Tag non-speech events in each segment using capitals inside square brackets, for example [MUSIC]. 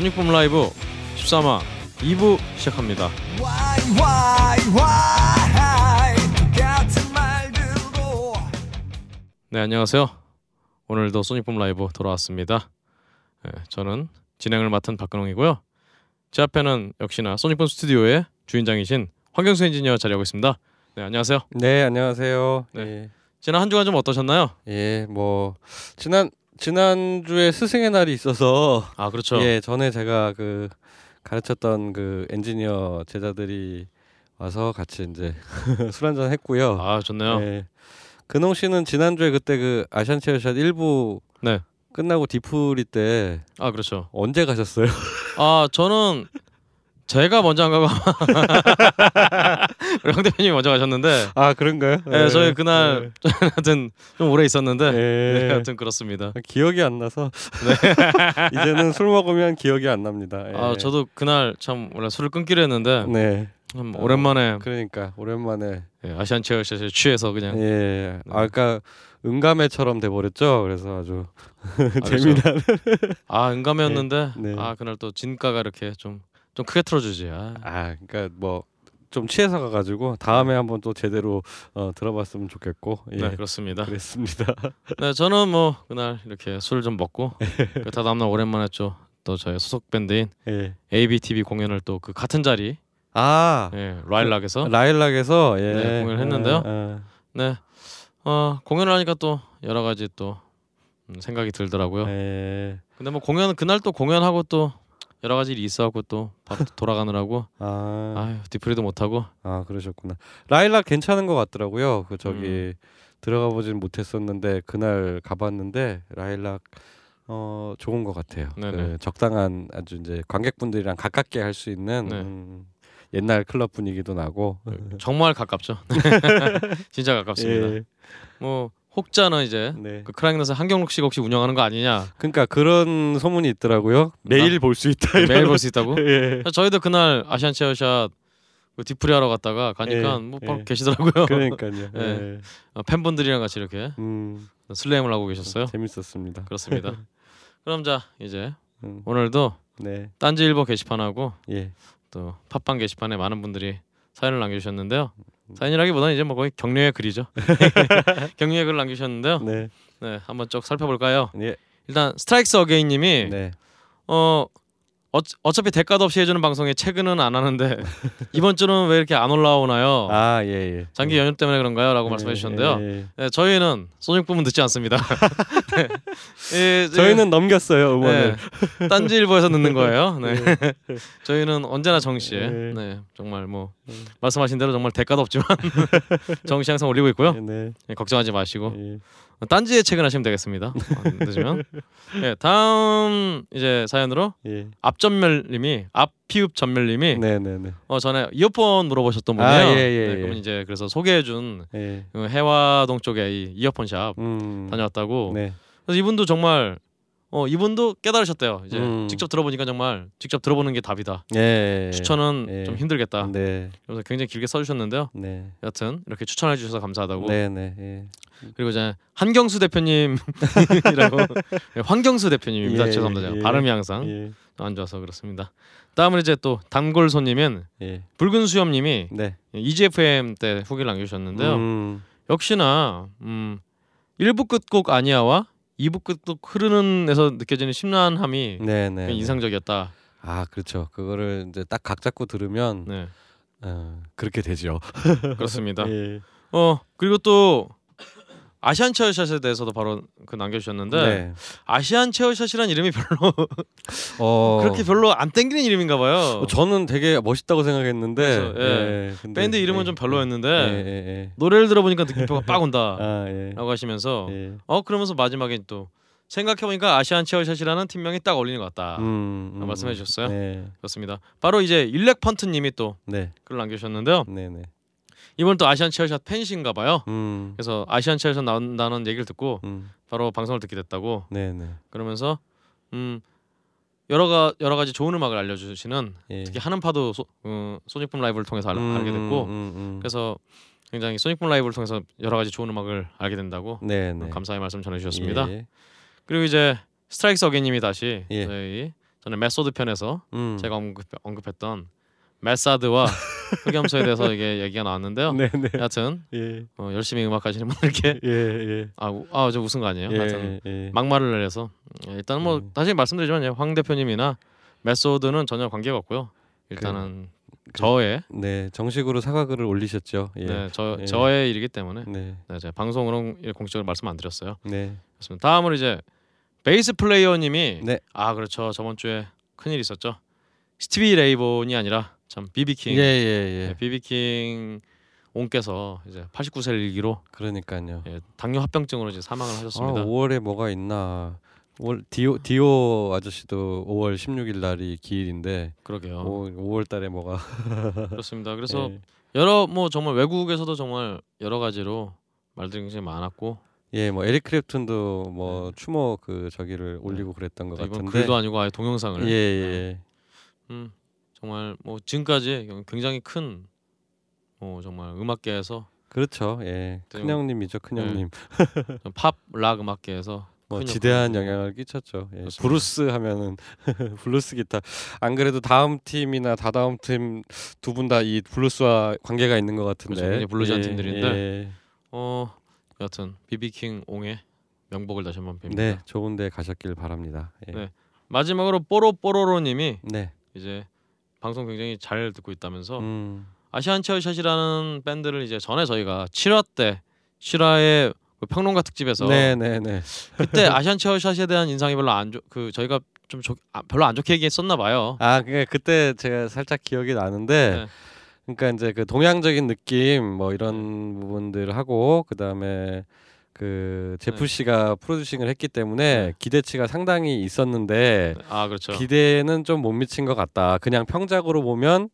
소닉붐 라이브 13화 2부 시작합니다. 네 안녕하세요. 오늘도 소닉붐 라이브 돌아왔습니다. 네, 저는 진행을 맡은 박근홍이고요. 제 앞에는 역시나 소닉붐 스튜디오의 주인장이신 황경수 엔지니어 자리하고 있습니다. 네 안녕하세요. 네 안녕하세요. 네. 지난 한 주간 좀 어떠셨나요? 예, 예, 뭐 지난 지난 주에 스승의 날이 있어서 아 그렇죠. 예 전에 제가 그 가르쳤던 그 엔지니어 제자들이 와서 같이 이제 [LAUGHS] 술 한잔 했고요. 아 좋네요. 예. 근홍 씨는 지난 주에 그때 그 아시안 체어샷 1부 네. 끝나고 디프리 때 아 그렇죠. 언제 가셨어요? 아 저는 제가 먼저 안 가고 [LAUGHS] 우리 황 대표님이 먼저 가셨는데 아 그런가요? 네, 저희 그날 [LAUGHS] 하여튼 좀 오래 있었는데 예. 네, 하여튼 그렇습니다. 기억이 안 나서 [LAUGHS] 이제는 술 먹으면 기억이 안 납니다. 예. 아 저도 그날 참 원래 술을 끊기로 했는데 네 참 오랜만에 그러니까 오랜만에 예, 아시안 체어샷에 취해서 그냥 예. 아 그러니까 응감회처럼 돼 버렸죠. 그래서 아주 그렇죠. 재미난 아 네, 네. 아 그날 또 진가가 이렇게 좀 좀 크게 틀어주지. 아, 아 그러니까 뭐 좀 취해서 가가지고 다음에 한번 또 제대로 어, 들어봤으면 좋겠고 예. 네 그렇습니다. 그랬습니다. [LAUGHS] 네 저는 뭐 그날 이렇게 술좀 먹고 그다 다음날 오랜만에 또, 또 저희 소속 밴드인 예. ABTV 공연을 또 그 같은 자리 아 예, 라일락에서 라일락에서 예. 네, 공연을 했는데요. 아, 네. 어, 공연을 하니까 또 여러 가지 또 음, 생각이 들더라고요. 아, 예. 근데 뭐 공연 그날 또 공연하고 또 여러 가지 일이 있어갖고 또 바로 돌아가느라고 아, 아유 뒤풀이도 못 하고 아 그러셨구나. 라일락 괜찮은 것 같더라고요. 그 저기 음. 들어가 보진 못했었는데 그날 가봤는데 라일락 어 좋은 것 같아요. 네네. 그 적당한 아주 이제 관객분들이랑 가깝게 할 수 있는 네. 음, 옛날 클럽 분위기도 나고. 정말 가깝죠. [LAUGHS] [LAUGHS] 진짜 가깝습니다. 예. 뭐 혹자는 이제 네. 그 크라잉넛을 한경록 씨가 혹시 운영하는 거 아니냐 그러니까 그런 소문이 있더라고요. 매일 볼 수 있다. 매일 이런. 볼수 있다고. [LAUGHS] 예. 저희도 그날 아시안 체어샷 그 뒤풀이 하러 갔다가 가니까 예, 뭐 바로 예. 계시더라고요. 그러니까요. 예. [LAUGHS] 예. 어, 팬분들이랑 같이 이렇게 음, 슬램을 하고 계셨어요. 재밌었습니다. 그렇습니다. [LAUGHS] 그럼 자 이제 음, 오늘도 네. 딴지 일보 게시판하고 예. 또 팟빵 게시판에 많은 분들이 사연을 남겨주셨는데요. 사연이라기보다는 이제 뭐 거의 격려의 글이죠. [LAUGHS] [LAUGHS] 격려의 글을 남기셨는데요. 네. 네, 한번 쭉 살펴볼까요? 예. 일단 스트라이크스 어게인님이 네. 어 어, 어차피 대가도 없이 해주는 방송에 최근은 안 하는데 [LAUGHS] 이번 주는 왜 이렇게 안 올라오나요? 아, 예, 예. 장기 연휴 때문에 그런가요?라고 예, 말씀해 주셨는데요. 예, 예. 네, 저희는 소닉 부분 듣지 않습니다. [LAUGHS] [LAUGHS] 네. 예, 이제- 저희는 넘겼어요, 음원을. 네, 딴지일보에서 듣는 거예요. 네. 저희는 언제나 정시에 네. 네, 정말 뭐 음. 말씀하신 대로 정말 대가도 없지만 정시 항상 올리고 있고요. 네. 네, 걱정하지 마시고 예. 딴지에 퇴근하시면 되겠습니다. 어, 늦으면. 네, [LAUGHS] 다음 이제 사연으로 예. 앞전멸님이 앞피읍 전멸님이 네, 네, 네. 어 전에 이어폰 물어보셨던 분이에요. 아, 예, 예, 네, 예. 그러면 이제 그래서 소개해준 예. 그 해화동 쪽에 이 이어폰 샵 음. 다녀왔다고. 네. 그래서 이분도 정말 어 이분도 깨달으셨대요. 이제 음. 직접 들어보니까 정말 직접 들어보는 게 답이다. 예. 추천은 예. 좀 힘들겠다. 네. 그래서 굉장히 길게 써주셨는데요. 네. 여튼 이렇게 추천해 주셔서 감사하다고. 네, 네. 예. 그리고 이제 한경수 대표님이라고 [LAUGHS] 네, 황경수 대표님입니다. 예, 죄송합니다. 예. 발음이 항상 예. 안 좋아서 그렇습니다. 다음은 이제 또 단골 손님인 예. 붉은 수염님이 네. EGFM 때 후기를 남겨주셨는데요. 음. 역시나 음, 1부 끝곡 아니야와 2부 끝곡 흐르는에서 느껴지는 심란함이 네, 네. 굉장히 인상적이었다. 아, 그렇죠. 그거를 이제 딱 각 잡고 들으면 네, 어, 그렇게 되죠. [LAUGHS] 그렇습니다. 예. 어 그리고 또 아시안 체어샷에 대해서도 바로 그 남겨주셨는데 네. 아시안 체어샷이란 이름이 별로 어. 그렇게 별로 안 땡기는 이름인가 봐요. 어, 저는 되게 멋있다고 생각했는데 그래서, 예. 근데, 밴드 이름은 예, 좀 예, 별로였는데 예, 예, 노래를 들어보니까 느낌표가 빡 온다. 예. [LAUGHS] 아, 예. 라고 하시면서 예. 어 그러면서 마지막에 또 생각해보니까 아시안 체어샷이라는 팀명이 딱 어울리는 것 같다. 음, 아, 말씀해 주셨어요? 네. 그렇습니다. 바로 이제 일렉 펀트님이 또 네. 글을 남겨주셨는데요. 네, 네. 이번 또 아시안 체어샷 팬이신가 봐요. 음. 그래서 아시안 체어샷 나온다는 얘기를 듣고 음. 바로 방송을 듣게 됐다고 네, 네. 그러면서 음 여러 가 여러 가지 좋은 음악을 알려주시는 예. 특히 하는 파도 소, 어, 소닉붐 라이브를 통해서 알, 알게 됐고 음, 음. 그래서 굉장히 소닉붐 라이브를 통해서 여러 가지 좋은 음악을 알게 된다고 네, 네. 감사의 말씀 전해주셨습니다. 예. 그리고 이제 스트라이크스 어게님이 다시 예. 저희 저는 메소드 편에서 음. 제가 언급, 언급했던 메사드와 [LAUGHS] 흑염소에 대해서 이게 얘기가 나왔는데요. [LAUGHS] 네, 네. 여하튼 예. 어, 열심히 음악하시는 분들께 [LAUGHS] 예, 예. 아아저 웃은 거 아니에요? 하여튼 예, 예. 막말을 해서 예, 일단 뭐 음. 다시 말씀드리지만 예, 황 대표님이나 메소드는 전혀 관계가 없고요. 일단은 저의 네, 정식으로 사과글을 올리셨죠. 예. 네, 저 예. 저의 일이기 때문에 네. 네, 제가 방송으로 공식적으로 말씀 안 드렸어요. 네. 그렇습니다. 다음으로 이제 베이스 플레이어님이 네. 아 그렇죠 저번 주에 큰일 이 있었죠. 스티비 레이본이 아니라 참 비비킹 예, 예, 예. 네, 비비킹 옹께서 이제 89세를 일기로 그러니까요. 예, 당뇨 합병증으로 이제 사망을 아, 하셨습니다. 5월에 뭐가 있나? 5월 디오 디오 아저씨도 5월 16일 날이 기일인데 그러게요. 5, 5월 달에 뭐가 [LAUGHS] 그렇습니다. 그래서 예. 여러 뭐 정말 외국에서도 정말 여러 가지로 말들이 굉장히 많았고 예, 뭐 에릭 클랩튼도 뭐 추모 그 저기를 올리고 그랬던 것 네. 이번 같은데 글도 아니고 아예 동영상을 예, 예. 음, 정말 뭐 지금까지 굉장히 큰 어, 정말 음악계에서 그렇죠. 예. 네, 큰 형님이죠, 큰 네. 형님. 팝락 음악계에서 뭐큰 지대한 영향을 끼쳤죠. 예. 블루스 하면은 [LAUGHS] 블루스 기타. 안 그래도 다음 팀이나 다다음 팀 두 분 다 이 블루스와 관계가 있는 것 같은데. 그렇죠. bluesy한 예, 팀들인데. 예. 어 여튼 비비킹 옹의 명복을 다시 한번 빕니다. 네, 좋은데 가셨길 바랍니다. 예. 네. 마지막으로 뽀로뽀로로님이 네. 이제 방송 굉장히 잘 듣고 있다면서 음. 아시안 체어샷이라는 밴드를 이제 전에 저희가 7화 때 7화의 그 평론가 특집에서 네, 네, 네. 그때 아시안 체어샷에 대한 인상이 별로 안좋그 저희가 좀 좋- 아, 별로 안 좋게 얘기했었나 봐요. 아, 그게 그때 제가 살짝 기억이 나는데 네. 그러니까 이제 그 동양적인 느낌 뭐 이런 부분들을 하고 그 다음에 그 제프 네. 씨가 프로듀싱을 했기 때문에 네. 기대치가 상당히 있었는데 아 그렇죠. 기대는 좀 못 미친 것 같다. 그냥 평작으로 보면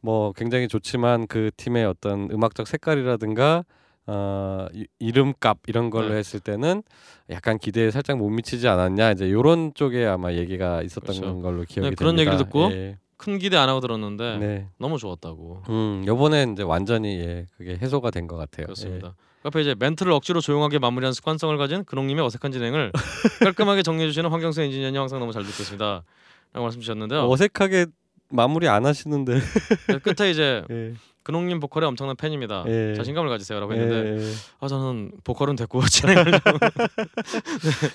뭐 굉장히 좋지만 그 팀의 어떤 음악적 색깔이라든가 어, 이- 이름값 이런 걸로 네. 했을 때는 약간 기대에 살짝 못 미치지 않았냐 이제 요런 쪽에 아마 얘기가 있었던 그렇죠. 걸로 기억이 네, 그런 됩니다. 얘기를 듣고 예. 큰 기대 안 하고 들었는데 네. 너무 좋았다고. 음, 요번에 이제 완전히 예, 그게 해소가 된 것 같아요. 그렇습니다. 그 앞에 이제 멘트를 억지로 조용하게 마무리하는 습관성을 가진 근홍님의 어색한 진행을 [LAUGHS] 깔끔하게 정리해 주시는 황경수 엔지니어님 항상 너무 잘 듣고 있습니다. 라고 말씀 예. 주셨는데요. 어색하게 마무리 안 하시는데. 끝에 이제 [LAUGHS] 예. 근홍님 보컬에 엄청난 팬입니다. 예. 자신감을 가지세요라고 했는데 예. 아 저는 보컬은 됐고 [LAUGHS] 진행을 좀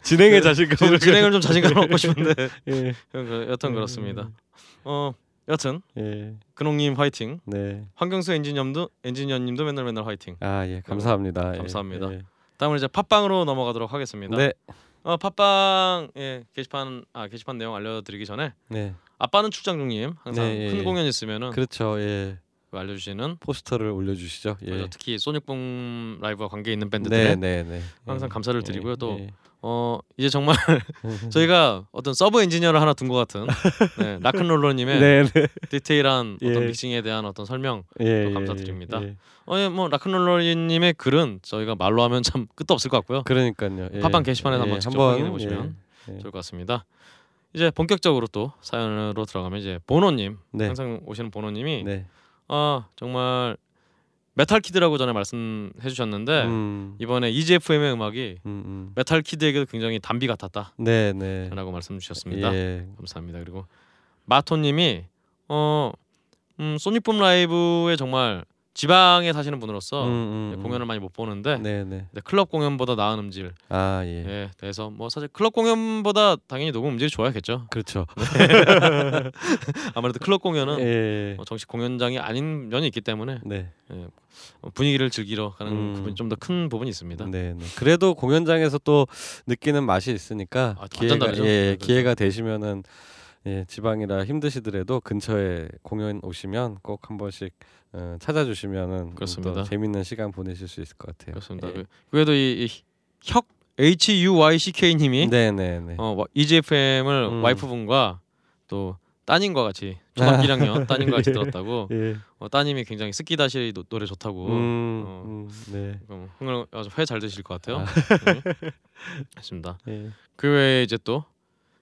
진행에 자신감을 진행을 좀 자신감 얻고 싶은데 예. 그- 여튼 그렇습니다. 어 여튼 예. 근홍님 화이팅. 네. 황경수 엔지니어님도 엔지니어님도 맨날 맨날 화이팅. 아, 예. 감사합니다. 예. 감사합니다. 예. 다음은 이제 팟빵으로 넘어가도록 하겠습니다. 네. 어, 팟빵 예, 게시판 아 게시판 내용 알려드리기 전에 네. 아빠는 출장 중님 항상 네, 예, 큰 예. 공연 있으면은 그렇죠. 예. 그 알려주시는 포스터를 올려 주시죠. 예. 특히 소닉붐 라이브와 관계 있는 밴드들 네, 네, 네. 항상 예. 감사를 드리고요. 예, 또 예. 어, 이제 정말 [LAUGHS] 저희가 어떤 서브 엔지니어를 하나 둔 것 같은 네, [LAUGHS] 라큰롤러님의 네, 네. 디테일한 어떤 예. 믹싱에 대한 어떤 설명 예, 또 예, 감사드립니다. 예. 어, 예, 뭐 라큰롤러님의 글은 저희가 말로 하면 참 끝도 없을 것 같고요. 그러니까요. 예. 팟빵 게시판에서 한번 직접 확인해 보시면 예. 예. 좋을 것 같습니다. 이제 본격적으로 또 사연으로 들어가면 이제 보노님 네. 항상 오시는 보노님이 네. 아 정말 metal kid라고 전에 말씀해 주셨는데 음. 이번에 EGFM의 음악이 음, 음. metal kid에게도 굉장히 단비 같았다라고 네, 네. 말씀 주셨습니다. 예. 감사합니다. 그리고 마토 님이 어 음, 소닉붐 라이브에 정말 지방에 사시는 분으로서 음, 음, 네, 음. 공연을 많이 못 보는데 네, 네. 네, 클럽 공연보다 나은 음질 아, 예. 예, 그래서 뭐 사실 클럽 공연보다 당연히 녹음 음질이 좋아야겠죠. 그렇죠. [LAUGHS] 아무래도 클럽 공연은 예. 어, 정식 공연장이 아닌 면이 있기 때문에 네. 어, 분위기를 즐기러 가는 음. 부분이 좀 더 큰 부분이 있습니다. 네, 네. 그래도 공연장에서 또 느끼는 맛이 있으니까 아, 기회가. 예, 네, 그렇죠. 기회가 되시면은 예, 지방이라 힘드시더라도 근처에 공연 오시면 꼭 한 번씩 어, 찾아주시면은 그렇습니다. 또 재밌는 시간 보내실 수 있을 것 같아요. 그렇습니다. 예. 그- 그래도 이, 이 혁 H U Y C K님이 네, 네, 네. 어, 와- EGFM을 음. 와이프분과 또 따님과 같이 초등학교 1학년 [LAUGHS] 따님과 같이 들었다고 예. 어, 따님이 굉장히 스키다시 노, 노래 좋다고 음, 어. 음, 네. 어, 흥을 아주 회잘 드실 것 같아요. 아. 네. [LAUGHS] 맞습니다. 예. 그 외에 이제 또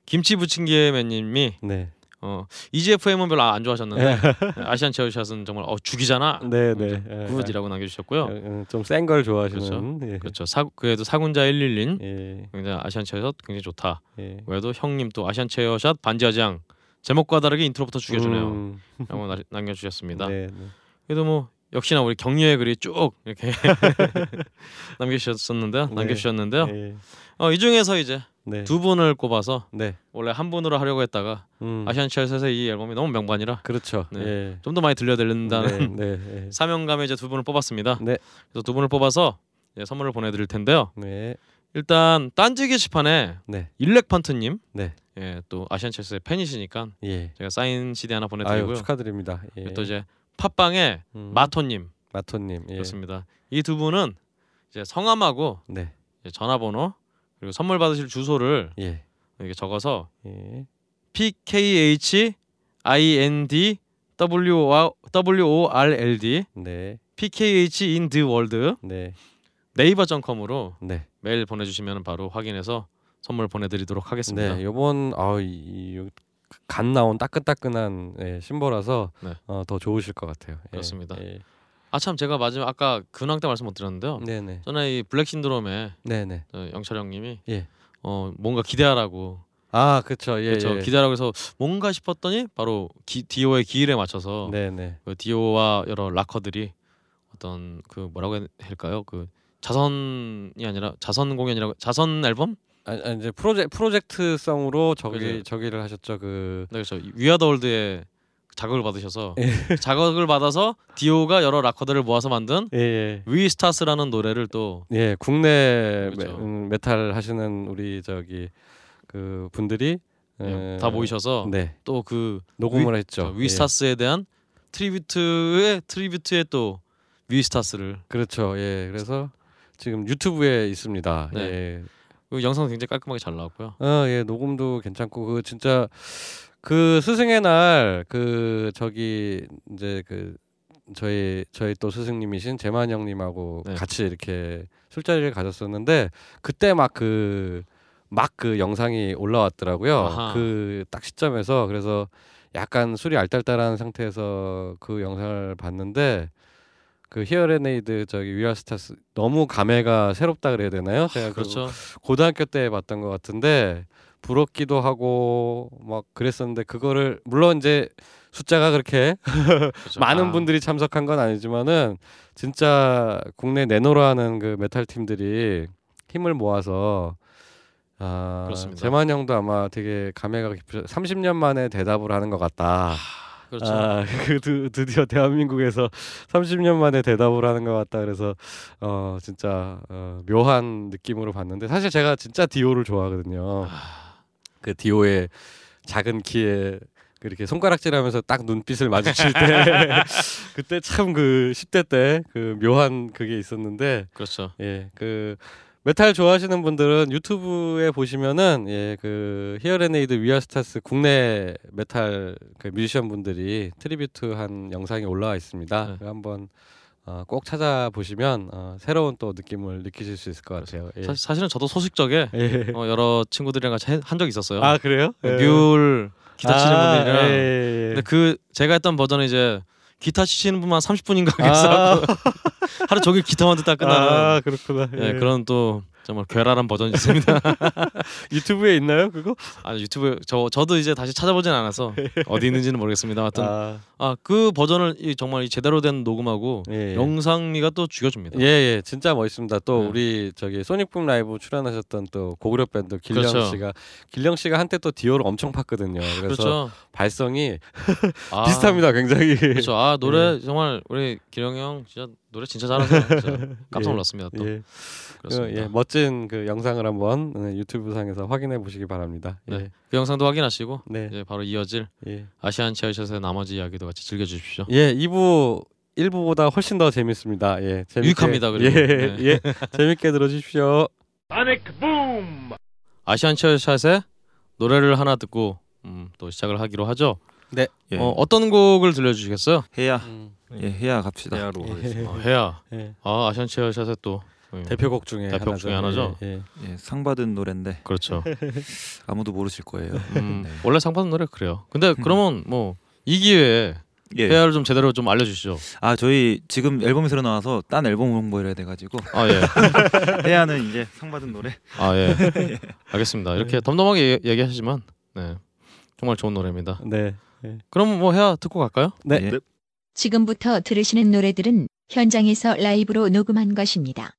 김치 부침개맨님이 네. 어 EGFM은 별로 안 좋아하셨는데 예. 아시안 체어샷은 정말 어 죽이잖아. 네, 네. 예. good이라고 남겨주셨고요. 어, 좀센 걸 좋아하시는. 예. 그렇죠. 사, 그래도 사군자 111 예. 굉장히 아시안 체어샷 굉장히 좋다. 예. 외에도 형님 또 아시안 체어샷 반지하제왕 제목과 다르게 intro부터 죽여주네요. 음, 라고 나- 남겨주셨습니다. 네, 네. 그래도 뭐 역시나 우리 격려의 글이 쭉 이렇게 [LAUGHS] [LAUGHS] 남겨주셨었는데요. 네. 남겨주셨는데요. 예. 어, 이 중에서 이제 네. 두 분을 꼽아서 네. 원래 한 분으로 하려고 했다가 음. 아시안 체어샷의 이 앨범이 너무 명반이라 그렇죠. 네. 예. 좀더 많이 들려드린다는 네, 네, [LAUGHS] 사명감에 이제 두 분을 뽑았습니다. 네. 그래서 두 분을 뽑아서 이제 선물을 보내드릴 텐데요. 네. 일단 딴지 게시판에 네. 일렉 판트님, 네. 예, 또 아시안 체스의 팬이시니까 예. 제가 사인 CD 하나 아유, 보내드리고요. 축하드립니다. 예. 또 이제 팟빵에 음, 마토님 마토님. 예. 그렇습니다. 이 두 분은 이제 성함하고 네. 이제 전화번호 그리고 선물 받으실 주소를 예. 이렇게 적어서 예. PKH IND W O R L D 네. PKH in the world 네. 네이버.com으로 네. 메일 보내주시면 바로 확인해서 선물 보내드리도록 하겠습니다. 네. 요번 아이간 나온 따끈따끈한 예, 신보라서 네. 어, 더 좋으실 것 같아요. 예. 그렇습니다. 예. 아 참 제가 마지막 아까 근황 때 말씀 못 드렸는데요. 네, 네. 저는 이 블랙 신드롬에 네, 네. 어, 영철 형님이 예. 어 뭔가 기대하라고 아, 그렇죠. 예, 그렇죠 예. 기대하라고 해서 뭔가 싶었더니 바로 기, 디오의 기일에 맞춰서 네, 네. 그 디오와 여러 락커들이 어떤 그 뭐라고 해야 할까요? 그 자선이 아니라 자선 공연이라고 자선 앨범? 아, 아 이제 프로젝 프로젝트성으로 저기 그죠. 저기를 하셨죠. 그 네 그렇죠. 위아더월드에 자극을 받으셔서 예. [LAUGHS] 자극을 받아서 디오가 여러 락커들을 모아서 만든 예, 예. We're Stars라는 노래를 또 예, 국내 그렇죠. 메, 음, 메탈 하시는 우리 저기 그 분들이 예, 에, 다 모이셔서 네 또그 녹음을 했죠. 예. 위스타스에 대한 트리뷰트의 트리뷰트에 또 위스타스를 그렇죠. 예, 그래서 지금 유튜브에 있습니다. 네. 예, 그 영상 굉장히 깔끔하게 잘 나왔고요. 어, 예, 녹음도 괜찮고 그 진짜 그 스승의 날 그 저기 이제 그 저희 저희 또 스승님이신 재만 형님하고 네. 같이 이렇게 술자리를 가졌었는데 그때 막 그막그 영상이 올라왔더라고요. 그 딱 시점에서 그래서 약간 술이 알딸딸한 상태에서 그 영상을 봤는데 그 히어레네이드 저기 위아스타스 너무 감회가 새롭다 그래야 되나요? 제가 그 그렇죠. 고등학교 때 봤던 것 같은데 부럽기도 하고 막 그랬었는데 그거를 물론 이제 숫자가 그렇게 그렇죠. [LAUGHS] 많은 아, 분들이 참석한 건 아니지만은 진짜 국내 내노라 하는 그 메탈 팀들이 힘을 모아서 아 그렇습니다. 재만 형도 아마 되게 감회가 깊으 30년 만에 대답을 하는 것 같다. 그렇죠. 아, [LAUGHS] 그 드, 드디어 대한민국에서 30년 만에 대답을 하는 것 같다. 그래서 어 진짜 어, 묘한 느낌으로 봤는데 사실 제가 진짜 디오를 좋아하거든요. 그 디오의 작은 키에 그 이렇게 손가락질하면서 딱 눈빛을 마주칠 때 [LAUGHS] 그때 참 그 10대 때 그 묘한 그게 있었는데 그렇죠. 예 그 메탈 좋아하시는 분들은 유튜브에 보시면은 예그 Hear 'n Aid We're Stars 국내 메탈 그 뮤지션 분들이 tribute 한 영상이 올라와 있습니다. 네. 한번 어, 꼭 찾아보시면 어, 새로운 또 느낌을 느끼실 수 있을 것 같아요. 예. 사, 사실은 저도 소식적에 예. 어, 여러 친구들이랑 같이 한 적이 있었어요. 아 그래요? 그뮬 기타 치는 아, 분들이랑. 예, 예, 예. 근데 그 제가 했던 버전은 이제 기타 치시는 분만 30분인가 아. 계속 [LAUGHS] 하루 종일 기타만 듣다 끝나는 아 그렇구나. 예, 예. 그런 또 정말 괴랄한 버전이 있습니다. [LAUGHS] 유튜브에 있나요 그거? 아 유튜브 저 저도 이제 다시 찾아보진 않아서 어디 있는지는 모르겠습니다. 하여튼 아, 아그 버전을 이 정말 이 제대로 된 녹음하고 예, 예. 영상미가 또 죽여줍니다. 예, 예, 진짜 멋있습니다. 또 네. 우리 저기 소닉붐 라이브 출연하셨던 또 고구려 밴드 길령 그렇죠. 씨가 길령 씨가 한때 또 디오를 엄청 팠거든요. 그래서 그렇죠. 발성이 아, [LAUGHS] 비슷합니다, 굉장히. 그렇죠. 아 노래 정말 우리 기령이 형 진짜 노래 진짜 잘하세요. 진짜 [LAUGHS] 깜짝 예. 놀랐습니다. 또 예, 그, 그렇습니다. 예, 멋진 그 영상을 한번 네, 유튜브 상에서 확인해 보시기 바랍니다. 네. 예, 그 영상도 확인하시고 네, 이제 바로 이어질 예, 아시안 체어샷의 나머지 이야기도 같이 즐겨주십시오. 예, 2부 1부보다 훨씬 더 재밌습니다. 예, 재밌게, 유익합니다, 그리고. 예, 네. 예, 재밌게 들어주십시오. 아시안 체어샷의 노래를 하나 듣고 음, 또 시작을 하기로 하죠. 네. 예. 어, 어떤 곡을 들려주시겠어요? 해야 음, 예 해야 갑시다. 예, 어, 해야. 예, 아 아시안 체어샷의 또 예. 대표곡 중에 대표곡 하나죠. 중에 하나죠. 예, 예. 예, 상 받은 노래인데 그렇죠. [LAUGHS] 아무도 모르실 거예요. 음, 네. 원래 상 받은 노래 그래요. 근데 그러면 뭐 이 기회에 예. 회화를 좀 제대로 좀 알려주시죠. 아 저희 지금 앨범이 새로 나와서 딴 앨범 홍보를 해야 돼가지고 아 예, [LAUGHS] 해야는 이제 상 받은 노래. 아 예, [LAUGHS] 알겠습니다. 이렇게 덤덤하게 얘- 얘기 하시지만 네, 정말 좋은 노래입니다. 네. 그럼 뭐 회화 듣고 갈까요? 네. 예. 지금부터 들으시는 노래들은 현장에서 라이브로 녹음한 것입니다.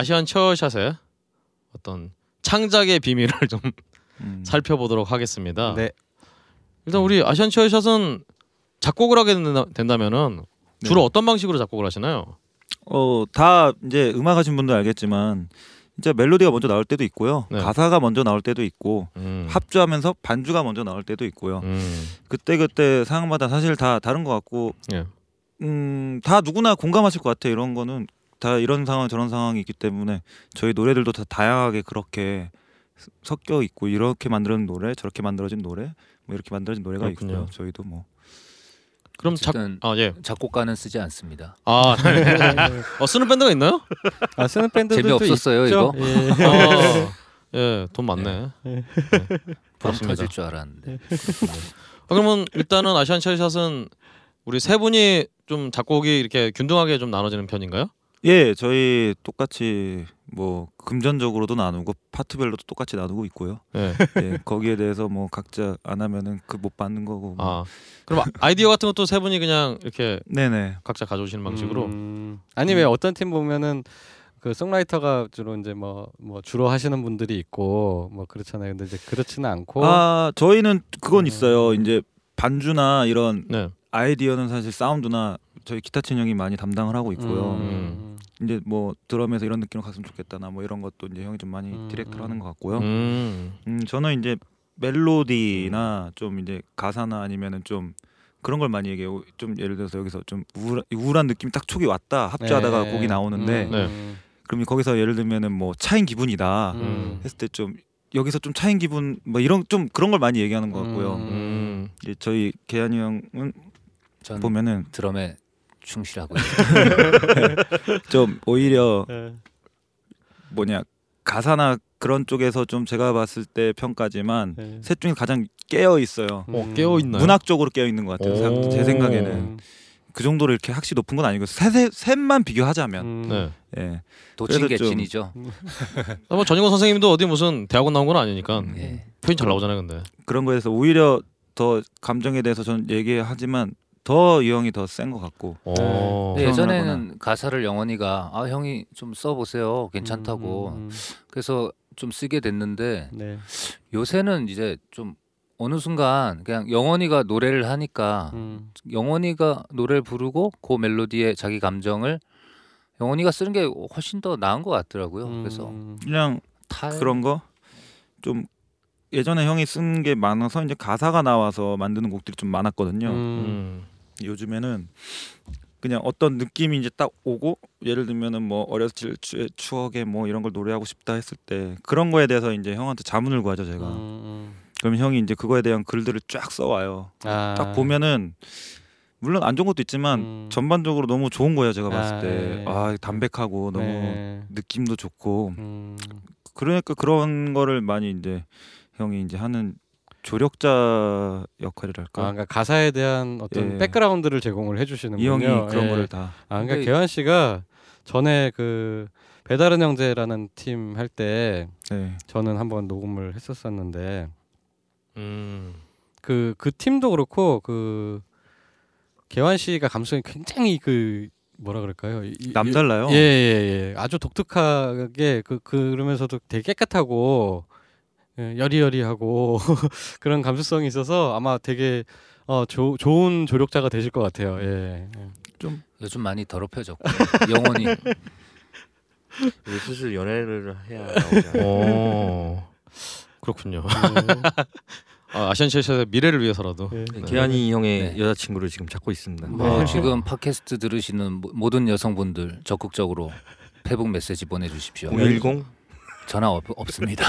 아시안 처샷의 어떤 창작의 비밀을 좀 음. 살펴보도록 하겠습니다. 네. 일단 우리 아시안 처샷은 작곡을 하게 된다, 된다 면은 주로 네. 어떤 방식으로 작곡을 하시나요? 어, 다 이제 음악 하신 분들 알겠지만 진짜 멜로디가 먼저 나올 때도 있고요. 네. 가사가 먼저 나올 때도 있고 음. 합주하면서 반주가 먼저 나올 때도 있고요. 음. 그때 그때 상황마다 사실 다 다른 것 같고, 예. 음, 다 누구나 공감하실 것 같아요. 이런 거는 다 이런 상황 저런 상황이 있기 때문에 저희 노래들도 다 다양하게 그렇게 스- 섞여 있고 이렇게 만들어진 노래, 저렇게 만들어진 노래, 뭐 이렇게 만들어진 노래가 그렇군요. 있고요. 저희도 뭐 그럼 작 어쨌든 아 예. 작곡가는 쓰지 않습니다. 아 [LAUGHS] 어, 쓰는 밴드가 있나요? 아 쓰는 밴드들도 재미 없었어요, 있죠. 이거? 예. 아, [LAUGHS] 예, 돈 많네. 예. 네. 빵 부럽습니다. 터질 줄 알았는데. 아, 그러면 일단은 아시안 처샷은 우리 세 분이 좀 작곡이 이렇게 균등하게 좀 나눠지는 편인가요? 예, 저희 똑같이 뭐 금전적으로도 나누고 파트별로도 똑같이 나누고 있고요. 예. 예, 거기에 대해서 뭐 각자 안 하면은 그 못 받는 거고. 뭐. 아 그럼 아이디어 같은 것도 세 분이 그냥 이렇게 네네. 각자 가져오시는 방식으로. 음, 아니 왜 어떤 팀 보면은 그 송라이터가 주로 이제 뭐뭐 주로 하시는 분들이 있고 뭐 그렇잖아요. 근데 이제 그렇지는 않고 아 저희는 그건 음. 있어요. 이제 반주나 이런 네. 아이디어는 사실 사운드나 저희 기타 친 형이 많이 담당을 하고 있고요. 음. 이제 뭐 드럼에서 이런 느낌으로 갔으면 좋겠다나 뭐 이런 것도 이제 형이 좀 많이 음, 디렉트를 음. 하는 것 같고요. 음. 음, 저는 이제 멜로디나 좀 이제 가사나 아니면은 좀 그런 걸 많이 얘기해요. 좀 예를 들어서 여기서 좀 우울한, 우울한 느낌이 딱 촉이 왔다 합주하다가 네. 곡이 나오는데 음. 네. 그럼 거기서 예를 들면은 뭐 차인 기분이다 음. 했을 때좀 여기서 좀 차인 기분 뭐 이런 좀 그런 걸 많이 얘기하는 것 같고요. 음. 음. 이제 저희 계한이 형은 전 보면은 드럼에 충실하고. [LAUGHS] 좀 오히려 네. 뭐냐 가사나 그런 쪽에서 좀 제가 봤을 때 평가지만 네. 셋 중에 가장 깨어 있어요. 어 깨어 있나요? 문학적으로 깨어 있는 것 같아요. 제 생각에는 음. 그 정도로 이렇게 학시 높은 건 아니고 셋, 셋만 비교하자면 음. 네. 예. 도친 그래도 좀- 개친이죠. 아, 뭐 전인권 선생님도 어디 무슨 대학원 나온 건 아니니까 음. 예. 표현 잘 나오잖아요, 근데. 그런 거에서 오히려 더 감정에 대해서 저는 얘기하지만 더이 형이 더 센 것 같고 어. 네, 예전에는 가사를 영원이가 아 형이 좀 써보세요 괜찮다고 음, 음, 그래서 좀 쓰게 됐는데 음. 네. 요새는 이제 좀 어느 순간 그냥 영원이가 노래를 하니까 음. 영원이가 노래를 부르고 그 멜로디에 자기 감정을 영원이가 쓰는 게 훨씬 더 나은 것 같더라고요. 그래서 음. 그냥 탈 그런 거좀 예전에 형이 쓴 게 많아서 이제 가사가 나와서 만드는 곡들이 좀 많았거든요. 음. 음. 요즘에는 그냥 어떤 느낌이 이제 딱 오고 예를 들면은 뭐 어렸을 적 추억에 뭐 이런 걸 노래하고 싶다 했을 때 그런 거에 대해서 이제 형한테 자문을 구하죠 제가. 음, 그럼 형이 이제 그거에 대한 글들을 쫙 써와요. 음. 아. 딱 보면은 물론 안 좋은 것도 있지만 음. 전반적으로 너무 좋은 거예요 제가 봤을 아, 때. 네. 아 담백하고 너무 네. 느낌도 좋고 음. 그러니까 그런 거를 많이 이제 형이 이제 하는 조력자 역할이랄까. 아, 그러니까 가사에 대한 어떤 예. 백그라운드를 제공을 해주시는군요. 이 형이 그런 예. 거를 다. 아, 그러니까 근데- 개환 씨가 전에 그 배다른 형제라는 팀 할때 네. 저는 한번 녹음을 했었었는데 음. 그 그 팀도 그렇고 그 개환 씨가 감성이 굉장히 그 뭐라 그럴까요? 이- 남달라요. 예, 예, 예. 아주 독특하게 그 그러면서도 되게 깨끗하고 예, 여리여리하고 [LAUGHS] 그런 감수성이 있어서 아마 되게 어 조, 좋은 조력자가 되실 것 같아요. 예. 예. 요즘 많이 더럽혀졌고 영원히 [LAUGHS] 이제 슬슬 연애를 해야 나오지. 어. 그렇군요. [LAUGHS] 아, 아시안 처샷의 미래를 위해서라도. 예. 네, 기한이 형의 네. 여자친구를 지금 찾고 있습니다. 뭐 네. 지금 팟캐스트 들으시는 모- 모든 여성분들 적극적으로 페북 메시지 보내주십시오. 010 전화 없, 없습니다.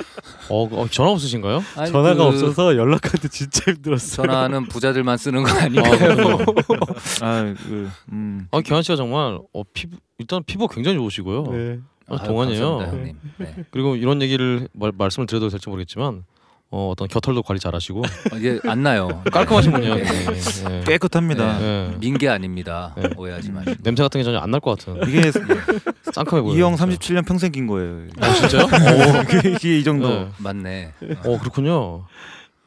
[LAUGHS] 어, 어, 전화 없으신가요? 아니, 전화가 그 없어서 연락하기 진짜 힘들었어요. 전화는 부자들만 쓰는 거 아? 그래요? [LAUGHS] 아, 그 음. 아, 기환 씨가 정말 어, 피부 일단 피부 굉장히 좋으시고요. 네. 아, 동안이에요. 감사합니다, 형님. 네. 그리고 이런 얘기를 말, 말씀을 드려도 될지 모르겠지만 어, 어떤 겨털도 관리 잘하시고 [LAUGHS] 어, 이게 안 나요. [LAUGHS] 깔끔하신 분이에요. 굉장히. 예. [LAUGHS] 깨끗합니다. 예. 민게 아닙니다. 네. 오해하지 마시고. 냄새 같은 게 전혀 안 날 것 같은 이게 쌍큼해 보여요. 이형 진짜. 37년 평생 긴 거예요. 아 진짜요? 이게, 이게 이 정도. 네. 맞네. 어 그렇군요.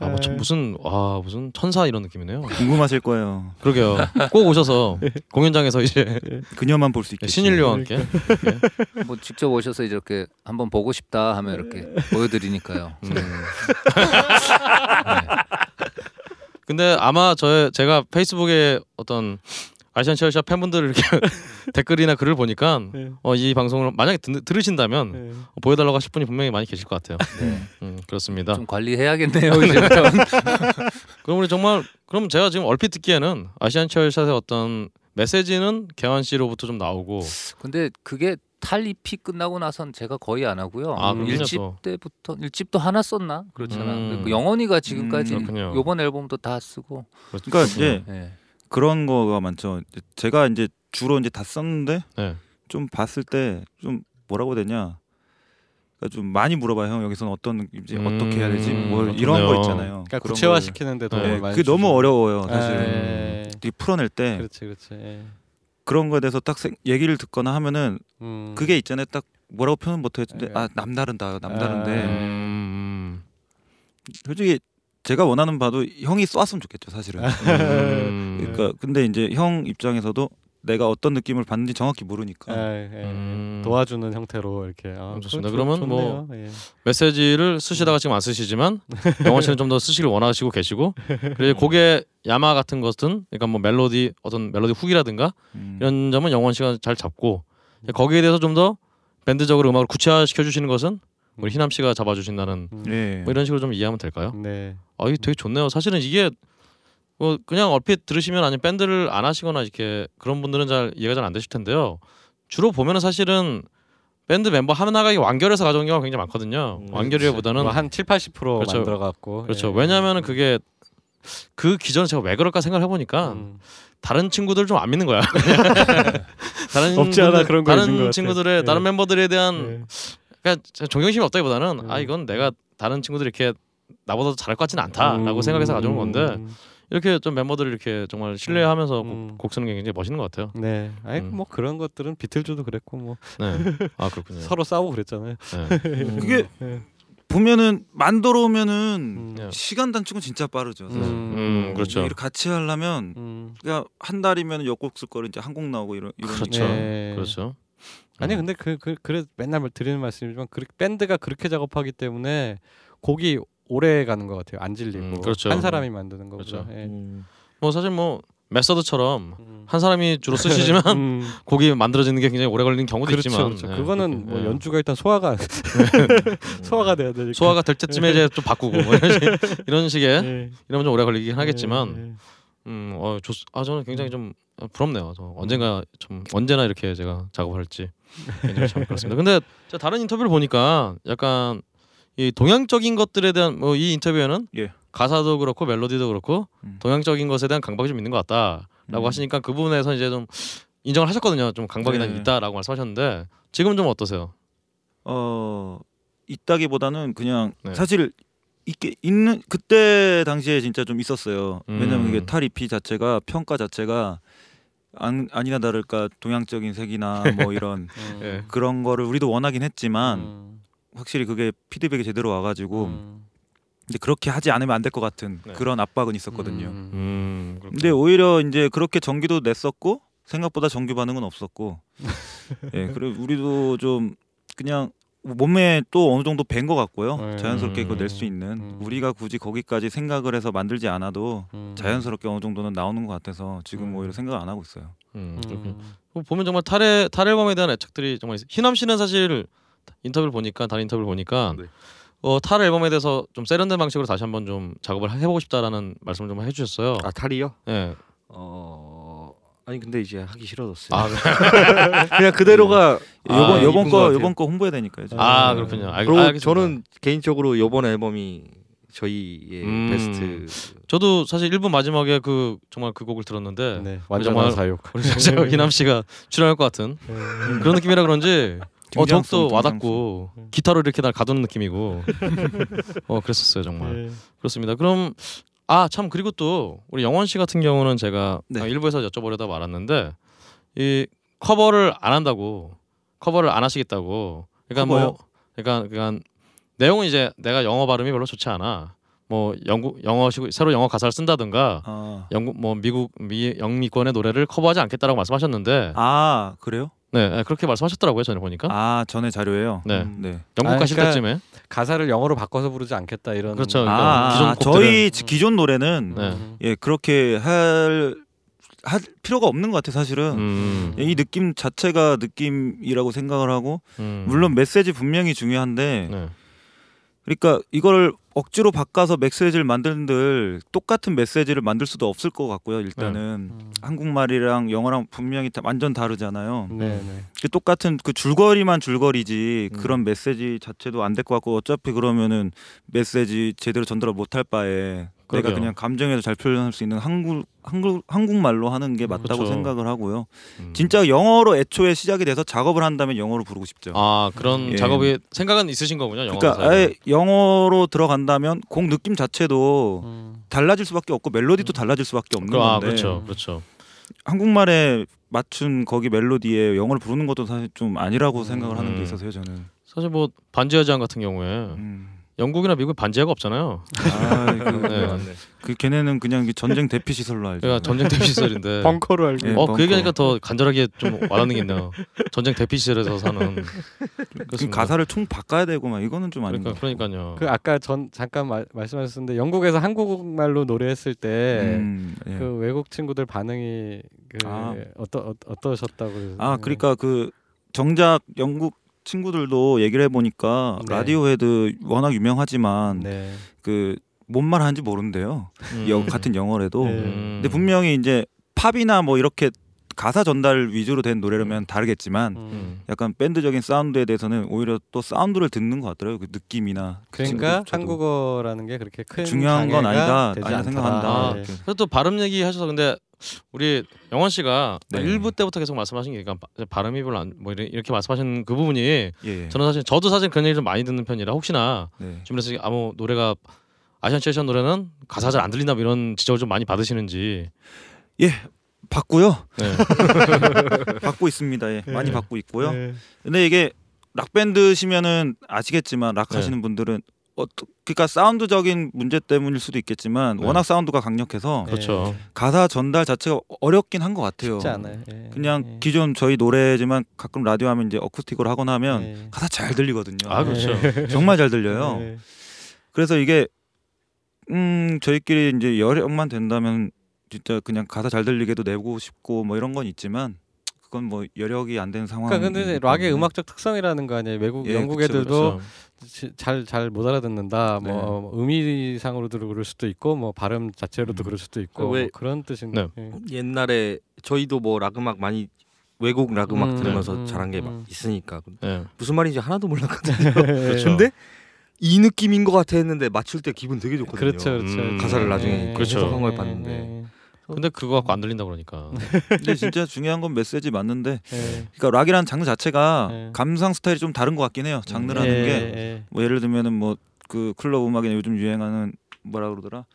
아, 뭐 네. 참 무슨 와 무슨 천사 이런 느낌이네요. 궁금하실 거예요. 그러게요. 꼭 오셔서 공연장에서 이제 [LAUGHS] 그녀만 볼 수 있게. 신인류와 함께. 뭐 직접 오셔서 이렇게 한번 보고 싶다 하면 이렇게 보여드리니까요. 음. [LAUGHS] 근데 아마 저 제가 페이스북에 어떤 아시안 체어샵 팬분들 이렇게 [LAUGHS] 댓글이나 글을 보니까 네. 어, 이 방송을 만약에 드, 들으신다면 네. 보여달라고 하실 분이 분명히 많이 계실 것 같아요. 네. 음, 그렇습니다. 좀 관리해야겠네요. [LAUGHS] 그럼 우리 정말 그럼 제가 지금 얼핏 듣기에는 아시안 체어샵의 어떤 메시지는 개환 씨로부터 좀 나오고 근데 그게 탈입이 끝나고 나선 제가 거의 안 하고요. 아, 음, 일집 또. 때부터 일집도 하나 썼나 그렇잖아. 음. 그 영원이가 지금까지 음. 요번 앨범도 다 쓰고. 그러니까 이제 네. 그런 거가 많죠. 제가 이제 주로 이제 다 썼는데 네. 좀 봤을 때 좀 뭐라고 되냐. 그러니까 좀 많이 물어봐요. 형 여기서는 어떤 이제 음, 어떻게 해야 되지? 뭐 그렇군요. 이런 거 있잖아요. 그러니까 구체화 걸- 시키는데 네, 도움을 네, 많이 그게 너무 주죠. 어려워요, 사실. 예. 이 풀어낼 때 그렇지 그렇지. 예. 그런 거에 대해서 딱 생- 얘기를 듣거나 하면은 음. 그게 있잖아요. 딱 뭐라고 표현 못 했는데 예. 아 남다른다, 남다른데 아. 음, 솔직히 제가 원하는 바도 형이 쏘았으면 좋겠죠, 사실은. 음, 그러니까 근데 이제 형 입장에서도 내가 어떤 느낌을 받는지 정확히 모르니까 예, 예. 음. 도와주는 형태로 이렇게. 아, 음, 좋습니다. 좋- 그러면 뭐 좋네요. 예. 메시지를 쓰시다가 지금 안 쓰시지만 영원 씨는 좀 더 쓰시길 원하시고 계시고 그리고 곡의 야마 같은 것은 그러니까 뭐 멜로디 어떤 멜로디 훅이라든가 음. 이런 점은 영원 씨가 잘 잡고 거기에 대해서 좀 더 밴드적으로 음악을 구체화시켜 주시는 것은 우리 희남 씨가 잡아주신다는 음. 예. 뭐 이런 식으로 좀 이해하면 될까요? 네. 아 이게 되게 좋네요. 사실은 이게 뭐 그냥 얼핏 들으시면 아니면 밴드를 안 하시거나 이렇게 그런 분들은 잘 이해가 잘 안 되실 텐데요. 주로 보면은 사실은 밴드 멤버 하나가 완결해서 가져온 경우가 굉장히 많거든요. 음, 완결이보다는 뭐한 7, 80% 그렇죠. 만들어 갖고. 그렇죠. 왜냐하면은 그게 그 기존에 제가 왜 그럴까 생각을 해보니까 음. 다른 친구들 좀 안 믿는 거야. [LAUGHS] 다른 없지 않아 그런 거 다른. 친구들의 예. 다른 멤버들에 대한 예. 그러니까 존경심이 없다기보다는 아 음. 이건 내가 다른 친구들이 이렇게 나보다 더 잘할 것 같지는 않다라고 음. 생각해서 가져온 건데 음. 이렇게 좀 멤버들을 이렇게 정말 신뢰하면서 음. 곡, 곡 쓰는 게 굉장히 멋있는 것 같아요. 네. 아니 음. 뭐 그런 것들은 비틀즈도 그랬고 뭐 네. 아 [LAUGHS] 그렇군요. 서로 싸우고 그랬잖아요. 네. [LAUGHS] 그게 예. 보면은 만들어 오면은 음. 네. 시간 단축은 진짜 빠르죠. 사실. 음, 그렇죠. 이렇게 같이 하려면 음. 그냥 한 달이면 역곡 쓸 거를 이제 한 곡 나오고 이런 이런 그렇죠. 네. 그렇죠. 아니 음. 근데 그, 그 그래 맨날 말- 드리는 말씀이지만 그, 밴드가 그렇게 작업하기 때문에 곡이 오래 가는 것 같아요. 안 질리고 음, 그렇죠. 한 사람이 만드는 거보다. 그렇죠. 예. 음. 뭐 사실 뭐 메서드처럼 음. 한 사람이 주로 쓰시지만 [LAUGHS] 음, [LAUGHS] 곡이 만들어지는 게 굉장히 오래 걸리는 경우도 그렇죠, 있지만 그렇죠. 네, 그거는 뭐 예. 연주가 일단 소화가 [LAUGHS] 소화가 돼야 되니까. 소화가 될 때쯤에 이제 좀 바꾸고 뭐 이런, 식, 식의 예. 이러면 좀 오래 걸리긴 하겠지만 예, 예. 음, 어, 좋, 아 저는 굉장히 좀 어, 부럽네요. 저 언젠가 좀 언제나 이렇게 제가 작업을 할지 굉장히 참 그렇습니다. 근데 제가 다른 인터뷰를 보니까 약간 이 동양적인 것들에 대한 뭐 이 인터뷰에는 예. 가사도 그렇고 멜로디도 그렇고 음. 동양적인 것에 대한 강박이 좀 있는 것 같다라고 음. 하시니까 그 부분에서 이제 좀 인정을 하셨거든요. 좀 강박이 난 네. 있다라고 말씀하셨는데 지금은 좀 어떠세요? 어 있다기보다는 그냥 네. 사실 있게 있는 그때 당시에 진짜 좀 있었어요. 왜냐면 음. 이게 탈 EP 자체가 평가 자체가 안, 아니나 다를까 동양적인 색이나 [LAUGHS] 뭐 이런 음. 예. 그런 거를 우리도 원하긴 했지만 음. 확실히 그게 피드백이 제대로 와가지고 음. 이제 그렇게 하지 않으면 안 될 것 같은 네. 그런 압박은 있었거든요. 음. 음. 근데 오히려 이제 그렇게 전기도 냈었고 생각보다 정규 반응은 없었고 [LAUGHS] 예 그리고 우리도 좀 그냥 몸에 또 어느 정도 뵌 것 같고요 네. 자연스럽게 그거 음. 낼수 있는 음. 우리가 굳이 거기까지 생각을 해서 만들지 않아도 음. 자연스럽게 어느 정도는 나오는 것 같아서 지금 음. 오히려 생각 안 하고 있어요. 음, 그렇군요. 음. 뭐 보면 정말 탈의 탈 앨범에 대한 애착들이 정말 있어요. 희남 씨는 사실 인터뷰를 보니까 다른 인터뷰를 보니까 네. 어, 탈 앨범에 대해서 좀 세련된 방식으로 다시 한번 좀 작업을 해보고 싶다라는 말씀을 좀 해주셨어요. 아 탈이요? 예. 어 아니 근데 이제 하기 싫어졌어요. 아, [LAUGHS] 그냥 그대로가 아, 요번 요번 이쁜 것 거. 요번 거 홍보해야 되니까요. 아 그렇군요. 알, 그리고 알겠습니다. 저는 개인적으로 이번 앨범이 저희의 음. 베스트 저도 사실 1부 마지막에 그 정말 그 곡을 들었는데 네. 완전한 사육. 우리 진짜 희남 [LAUGHS] 씨가 출연할 것 같은 음. 그런 느낌이라 그런지 어 더욱더 와닿고 기타로 이렇게 날 가두는 느낌이고 [LAUGHS] 어 그랬었어요 정말 네. 그렇습니다. 그럼 아 참 그리고 또 우리 영원 씨 같은 경우는 제가 네. 아, 일부에서 여쭤보려다 말았는데 이 커버를 안 한다고 커버를 안 하시겠다고 그러니까 커버요? 뭐 그러니까 그러니까 내용은 이제 내가 영어 발음이 별로 좋지 않아 뭐 영국 영어식 새로 영어 가사를 쓴다든가 아, 영국 뭐 미국 미 영미권의 노래를 커버하지 않겠다라고 말씀하셨는데 아 그래요? 네, 네, 그렇게 말씀하셨더라고요 전에 보니까 아 전에 자료예요. 네. 음, 네. 영국 아, 가실 그러니까 때쯤에 가사를 영어로 바꿔서 부르지 않겠다 이런 그렇죠. 아, 그러니까 아, 기존 아, 저희 지- 기존 노래는 네. 음. 예 그렇게 할, 할 필요가 없는 것 같아 사실은. 음, 이 느낌 자체가 느낌이라고 생각을 하고 음. 물론 메시지 분명히 중요한데 네. 그러니까 이걸 억지로 바꿔서 메시지를 만들들 똑같은 메시지를 만들 수도 없을 것 같고요 일단은 음. 한국말이랑 영어랑 분명히 다- 완전 다르잖아요 네네. 그 똑같은 그 줄거리만 줄거리지 음. 그런 메시지 자체도 안 될 것 같고 어차피 그러면은 메시지 제대로 전달을 못할 바에 그러게요. 그냥 감정에서 잘 표현할 수 있는 한국 한국 한국말로 하는 게 맞다고 그렇죠. 생각을 하고요. 음. 진짜 영어로 애초에 시작이 돼서 작업을 한다면 영어로 부르고 싶죠. 아 그런 예. 작업이 생각은 있으신 거군요. 영어 그러니까 가사에. 아예 영어로 들어간다면 곡 느낌 자체도 음. 달라질 수밖에 없고 멜로디도 달라질 수밖에 없는 그, 아 건데 그렇죠, 그렇죠. 한국말에 맞춘 거기 멜로디에 영어를 부르는 것도 사실 좀 아니라고 생각을 하는 음. 게 있어서요 저는. 사실 뭐 반지하 제한 같은 경우에 음. 영국이나 미국 반지하가 없잖아요. 아, 그, [LAUGHS] 네. 맞네. 그 걔네는 그냥 그 전쟁 대피 시설로 알죠. 그러니까 전쟁 대피 시설인데. [LAUGHS] 벙커로 알고 예, 어, 벙커. 그 얘기하니까 더 간절하게 좀 와닿는 게 있네요. 전쟁 대피 시설에서 사는. 그 그렇습니다. 가사를 총 바꿔야 되고 막 이거는 좀 아닌 그러니까. 그러니까요. 그 아까 전 잠깐 말, 말씀하셨는데 영국에서 한국말로 노래했을 때 음, 예. 그 외국 친구들 반응이 그 아. 어떠 어, 어떠셨다고? 아 그러니까 그 정작 영국 친구들도 얘기를 해보니까 네. 라디오헤드 워낙 유명하지만 네. 그뭔 말 하는지 모른대요. 음. 여, 같은 영어래도. 네. 음. 근데 분명히 이제 팝이나 뭐 이렇게 가사 전달 위주로 된 노래라면 다르겠지만 음. 음. 약간 밴드적인 사운드에 대해서는 오히려 또 사운드를 듣는 것 같더라고요. 그 느낌이나 그 그러니까. 한국어라는 게 그렇게 큰 중요한 건 아니다. 아니다. 생각한다. 아, 네. 그래서 또 발음 얘기 하셔서 근데 우리 영원 씨가 네. 일부 때부터 계속 말씀하신 게 그러니까 바- 발음이 별로 안, 뭐 이렇게 말씀하신 그 부분이 예. 저는 사실 저도 사실 그런 얘기 좀 많이 듣는 편이라 혹시나 네. 주변에서 아무 노래가 아시안 체어샷 노래는 가사 잘 안 들린다 뭐 이런 지적을 좀 많이 받으시는지 받고요. 네. [LAUGHS] 받고 있습니다. 예. 많이 네. 받고 있고요. 네. 근데 이게 락 밴드시면은 아시겠지만 락 네. 하시는 분들은 어, 그러니까 사운드적인 문제 때문일 수도 있겠지만 네. 워낙 사운드가 강력해서 네. 그렇죠. 가사 전달 자체가 어렵긴 한 것 같아요. 쉽지 않아요. 예. 그냥 예. 기존 저희 노래지만 가끔 라디오 하면 이제 acoustic으로 하거나 하면 예. 가사 잘 들리거든요. 아 그렇죠. 정말 잘 들려요. 예. 그래서 이게 음 저희끼리 이제 여력만 된다면 진짜 그냥 가사 잘 들리게도 내고 싶고 뭐 이런 건 있지만 그건 뭐 여력이 안 되는 상황. 그러니까 근데 락의 음악적 특성이라는 거 아니에요. 외국 예, 영국 그쵸, 애들도. 잘 잘 못 알아듣는다. 네. 뭐 의미상으로도 그럴 수도 있고 뭐 발음 자체로도 음. 그럴 수도 있고 왜- 뭐 그런 뜻인데. 네. 예. 옛날에 저희도 뭐 락 음악 많이 외국 락 음악 음, 들으면서 음, 자란 게막 음. 있으니까 네. 무슨 말인지 하나도 몰랐거든요. [LAUGHS] 그렇죠. [LAUGHS] 근데 이 느낌인 것 같아 했는데 맞출 때 기분 되게 좋거든요. 그렇죠, 그렇죠. 음. 가사를 나중에 예, 그렇죠. 해석한 걸 예, 봤는데. 예, 근데 그거 갖고 안 들린다 그러니까. [LAUGHS] 근데 진짜 중요한 건 메시지 맞는데 예. 그러니까 락이라는 장르 자체가 네. 감상 스타일이 좀 다른 것 같긴 해요. 장르라는 예, 게 예. 뭐 예를 들면은 뭐 그 클럽 음악이나 요즘 유행하는 뭐라 그러더라?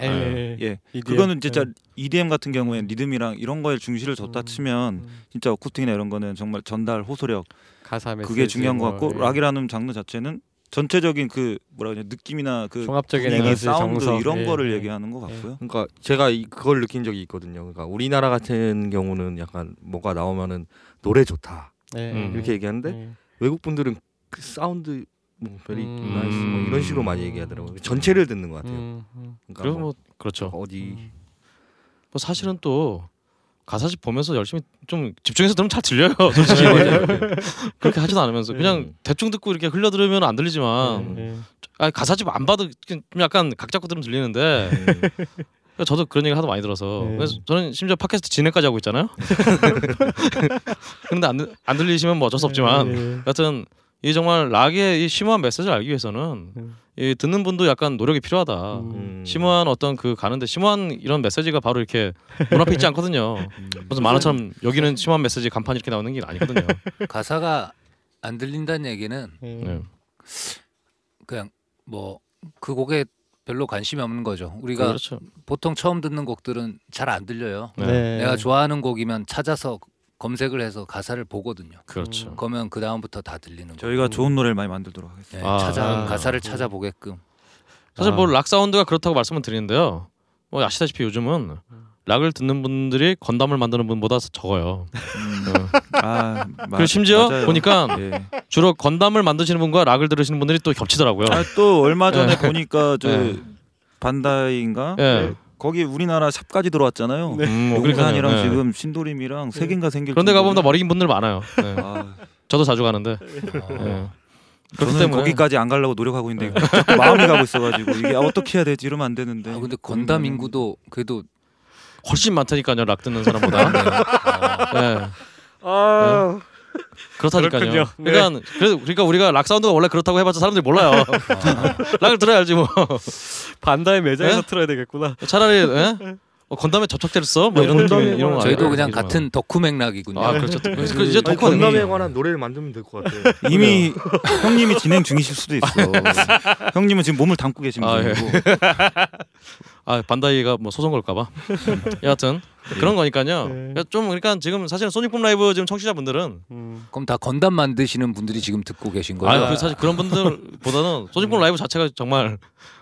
예. 예. EDM. 그거는 진짜 EDM 같은 경우에 리듬이랑 이런 거에 중시를 뒀다 음, 치면 음. 진짜 어쿠스틱이나 이런 거는 정말 전달 호소력 가사 메시지 그게 중요한 것 뭐, 같고 예. 락이라는 장르 자체는 전체적인 그 뭐라 그러냐 느낌이나 그 종합적인 분위기, 에너지, 사운드 정서. 이런 예, 거를 예. 얘기하는 것 같고요. 그러니까 제가 이, 그걸 느낀 적이 있거든요. 그러니까 우리나라 같은 경우는 약간 뭐가 나오면은 노래 좋다 예, 음. 예. 이렇게 얘기하는데 예. 외국 분들은 그 사운드 뭐 very 음. nice 뭐 이런 식으로 많이 얘기하더라고요. 전체를 듣는 것 같아요. 음, 음. 그러니까 뭐뭐 그렇죠. 어디 뭐 사실은 또 가사집 보면서 열심히 좀 집중해서 들으면 잘 들려요. [LAUGHS] 솔직히 그렇게 하지도 않으면서 그냥 음. 대충 듣고 이렇게 흘려 들으면 안 들리지만 예. 아, 가사집 안 봐도 좀 약간 각 잡고 들으면 들리는데 음. 저도 그런 얘기 하도 많이 들어서 네. 그래서 저는 심지어 팟캐스트 진행까지 하고 있잖아요. [LAUGHS] 근데 안, 들- 안 들리시면 뭐 어쩔 수 없지만 예. 여하튼 이 정말 락의 이 심오한 메시지를 알기 위해서는 음. 이 듣는 분도 약간 노력이 필요하다. 음. 음. 심오한 어떤 그 가는데 심오한 이런 메시지가 바로 이렇게 눈앞에 있지 않거든요. [LAUGHS] 음. 무슨 만화처럼 여기는 심오한 메시지 간판 이렇게 나오는 게 아니거든요. [LAUGHS] 가사가 안 들린다는 얘기는 네. 그냥 뭐 그 곡에 별로 관심이 없는 거죠. 우리가 그렇죠. 보통 처음 듣는 곡들은 잘 안 들려요. 네. 내가 좋아하는 곡이면 찾아서 검색을 해서 가사를 보거든요. 그렇죠. 그러면 그 다음부터 다 들리는 거예요. 저희가 좋은 노래를 많이 만들도록 하겠습니다. 네, 아, 찾아 아. 가사를 찾아보게끔. 사실 아. 뭐락 사운드가 그렇다고 말씀을 드리는데요. 뭐 아시다시피 요즘은 락을 듣는 분들이 건담을 만드는 분보다 적어요. 음. 어. 아, 마- 그리고 심지어 맞아요. 보니까 예. 주로 건담을 만드시는 분과 락을 들으시는 분들이 또 겹치더라고요. 아, 또 얼마 전에 예. 보니까 저 예. 반다이인가 예. 거기 우리나라 샵까지 들어왔잖아요. 음, 공산이랑 그러니까요. 예. 지금 신도림이랑 세 개인가 생길. 그런데 가보면 다 머리 긴 분들 많아요. [LAUGHS] 네. 아, 저도 자주 가는데. 어. 예. 그렇기 저는 때문에 거기까지 안 가려고 노력하고 있는데 마음이 가고 있어가지고 이게 어떻게 해야 되지 이러면 안 되는데. 아, 근데 건담 인구도 그래도 훨씬 많다니까요. 락 듣는 사람보다. 예. [LAUGHS] 아, 그렇다니까요. 그렇군요. 네. 그러니까 그래서 그러니까 우리가 락 사운드가 원래 그렇다고 해봤자 사람들이 몰라요. [LAUGHS] 락을 들어야지 뭐. 반다의 매장에서 예? 틀어야 되겠구나. 차라리 예? 어, 건담에 접촉제를 써? 뭐 이런 건담에 느낌 이런 거 저희도? 그냥 얘기지만. 같은 덕후 맥락이군요. 아 그렇죠. 그래서 그 이제 아니, 덕후가 건담에 되는 관한 노래를 만들면 될 것 같아요. 이미 형님이 진행 중이실 수도 있어. [LAUGHS] 형님은 지금 몸을 담고 계신 아, 예. 분이고. 아 [LAUGHS] 반다이가 뭐 소송 걸까봐. [LAUGHS] 여하튼 그런 거니까요. 네. 그러니까 좀 그러니까 지금 사실은 소닉붐 라이브 지금 청취자분들은 음. 그럼 다 건담 만드시는 분들이 지금 듣고 계신 거예요? 아, 그 사실 그런 분들보다는 [LAUGHS] 소닉붐 라이브 자체가 정말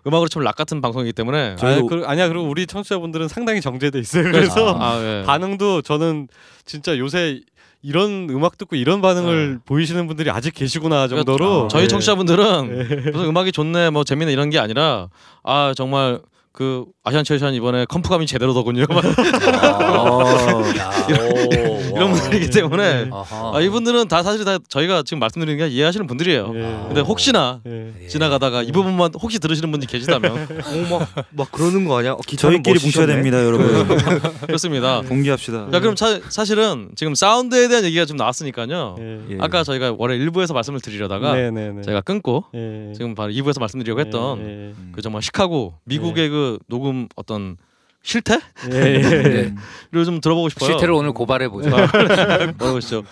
음악으로 치면 락 같은 방송이기 때문에 아, 그, 아니야 그리고 우리 청취자분들은 상당히 정제돼 있어요. 그래서 아, 예. 반응도 저는 진짜 요새 이런 음악 듣고 이런 반응을 보이시는 분들이 아직 계시구나 정도로 그러니까 저희 네. 청취자분들은 무슨 음악이 좋네 뭐 재미네 이런 게 아니라 아 정말 그 아시안 체이션 이번에 컴프감이 제대로 더군요 막 [LAUGHS] 이런 분들이기 때문에 아하. 아, 이분들은 다 사실 다 저희가 지금 말씀드리는 게 이해하시는 분들이에요. 예. 근데 혹시나 예. 예. 지나가다가 이 부분만 혹시 들으시는 분이 계시다면 [LAUGHS] 어막 막 그러는 거 아니야? 어, 저희끼리 뭉쳐야. 됩니다, 여러분. [LAUGHS] 그렇습니다. 동기합시다. 자 그럼 차, 사실은 지금 사운드에 대한 얘기가 좀 나왔으니까요. 예. 예. 아까 저희가 원래 1부에서 말씀을 드리려다가 네 네네. 제가 끊고 예. 지금 바로 2부에서 말씀드리려고 했던 예, 예. 음. 그 정말 시카고 미국의 그 녹음 어떤 실태를 예, 예. [LAUGHS] 네. 좀 들어보고 싶어요. 실태를 오늘 고발해 보죠. 물어보시죠.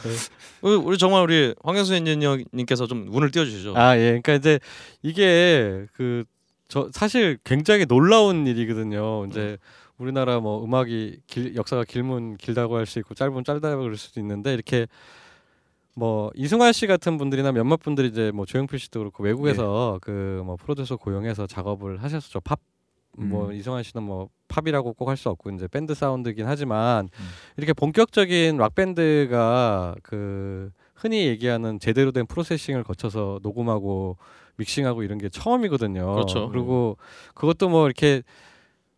우리, 우리 정말 우리 황현수 엔지니어님께서 좀 운을 띄워주시죠. 아 예. 그러니까 이제 이게 그 저 사실 굉장히 놀라운 일이거든요. 이제 우리나라 뭐 음악이 길, 역사가 길면 길다고 할 수 있고 짧으면 짧다고 그럴 수도 있는데 이렇게 뭐 이승환 씨 같은 분들이나 몇몇 분들이 이제 뭐 조용필 씨도 그렇고 외국에서 그뭐 프로듀서 고용해서 작업을 하셨죠. 팝 뭐 음. 이승환 씨는 뭐 팝이라고 꼭 할 수 없고 이제 밴드 사운드긴 하지만 음. 이렇게 본격적인 락 밴드가 그 흔히 얘기하는 제대로 된 processing을 거쳐서 녹음하고 믹싱하고 이런 게 처음이거든요. 그렇죠. 그리고 그것도 뭐 이렇게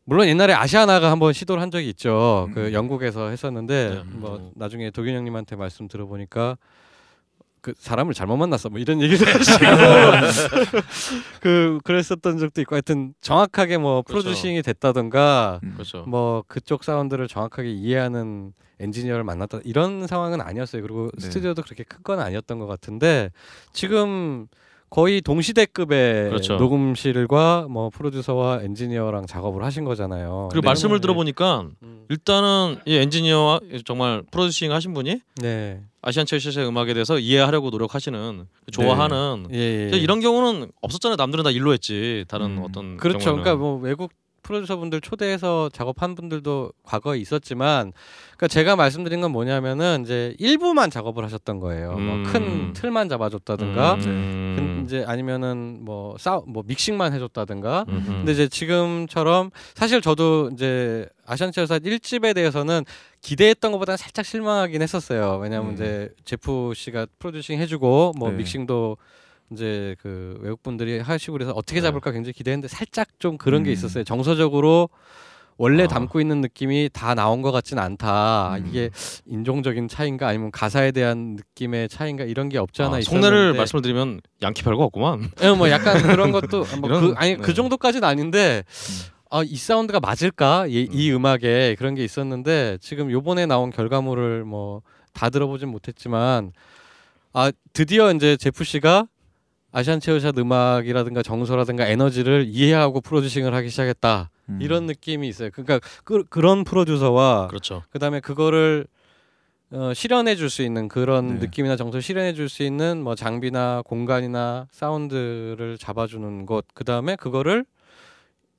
물론 옛날에 아시아나가 한번 시도를 한 적이 있죠. 음. 그 영국에서 했었는데 네. 뭐 나중에 도균 형님한테 말씀 들어보니까 그 사람을 잘못 만났어 뭐 이런 얘기를 [LAUGHS] 하시고 [LAUGHS] 그 그랬었던 적도 있고 하여튼 정확하게 뭐 그렇죠. 프로듀싱이 됐다던가 음. 그렇죠. 뭐 그쪽 사운드를 정확하게 이해하는 엔지니어를 만났다 이런 상황은 아니었어요. 그리고 네. 스튜디오도 그렇게 큰 건 아니었던 것 같은데 지금 거의 동시대급의 그렇죠. 녹음실과 뭐 프로듀서와 엔지니어랑 작업을 하신 거잖아요. 그리고 네. 말씀을 네. 들어보니까 음. 일단은 이 엔지니어와 정말 프로듀싱 하신 분이 네. 아시안 체이션의 음악에 대해서 이해하려고 노력하시는 좋아하는 예, 예. 근데 이런 경우는 없었잖아요. 남들은 다 일로 했지. 다른 음. 어떤 그렇죠. 경우에는. 그러니까 뭐 외국 프로듀서분들 초대해서 작업한 분들도 과거에 있었지만, 그러니까 제가 말씀드린 건 뭐냐면은 이제 일부만 작업을 하셨던 거예요. 음. 뭐큰 틀만 잡아줬다든가, 음. 근 이제 아니면은 뭐 싸, 뭐 믹싱만 해줬다든가. 음흠. 근데 이제 지금처럼 사실 저도 이제 아시안체어사 1집에 대해서는 기대했던 것보다는 살짝 실망하긴 했었어요. 왜냐하면 음. 이제 제프 씨가 프로듀싱 해주고 뭐 네. 믹싱도 이제 그 외국 분들이 하시고 그래서 어떻게 네. 잡을까 굉장히 기대했는데 살짝 좀 그런 게 음. 있었어요. 정서적으로 원래 아. 담고 있는 느낌이 다 나온 것 같진 않다. 음. 이게 인종적인 차이인가 아니면 가사에 대한 느낌의 차이인가 이런 게 없지 않아 아, 있었는데 속내를 말씀을 드리면 양키 별거 없구만. 예, 뭐 약간 그런 것도 뭐 [LAUGHS] 이런- 그, 아니 네. 그 정도까지는 아닌데 아, 이 사운드가 맞을까 이, 이 음악에 그런 게 있었는데 지금 요번에 나온 결과물을 뭐 다 들어보진 못했지만 아 드디어 이제 제프 씨가 아시안 체어샷 음악이라든가 정서라든가 에너지를 이해하고 프로듀싱을 하기 시작했다 음. 이런 느낌이 있어요. 그러니까 그, 그런 프로듀서와 그렇죠. 그다음에 그거를 어, 실현해 줄 수 있는 그런 네. 느낌이나 정서를 실현해 줄 수 있는 뭐 장비나 공간이나 사운드를 잡아주는 곳 그다음에 그거를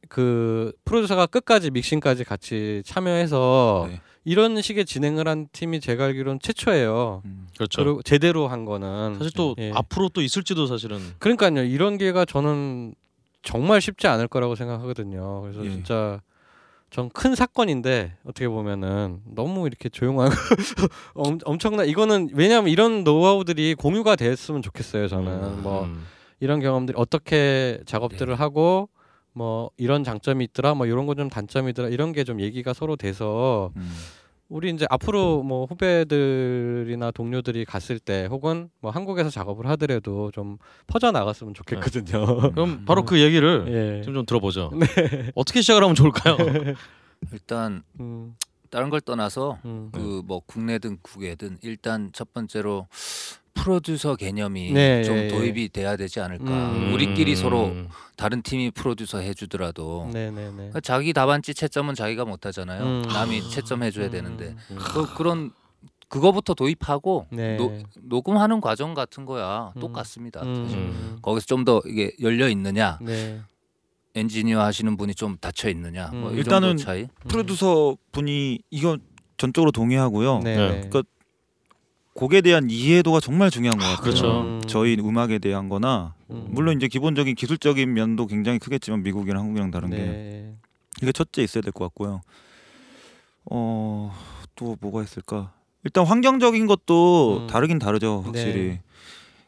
그 프로듀서가 끝까지 믹싱까지 같이 참여해서 네. 이런 식의 진행을 한 팀이 제가 알기로는 최초예요. 음. 그렇죠. 그리고 제대로 한 거는 사실 또 예. 앞으로 또 있을지도 사실은 그러니까요. 이런 기회가 저는 정말 쉽지 않을 거라고 생각하거든요. 그래서 예. 진짜 전 큰 사건인데 어떻게 보면은 너무 이렇게 조용하고 [LAUGHS] 엄, 엄청나 이거는 왜냐하면 이런 노하우들이 공유가 됐으면 좋겠어요. 저는 뭐 음. 이런 경험들이 어떻게 작업들을 하고 뭐 이런 장점이 있더라 뭐 이런 거 좀 단점이더라 이런 게 좀 얘기가 서로 돼서 음. 우리 이제 앞으로 뭐 후배들이나 동료들이 갔을 때 혹은 뭐 한국에서 작업을 하더라도 좀 퍼져 나갔으면 좋겠거든요. [LAUGHS] 그럼 바로 그 얘기를 예. 좀좀 들어보죠. 어떻게 시작을 하면 좋을까요? [LAUGHS] 일단 음, 다른 걸 떠나서 음. 그뭐 국내든 국외든 일단 첫 번째로 프로듀서 개념이 네, 좀 예, 예. 도입이 돼야 되지 않을까. 음. 우리끼리 서로 음. 다른 팀이 프로듀서 해주더라도 네 네네. 그러니까 자기 답안지 채점은 자기가 못하잖아요. 음. 남이 채점 해줘야 음, 되는데 음. 그, 그런 그거부터 도입하고 네. 노, 녹음하는 과정 같은 거야 음. 똑같습니다. 음, 사실. 음. 거기서 좀 더 이게 열려 있느냐, 네. 엔지니어 하시는 분이 좀 닫혀 있느냐, 뭐 음. 이 일단은. 프로듀서 분이 이거 전적으로 동의하고요. 네. 네. 그러니까 곡에 대한 이해도가 정말 중요한 것 같아요. 그렇죠. 음. 저희 음악에 대한거나 음. 물론 이제 기본적인 기술적인 면도 굉장히 크겠지만 미국이랑 한국이랑 다른 게 네. 이게 첫째 있어야 될 것 같고요. 어, 또 뭐가 있을까? 일단 환경적인 것도 음. 다르긴 다르죠, 확실히. 네.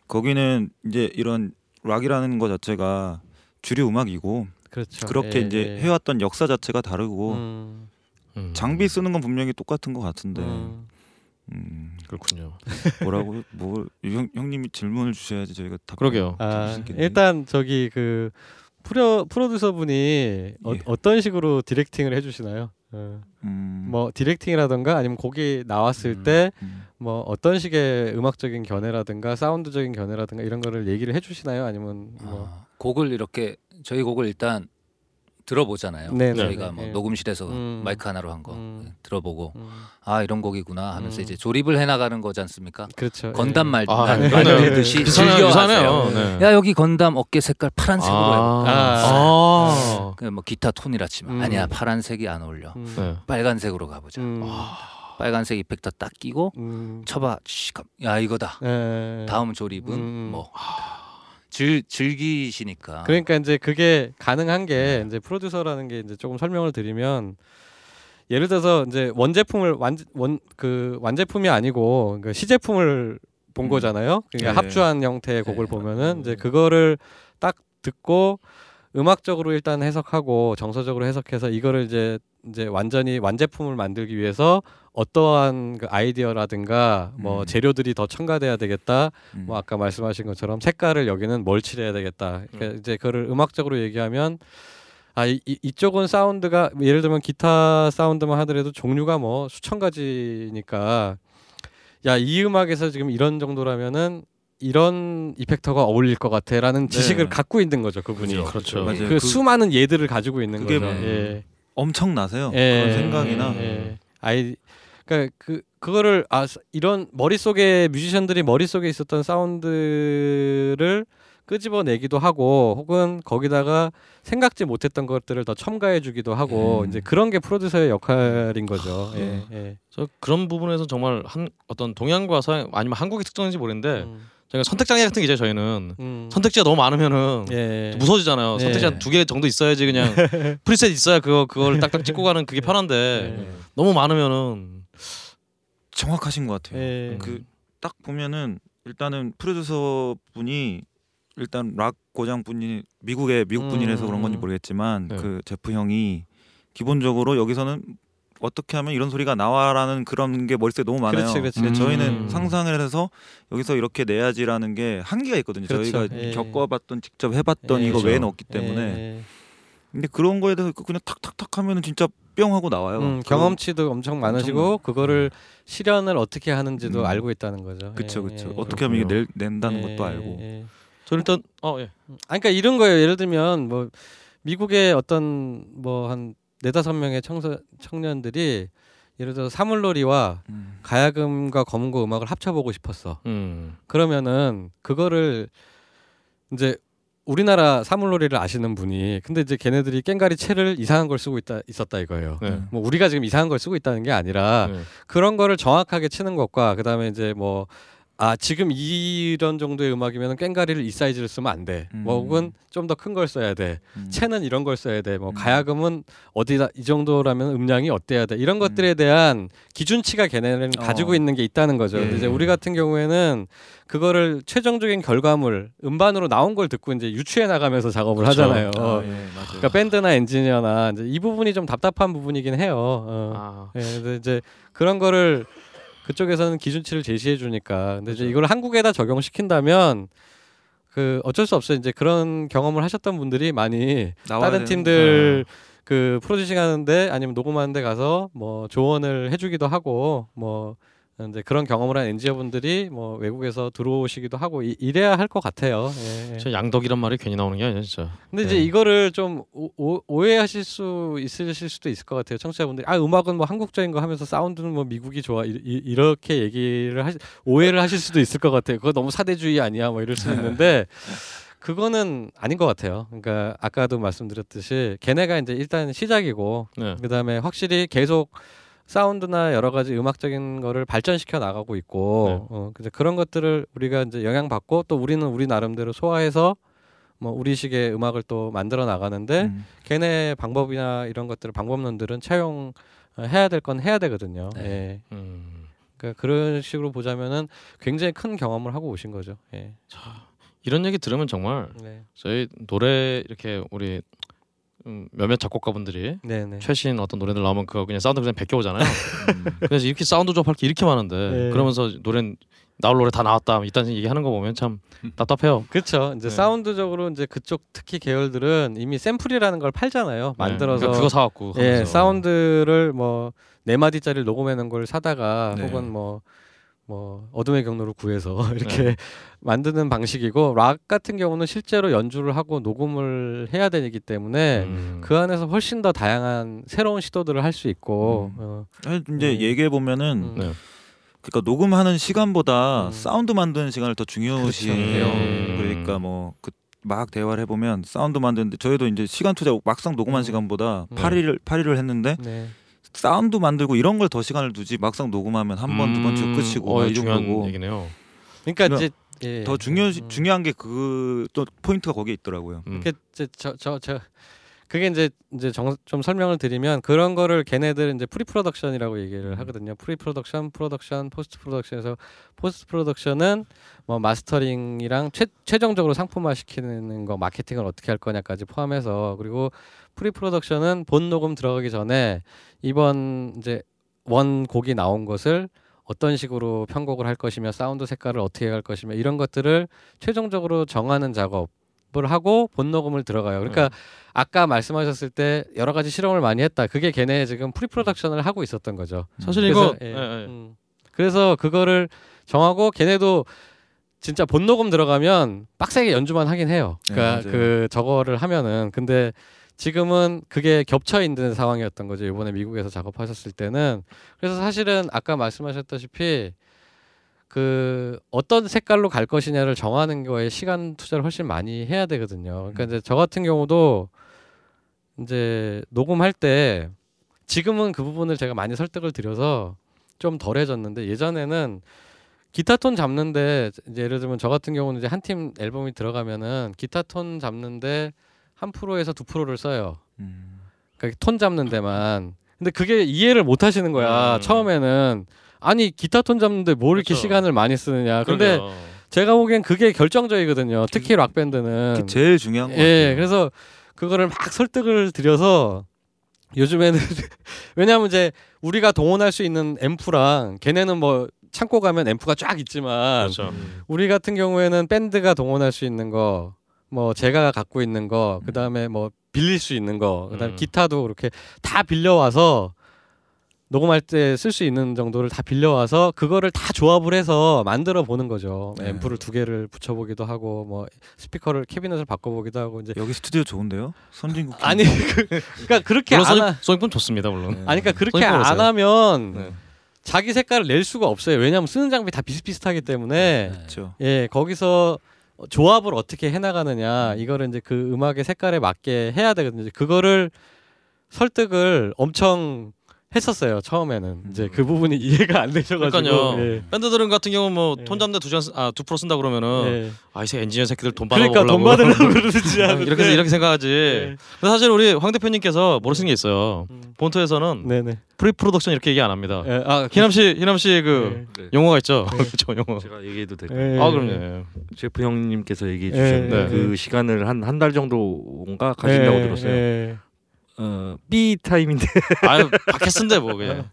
거기는 이제 이런 락이라는 것 자체가 주류 음악이고 그렇죠. 그렇게 예, 이제 예. 해왔던 역사 자체가 다르고 음. 음. 장비 쓰는 건 분명히 똑같은 것 같은데 음. 음, 그렇군요. 뭐라고 뭐 형, 형님이 질문을 주셔야지 저희가 답 그러게요. 아. 일단 저기 그 프로 프로듀서 분이 어, 예. 어 떤 식으로 디렉팅을 해주시나요? 어, 음, 뭐 디렉팅이라던가 아니면 곡이 나왔을 음. 때 음. 뭐 어떤 식의 음악적인 견해라든가 사운드적인 견해라든가 이런 거를 얘기를 해주시나요? 아니면 뭐 아, 곡을 이렇게 저희 곡을 일단 들어보잖아요. 네, 네, 저희가 네, 뭐 네. 녹음실에서 음. 마이크 하나로 한거 음. 들어보고 음, 아 이런 곡이구나 하면서 음. 이제 조립을 해나가는 거지 않습니까? 그렇죠. 건담 예. 말 아, 말- 네. 만들듯이 유사해요. 즐겨 유사하네요. 하세요. 네. 야 여기 건담 어깨 색깔 파란색으로 해볼까? 아. 아. 그뭐 기타 톤이라 치면 음. 아니야 파란색이 안 어울려. 음. 네. 빨간색으로 가보자. 음. 빨간색 이펙터 딱 끼고 음. 쳐봐. 야 이거다. 예. 다음 조립은 음. 뭐 즐, 즐기시니까. 그러니까 이제 그게 가능한 게 이제 프로듀서라는 게 이제 조금 설명을 드리면 예를 들어서 이제 원제품을 완원 그 완제품이 아니고 그 시제품을 본 음. 거잖아요. 그러니까 네. 합주한 형태의 곡을 네. 보면은 이제 그거를 딱 듣고 음악적으로 일단 해석하고 정서적으로 해석해서 이거를 이제 이제 완전히 완제품을 만들기 위해서 어떠한 그 아이디어라든가 뭐 음. 재료들이 더 첨가돼야 되겠다. 음. 뭐 아까 말씀하신 것처럼 색깔을 여기는 뭘 칠해야 되겠다. 그러니까 이제 그거를 음악적으로 얘기하면 아 이, 이- 이쪽은 사운드가 예를 들면 기타 사운드만 하더라도 종류가 뭐 수천 가지니까 야 이 음악에서 지금 이런 정도라면은 이런 이펙터가 어울릴 것 같아라는 지식을 갖고 있는 거죠 그분이. 그렇죠. 그렇죠. 그, 그- 수많은 예들을 가지고 있는 거죠. 뭐- 예. 엄청나세요. 예, 그런 생각이나 예, 예. 아이 그러니까 그 그거를 아 사- 이런 머릿속에 뮤지션들이 머릿속에 있었던 사운드를 끄집어내기도 하고 혹은 거기다가 생각지 못했던 것들을 더 첨가해 주기도 하고 음. 이제 그런 게 프로듀서의 역할인 거죠. 예. 예. 저 그런 부분에서 정말 한 어떤 동양과 서양 아니면 한국의 특성인지 모르겠는데 음. 저희가 선택 장애 같은 게 있죠. 저희는 음. 선택지가 너무 많으면은 예. 무서워지잖아요. 네. 선택지 한 두 개 정도 있어야지 그냥 [LAUGHS] 프리셋 있어야 그거 그걸 딱딱 찍고 가는 그게 편한데 예. 너무 많으면은 정확하신 것 같아요. 예. 그딱 보면은 일단은 프로듀서 분이 일단 락 고장 분이 미국의 미국 분이라서 음. 그런 건지 모르겠지만 네. 그 제프 형이 기본적으로 여기서는 어떻게 하면 이런 소리가 나와라는 그런 게 머릿속에 너무 많아요. 그렇지, 그렇지. 근데 음. 저희는 상상을 해서 여기서 이렇게 내야지라는 게 한계가 있거든요. 그렇죠. 저희가 예. 겪어봤던 직접 해봤던 예. 이거 그렇죠. 외에는 없기 때문에 예. 근데 그런 거에 대해서 그냥 탁탁탁 하면은 진짜 뿅 하고 나와요. 음, 경험치도 엄청 많으시고 엄청 그거를 실현을 어떻게 하는지도 음. 알고 있다는 거죠. 그쵸 예, 그쵸. 예. 어떻게 하면 이게 낼, 낸다는 예, 것도 알고. 예. 저 일단 어 예. 아 그러니까 이런 거예요. 예를 들면 뭐 미국의 어떤 뭐 한 네다섯 명의 청소 청년들이 예를 들어 사물놀이와 음. 가야금과 검은고 음악을 합쳐보고 싶었어. 음. 그러면은 그거를 이제 우리나라 사물놀이를 아시는 분이 근데 이제 걔네들이 깽가리 채를 이상한 걸 쓰고 있다 있었다 이거예요. 네. 뭐 우리가 지금 이상한 걸 쓰고 있다는 게 아니라 네. 그런 거를 정확하게 치는 것과 그다음에 이제 뭐 아 지금 이런 정도의 음악이면 깽가리를 이 사이즈를 쓰면 안 돼. 뭐 음. 혹은 좀 더 큰 걸 써야 돼. 음. 채는 이런 걸 써야 돼. 뭐 음. 가야금은 어디다 이 정도라면 음량이 어때야 돼. 이런 것들에 대한 기준치가 걔네는 어. 가지고 있는 게 있다는 거죠. 근데 예. 이제 우리 같은 경우에는 그거를 최종적인 결과물 음반으로 나온 걸 듣고 이제 유추해 나가면서 작업을 그쵸. 하잖아요. 아, 예, 맞아요. 그러니까 밴드나 엔지니어나 이제 이 부분이 좀 답답한 부분이긴 해요. 어. 아. 예, 근데 이제 그런 거를 그쪽에서는 기준치를 제시해 주니까. 근데 이제 이걸 한국에다 적용시킨다면 그 어쩔 수 없어요. 이제 그런 경험을 하셨던 분들이 많이 다른 팀들 그 프로듀싱 하는데 아니면 녹음하는 데 가서 뭐 조언을 해주기도 하고 뭐 이제 그런 경험을 한 엔지니어 분들이 뭐 외국에서 들어오시기도 하고 이, 이래야 할 것 같아요. 예, 예. 저 양덕이란 말이 괜히 나오는 게 아니야 진짜. 근데 이제 네. 이거를 좀 오, 오, 오해하실 수 있으실 수도 있을 것 같아요. 청취자분들이 아 음악은 뭐 한국적인 거 하면서 사운드는 뭐 미국이 좋아 이, 렇게 얘기를 하시, 오해를 하실 수도 있을 것 같아요. 그거 너무 사대주의 아니야 뭐 이럴 수 있는데 [LAUGHS] 그거는 아닌 것 같아요. 그러니까 아까도 말씀드렸듯이 걔네가 이제 일단 시작이고 네. 그다음에 확실히 계속 사운드나 여러 가지 음악적인 거를 발전시켜 나가고 있고 네. 어, 그래서 그런 것들을 우리가 이제 영향 받고 또 우리는 우리 나름대로 소화해서 뭐 우리식의 음악을 또 만들어 나가는데 음. 걔네 방법이나 이런 것들을 방법론들은 차용 어, 해야 될 건 해야 되거든요. 네. 예. 음. 그러니까 그런 식으로 보자면은 굉장히 큰 경험을 하고 오신 거죠. 예. 이런 얘기 들으면 정말 네. 저희 노래 이렇게 우리 음, 몇몇 작곡가분들이 네, 네. 최신 어떤 노래들 나오면 그거 그냥 사운드 그냥 베껴 오잖아요. [LAUGHS] 음. [LAUGHS] 그래서 이렇게 사운드 조합할 게 이렇게 많은데 네. 그러면서 노래는 나올 노래 다 나왔다 이딴 얘기하는 거 보면 참 [LAUGHS] 답답해요. 그렇죠. 이제 네. 사운드적으로 이제 그쪽 특히 계열들은 이미 샘플이라는 걸 팔잖아요. 만들어서 네. 그러니까 그거 사갖고 예. 사운드를 뭐 네 마디짜리 녹음해놓은 걸 사다가 네. 혹은 뭐 뭐 어둠의 경로를 구해서 [LAUGHS] 이렇게 네. 만드는 방식이고 락 같은 경우는 실제로 연주를 하고 녹음을 해야 되기 때문에 음. 그 안에서 훨씬 더 다양한 새로운 시도들을 할 수 있고 음. 어, 이제 음. 얘기해 보면은 음. 네. 그러니까 녹음하는 시간보다 음. 사운드 만드는 시간을 더 중요시해요. 그렇죠. 음. 그러니까 뭐그 막 대화를 해보면 사운드 만드는데 저희도 이제 시간 투자 막상 녹음한 음. 시간보다 음. 8일을 8일을 했는데 네. 사운드 만들고 이런 걸 더 시간을 두지 막상 녹음하면 한번두번쭉 음. 끝이고 어, 막이 중요한 정도고 얘기네요. 그러니까 그러니까 이제 예. 더 중요 음. 중요한 게 그 또 포인트가 거기에 있더라고요. 음. 그게 이제 저저저 그게 이제 이제 정, 좀 설명을 드리면 그런 거를 걔네들 이제 pre-production이라고 얘기를 하거든요. pre-production, production, post-production에서 post-production은 뭐 mastering이랑 최, 최종적으로 상품화 시키는 거 마케팅을 어떻게 할 거냐까지 포함해서 그리고 pre-production은 본 녹음 들어가기 전에 이번 이제 원 곡이 나온 것을 어떤 식으로 편곡을 할 것이며 사운드 색깔을 어떻게 할 것이며 이런 것들을 최종적으로 정하는 작업 을 하고 본 녹음을 들어가요. 그러니까 아까 말씀하셨을 때 여러 가지 실험을 많이 했다. 그게 걔네 지금 pre-production을 하고 있었던 거죠. 사실 이거 그래서, 예, 예, 예. 음. 그래서 그거를 정하고 걔네도 진짜 본 녹음 들어가면 빡세게 연주만 하긴 해요. 네, 그러니까 맞아요. 그 저거를 하면은 근데 지금은 그게 겹쳐 있는 상황이었던 거죠. 이번에 미국에서 작업하셨을 때는 그래서 사실은 아까 말씀하셨다시피 그 어떤 색깔로 갈 것이냐를 정하는 거에 시간 투자를 훨씬 많이 해야 되거든요. 그러니까 이제 저 같은 경우도 이제 녹음할 때 지금은 그 부분을 제가 많이 설득을 드려서 좀 덜해졌는데 예전에는 기타 톤 잡는데 이제 예를 들면 저 같은 경우는 이제 한 팀 앨범이 들어가면은 기타 톤 잡는데 한 프로에서 두 프로를 써요. 음. 그러니까 톤 잡는 데만. 근데 그게 이해를 못 하시는 거야. 음. 처음에는 아니 기타 톤 잡는데 뭘 이렇게 그렇죠. 시간을 많이 쓰느냐. 근데 그러게요. 제가 보기엔 그게 결정적이거든요. 특히 락 밴드는. 제일 중요한 거. 예, 그래서 그거를 막 설득을 드려서 요즘에는 [LAUGHS] 왜냐하면 이제 우리가 동원할 수 있는 앰프랑 걔네는 뭐 창고 가면 앰프가 쫙 있지만 그렇죠. 우리 같은 경우에는 밴드가 동원할 수 있는 거, 뭐 제가 갖고 있는 거, 그 다음에 뭐 빌릴 수 있는 거, 그 다음 에 음. 기타도 그렇게 다 빌려 와서 녹음할 때 쓸 수 있는 정도를 다 빌려와서 그거를 다 조합을 해서 만들어 보는 거죠. 네. 앰프를 두 개를 붙여보기도 하고 뭐 스피커를 캐비넷을 바꿔보기도 하고 이제 여기 스튜디오 좋은데요? 선진국 [LAUGHS] 아니 그, 그러니까 그렇게 물론 안 소닉 하, 소닉폰 좋습니다 물론. 네. 아니 그러니까 그렇게 안 오세요. 하면 네. 자기 색깔을 낼 수가 없어요. 왜냐하면 쓰는 장비 다 비슷비슷하기 때문에 그렇죠. 예 거기서 조합을 어떻게 해나가느냐 이거를 이제 그 음악의 색깔에 맞게 해야 되거든요. 그거를 설득을 엄청 했었어요 처음에는 이제 그 부분이 [LAUGHS] 이해가 안 되셔가지고 그러니까요. 예. 밴드들은 같은 경우 뭐 예. 톤 잡는데 두 시간 아두 프로 쓴다 그러면은 예. 아이 새 엔지니어 새끼들 돈 받아 그러니까 돈 받으려고 [LAUGHS] 그러지 않은데 이렇게 이렇게 생각하지. 예. 근데 사실 우리 황 대표님께서 모르시는 게 있어요. 음. 본토에서는 네네 pre-production 이렇게 얘기 안 합니다. 예, 아 희남 씨 희남 씨의 그 네. 용어가 있죠. [LAUGHS] 그렇죠 용어. 제가 얘기해도 될까요? 예. 아 그럼요. 제프 형님께서 얘기해 예, 주셨는데 네. 그 시간을 한 한 달 정도인가 가신다고 예, 들었어요. 예. 어, B 타임인데 [LAUGHS] 아유 바켓인데 뭐 그냥.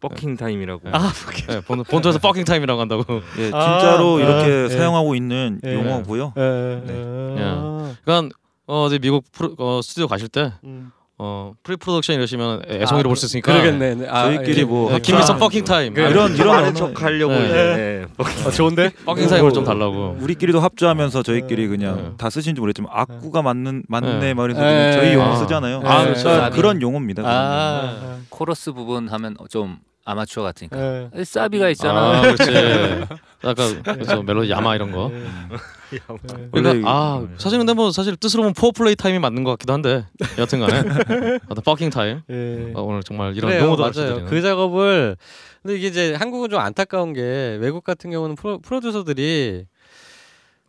fucking time이라고. 아 예, 본, 본토에서 fucking time이라고 한다고. 예, 아, 진짜로 아, 이렇게 예. 사용하고 있는 예. 용어고요. 예. 네. 아. 그러니까 어 어디 미국 프로, 어, 스튜디오 가실 때 음. 어, pre-production 이러시면 애송이로 아, 볼 수 있으니까. 그러겠네 네. 아, 저희끼리 예. 뭐 네, 아, fucking time. 그- 아, 이런 이런 아는 척 하려고 네. 예. 어, 좋은데 fucking time을 좀 달라고. 우리끼리도 합주하면서 저희끼리 그냥 네. 다 쓰신지 모르겠지만 악구가 맞는 맞네 네. 말해서 네. 그냥 저희 용어 아. 쓰잖아요. 아, 그렇죠. 네. 그런 용어입니다. 아, 코러스 부분 하면 좀 아마추어 같으니까 예. 에, 사비가 있잖아. 아, 그렇지. [LAUGHS] 약간 그래서 멜로디 야마 이런 거. 예. 그러니까 아 사실 근데 뭐 사실 뜻으로 보면 foreplay time이 맞는 것 같기도 한데 여튼간에 어떤 fucking time 예. 어, 오늘 정말 이런 그래요, 용어도 맞아요. 그 작업을 근데 이게 이제 한국은 좀 안타까운 게 외국 같은 경우는 프로, 프로듀서들이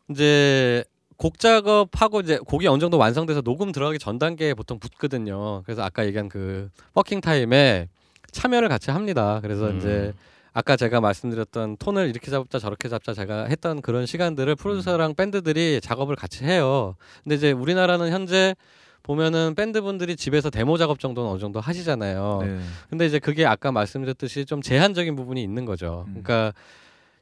이제 곡 작업하고 이제 곡이 어느 정도 완성돼서 녹음 들어가기 전 단계에 보통 붙거든요. 그래서 아까 얘기한 그 fucking time에 참여를 같이 합니다. 그래서 음. 이제 아까 제가 말씀드렸던 톤을 이렇게 잡자 저렇게 잡자 제가 했던 그런 시간들을 프로듀서랑 밴드들이 작업을 같이 해요. 근데 이제 우리나라는 현재 보면은 밴드분들이 집에서 데모 작업 정도는 어느 정도 하시잖아요. 네. 근데 이제 그게 아까 말씀드렸듯이 좀 제한적인 부분이 있는 거죠. 음. 그러니까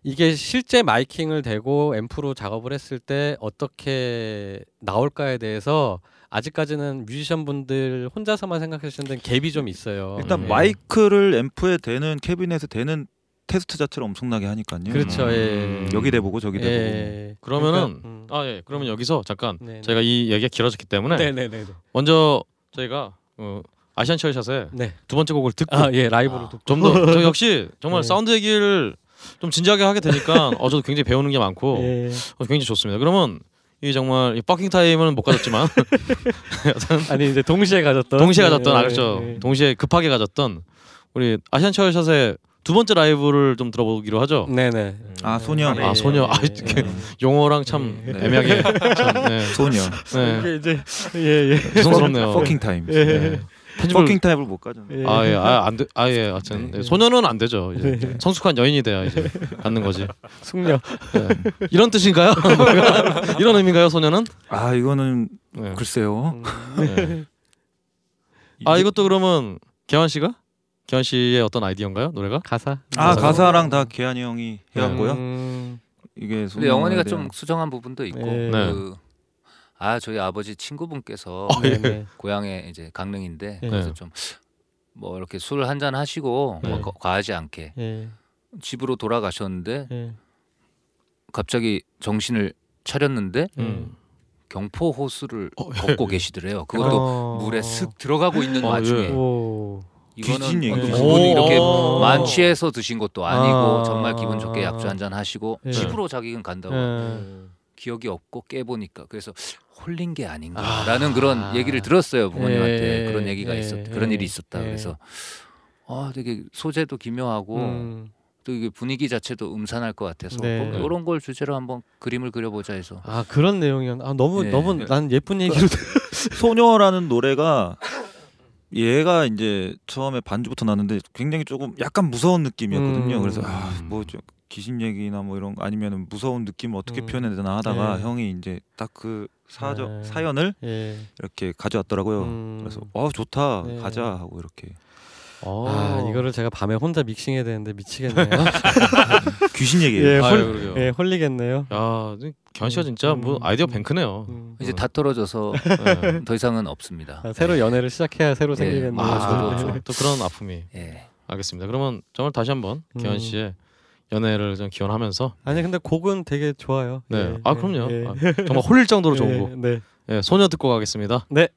이게 실제 마이킹을 대고 앰프로 작업을 했을 때 어떻게 나올까에 대해서 아직까지는 뮤지션 분들 혼자서만 생각하시는 데는 갭이 좀 있어요. 일단 예. 마이크를 앰프에 대는 캐비넷에 대는 테스트 자체를 엄청나게 하니까요. 그렇죠. 예. 음. 여기 대보고 저기 대보고. 예. 그러면은 그러니까, 음. 아 예 그러면 여기서 잠깐 네. 저희가 이 얘기가 길어졌기 때문에 네네네. 먼저 저희가 어, 아시안 체어샷의 네. 두 번째 곡을 듣고 아, 예, 라이브로 듣고. 좀더 [LAUGHS] 저 역시 정말 네. 사운드 얘기를 좀 진지하게 하게 되니까 어 저도 굉장히 배우는 게 많고 예. 어, 굉장히 좋습니다. 그러면 이 정말 이 fucking time은 못 가졌지만 [LAUGHS] 아니 이제 동시에 가졌던 동시에 가졌던 예, 아 그렇죠. 예, 예. 동시에 급하게 가졌던 우리 아시안 체어샷의 두 번째 라이브를 좀 들어보기로 하죠. 네네. 아 소녀. 아, 소녀. 아, 이렇게 용어랑 참 예. 애매하게 [LAUGHS] 참, 네. 소녀. 네. 이게 이제 예예. 죄송스럽네요. fucking time. 예. 네. 편집을 fucking time을 못 가죠. 예. 아 예, 아안 돼, 아예, 하여튼 네. 예, 소녀는 안 되죠. 이제 네. 성숙한 여인이 돼야 이제 갖는 거지. [LAUGHS] 숙녀. 예. 이런 뜻인가요? [LAUGHS] 이런 의미인가요, 소녀는? 아 이거는 네. 글쎄요. 네. 아 이것도 그러면 개환 씨가? 개환 씨의 어떤 아이디어인가요, 노래가? 가사. 아 가사랑 다 계한이 형이 해갖고요. 음, 이게 근데 영원이가 대한- 좀 수정한 부분도 있고 네. 네. 그, 아 저희 아버지 친구분께서 네네. 고향에 이제 강릉인데 네. 그래서 좀 뭐 이렇게 술 한 잔 하시고 뭐 네. 거- 과하지 않게 예. 집으로 돌아가셨는데 예. 갑자기 정신을 차렸는데 음. 경포 호수를 어, 걷고 계시더래요. 그것도 어. 물에 슥 들어가고 있는 어, 와중에 예. 오. 이거는. 그 그분이 이렇게 오. 만취해서 드신 것도 아니고 아. 정말 기분 좋게 약주 한 잔 하시고 예. 집으로 자기는 간다고 예. 기억이 없고 깨보니까 그래서 홀린 게 아. 아닌가라는 그런 얘기를 들었어요 부모님한테 예. 그런 얘기가 예. 있었 그런 예. 일이 있었다 예. 그래서 아 되게 소재도 기묘하고 음. 또 이게 분위기 자체도 음산할 것 같아서 네. 이런 걸 주제로 한번 그림을 그려보자 해서 아 그런 내용이었. 아 너무 예. 너무 난 예쁜 얘기로. [LAUGHS] 소녀라는 노래가 얘가 이제 처음에 반주부터 나는데 굉장히 조금 약간 무서운 느낌이었거든요. 음. 그래서 아뭐 귀신 얘기나 뭐 이런 거 아니면 무서운 느낌을 어떻게 음. 표현해야 되나 하다가 네. 형이 이제 딱 그 사저, 네. 사연을 예. 이렇게 가져왔더라고요. 음. 그래서 어 좋다 네. 가자 하고 이렇게. 어, 아, 이거를 제가 밤에 혼자 믹싱해야 되는데 미치겠네요. [LAUGHS] 귀신 얘기예요. 예, 아유, 홀, 예, 홀리겠네요. 야, 견 씨가 진짜 뭐 음, 뭐 아이디어 뱅크네요. 음. 이제 음. 다 떨어져서 네. [LAUGHS] 더 이상은 없습니다. 아, 새로 네. 연애를 시작해야 새로 네. 생기겠네요. 아, 아, 또 그런 아픔이. 예. 알겠습니다. 그러면 정말 다시 한번 음. 견 씨의 연애를 좀 기원하면서 아니 근데 곡은 되게 좋아요. 네. 예, 아 네. 그럼요. 예. 아, 정말 홀릴 정도로 좋은 예, 곡. 네. 네. 소녀 듣고 가겠습니다. 네.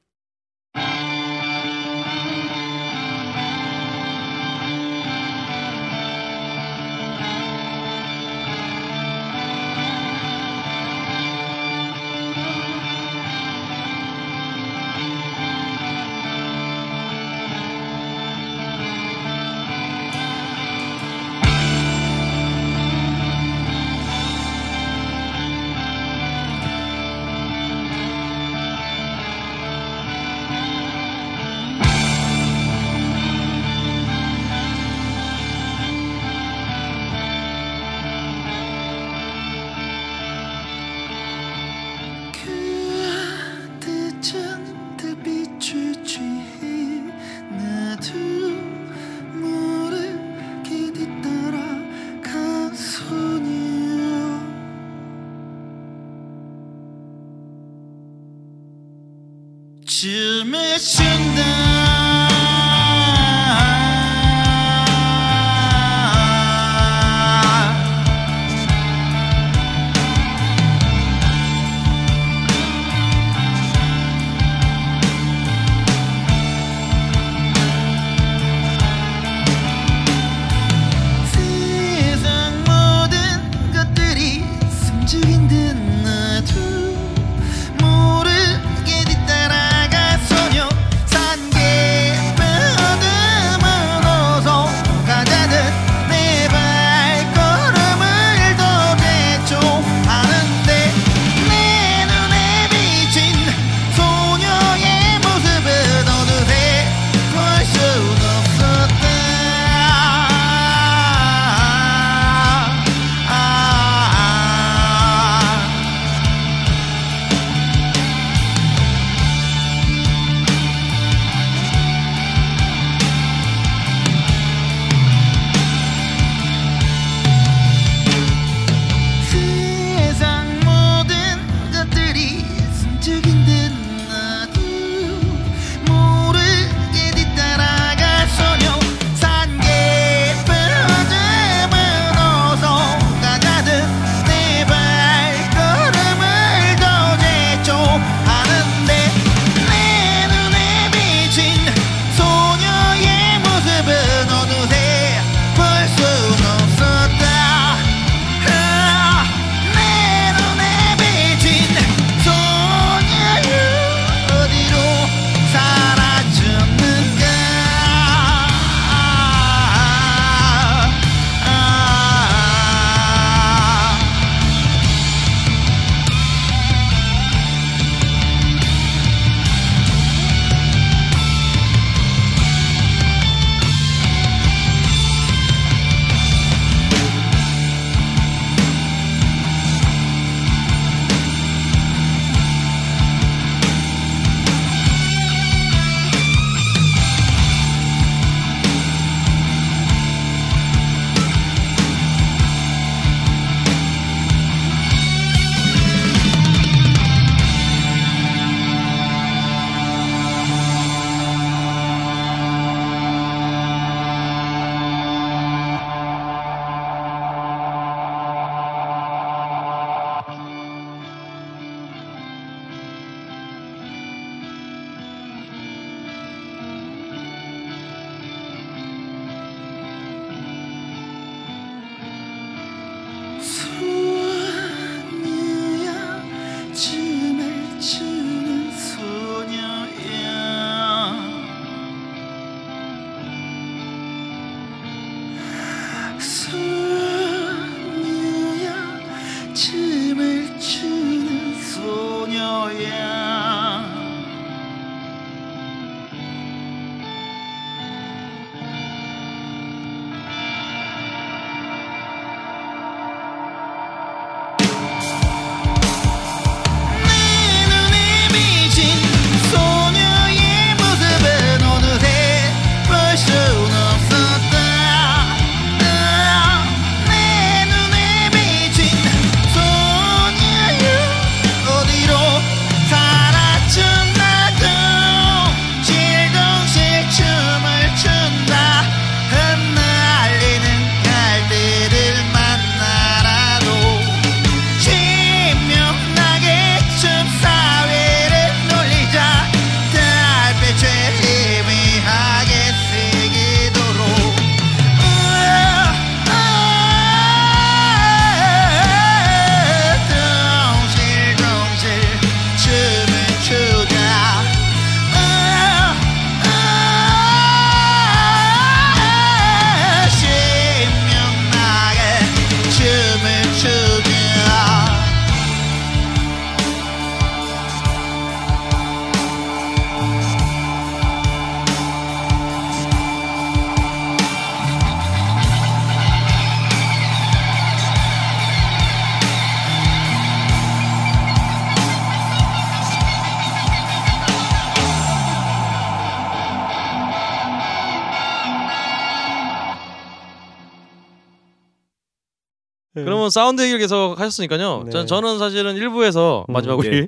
사운드 얘기를 계속 하셨으니까요. 네. 저, 저는 사실은 일부에서 음, 마지막 우리 네.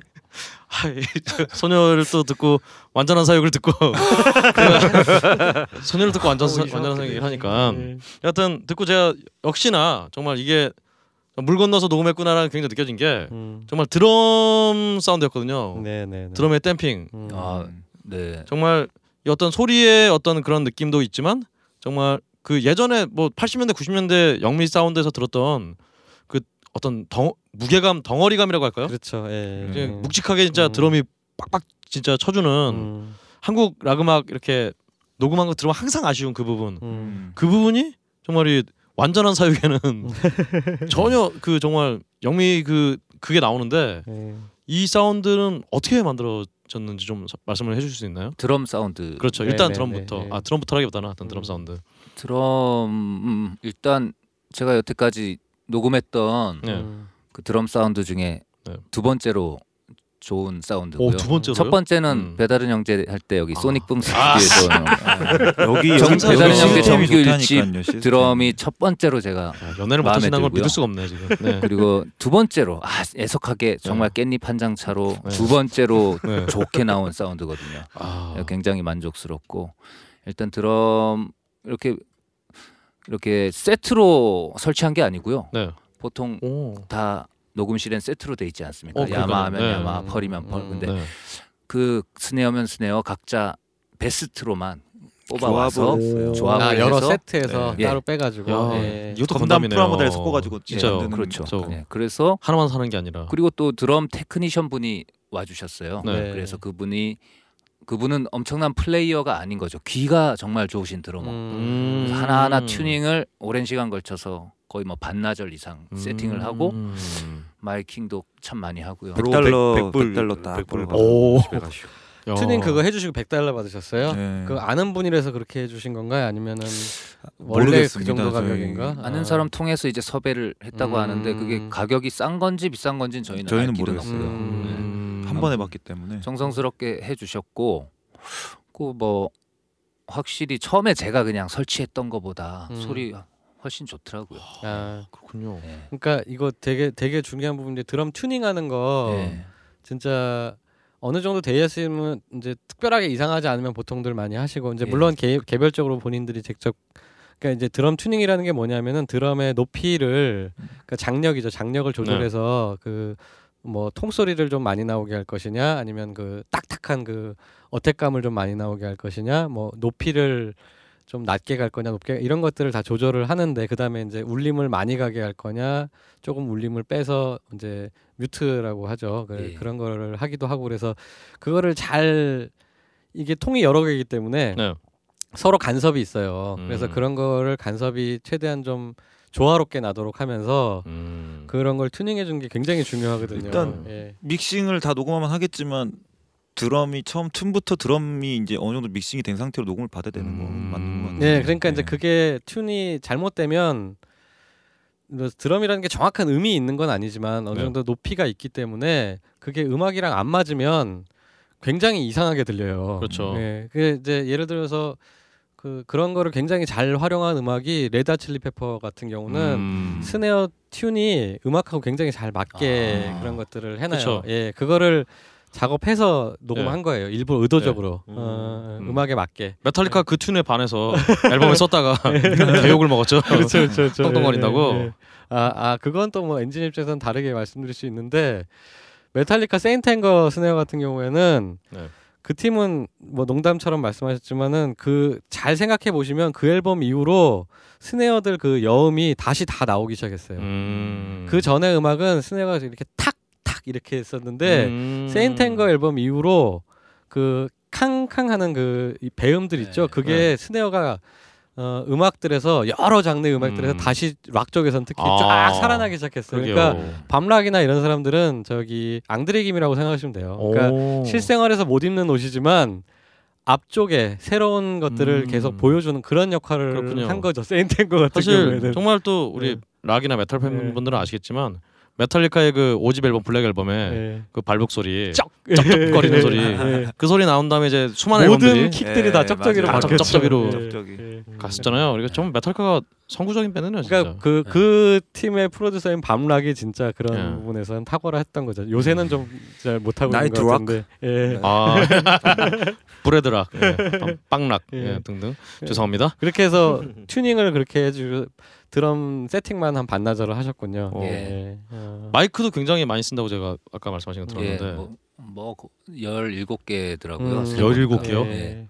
소녀를 또 듣고 완전한 사육을 듣고 그가 [LAUGHS] 소녀를 듣고 완전 사, 완전한 사육을 하니까 네. 여하튼 듣고 제가 역시나 정말 이게 물 건너서 녹음했구나라는 굉장히 느껴진 게 음. 정말 드럼 사운드였거든요. 네, 네, 네. 드럼의 댐핑 음. 아, 네. 정말 이 어떤 소리의 어떤 그런 느낌도 있지만 정말 그 예전에 뭐 80년대 90년대 영미 사운드에서 들었던 그 어떤 덩, 무게감 덩어리감이라고 할까요? 그렇죠. 예. 이제 음. 묵직하게 진짜 음. 드럼이 빡빡 진짜 쳐주는 음. 한국 락 음악 이렇게 녹음한 거 들으면 항상 아쉬운 그 부분 음. 그 부분이 정말 이 완전한 사육에는 [LAUGHS] 전혀 그 정말 영미 그 그게 나오는데 예. 이 사운드는 어떻게 만들어졌는지 좀 서- 말씀을 해주실 수 있나요? 드럼 사운드. 그렇죠. 네, 일단 네, 드럼부터 네, 네. 아 드럼부터라기보다는 하여튼 드럼 음. 사운드. 드럼 음, 일단 제가 여태까지 녹음했던 네. 음. 그 드럼 사운드 중에 네. 두 번째로 좋은 사운드고요. 오, 두 번째로요? 첫 번째는 음. 배다른 형제 할 때 여기 아. 소닉붐 스튜디오에서 [LAUGHS] 여기 정- 여기 여기 형제 정규 일집. 드럼이 첫 번째로 제가 야, 연애를 마음에 못하시는 걸. 믿을 수가 없네 지금. 네. 그리고 두 번째로 아 애석하게 정말 깻잎 한 장 차로 네. 두 번째로 [LAUGHS] 네. 좋게 나온 사운드거든요. 아, 굉장히 만족스럽고 일단 드럼 이렇게 이렇게 세트로 설치한 게 아니고요. 네. 보통 오. 다 녹음실엔 세트로 돼 있지 않습니까? 어, 그러니까요. 야마하면 네. 야마, 펄이면 펄. 음, 근데 네. 그 스네어면 스네어 각자 베스트로만 뽑아와서 조합을 조합을 아, 여러 해서 세트에서 네. 따로 빼가지고. 야, 예. 이것도 건담 건담이네요. 프라모델 섞어가지고 진짜 만드는 그렇죠. 저- 네, 그래서 하나만 사는 게 아니라. 그리고 또 드럼 technician 분이 와주셨어요. 네. 그래서 그분이 그분은 엄청난 플레이어가 아닌 거죠. 귀가 정말 좋으신 드러머. 음. 하나하나 튜닝을 오랜 시간 걸쳐서 거의 뭐 반나절 이상 세팅을 하고 음. miking도 참 많이 하고요. 백- 100달러 100불 100달러 딱 100불 벌어 오. 집에. 튜닝 그거 해주시고 100달러 받으셨어요? 네. 그 아는 분이라서 그렇게 해주신 건가요? 아니면은 원래 그 모르겠습니다, 정도 저희. 가격인가? 아는 아. 사람 통해서 이제 섭외를 했다고 음. 하는데 그게 가격이 싼 건지 비싼 건지는 저희는, 저희는 알 길은 모르겠어요. 음. 한번 해봤기 때문에 정성스럽게 해주셨고 그뭐 확실히 처음에 제가 그냥 설치했던 것보다 음. 소리 훨씬 좋더라고요. 아, 그렇군요. 네. 그러니까 이거 되게 되게 중요한 부분인데 드럼 튜닝하는 거 네. 진짜 어느 정도 돼 있으면 이제 특별하게 이상하지 않으면 보통들 많이 하시고 이제 예. 물론 개, 개별적으로 본인들이 직접 그러니까 이제 드럼 튜닝이라는 게 뭐냐면은 드럼의 높이를 그러니까 장력이죠 장력을 조절해서 그 뭐 통소리를 좀 많이 나오게 할 것이냐 아니면 그 딱딱한 그 어택감을 좀 많이 나오게 할 것이냐 뭐 높이를 좀 낮게 갈 거냐 높게 이런 것들을 다 조절을 하는데 그다음에 이제 울림을 많이 가게 할 거냐 조금 울림을 빼서 이제 뮤트라고 하죠 그, 예. 그런 거를 하기도 하고 그래서 그거를 잘 이게 통이 여러 개이기 때문에 네. 서로 간섭이 있어요 음. 그래서 그런 거를 간섭이 최대한 좀 조화롭게 나도록 하면서 음. 그런 걸 튜닝해 주는 게 굉장히 중요하거든요 일단 예. 믹싱을 다 녹음하면 하겠지만 드럼이 처음 틈부터 드럼이 이제 어느 정도 믹싱이 된 상태로 녹음을 받아야 되는 거 음. 맞는 거 같아요. 네, 그러니까 이제 네. 그게 튠이 잘못되면 뭐 드럼이라는 게 정확한 음이 있는 건 아니지만 어느 네. 정도 높이가 있기 때문에 그게 음악이랑 안 맞으면 굉장히 이상하게 들려요. 그렇죠. 네, 그 이제 예를 들어서 그 그런 거를 굉장히 잘 활용한 음악이 레드 칠리 페퍼 같은 경우는 음. 스네어 tune이 음악하고 굉장히 잘 맞게 아. 그런 것들을 해놔요. 그쵸. 예, 그거를 작업해서 녹음한 거예요. 일부러 의도적으로 네. 어, 음. 음악에 맞게. 메탈리카 그 tune에 반해서 앨범에 썼다가 [LAUGHS] [LAUGHS] 대욕을 먹었죠. [LAUGHS] 그렇죠, 그렇죠, 그렇죠. 똥똥거린다고. 예, 예. 아, 아 그건 또 뭐 엔지니어 입장에서는 다르게 말씀드릴 수 있는데 메탈리카 St. Anger 스네어 같은 경우에는 네. 그 팀은 뭐 농담처럼 말씀하셨지만은 그 잘 생각해 보시면 그 앨범 이후로 스네어들 그 여음이 다시 다 나오기 시작했어요. 음. 그 전에 음악은 스네어가 이렇게 탁탁 이렇게 했었는데 음. St. Anger 앨범 이후로 그 캉캉 하는 그이 배음들 있죠. 네. 그게 스네어가 어, 음악들에서 여러 장르 음악들에서 음. 다시 락 쪽에서는 특히 아. 쫙 살아나기 시작했어요. 그러니까. 밥 락이나 이런 사람들은 저기 앙드레김이라고 생각하시면 돼요. 그러니까 오. 실생활에서 못 입는 옷이지만 앞쪽에 새로운 것들을 음. 계속 보여주는 그런 역할을 그렇군요. 한 거죠. St. [LAUGHS] Anger 같은 사실 경우에는. 정말 또 우리 네. 락이나 메탈 네. 팬분들은 아시겠지만 메탈리카의 그 5집 앨범 블랙 앨범에 예. 그 발북 소리 쩍 쩍쩍거리는 소리 예. 그 소리 나온 다음에 이제 수많은 모든 앨범들이 킥들이 예, 다 쩍쩍이로. 쩍쩍이로. 예. 쩍쩍이. 예. 갔었잖아요. 그러니까 좀 메탈리카가 선구적인 밴드네요, 진짜. 그러니까 그그 팀의 프로듀서인 밤락이 진짜 그런 예. 부분에서는 탁월했던 거죠. 요새는 좀 잘 못하고 있는 나이트 것 락? 같은데. 예. 아 [LAUGHS] 브레드락, 예, 빵- 빵락 예. 예, 등등. 죄송합니다. 그렇게 해서 튜닝을 그렇게 해주 드럼 세팅만 한 반나절을 하셨군요. 어. 예. 어. 마이크도 굉장히 많이 쓴다고 제가 아까 말씀하신 거 예, 들었는데 뭐, 뭐 17개더라고요. 음, 열일곱 개요? 예.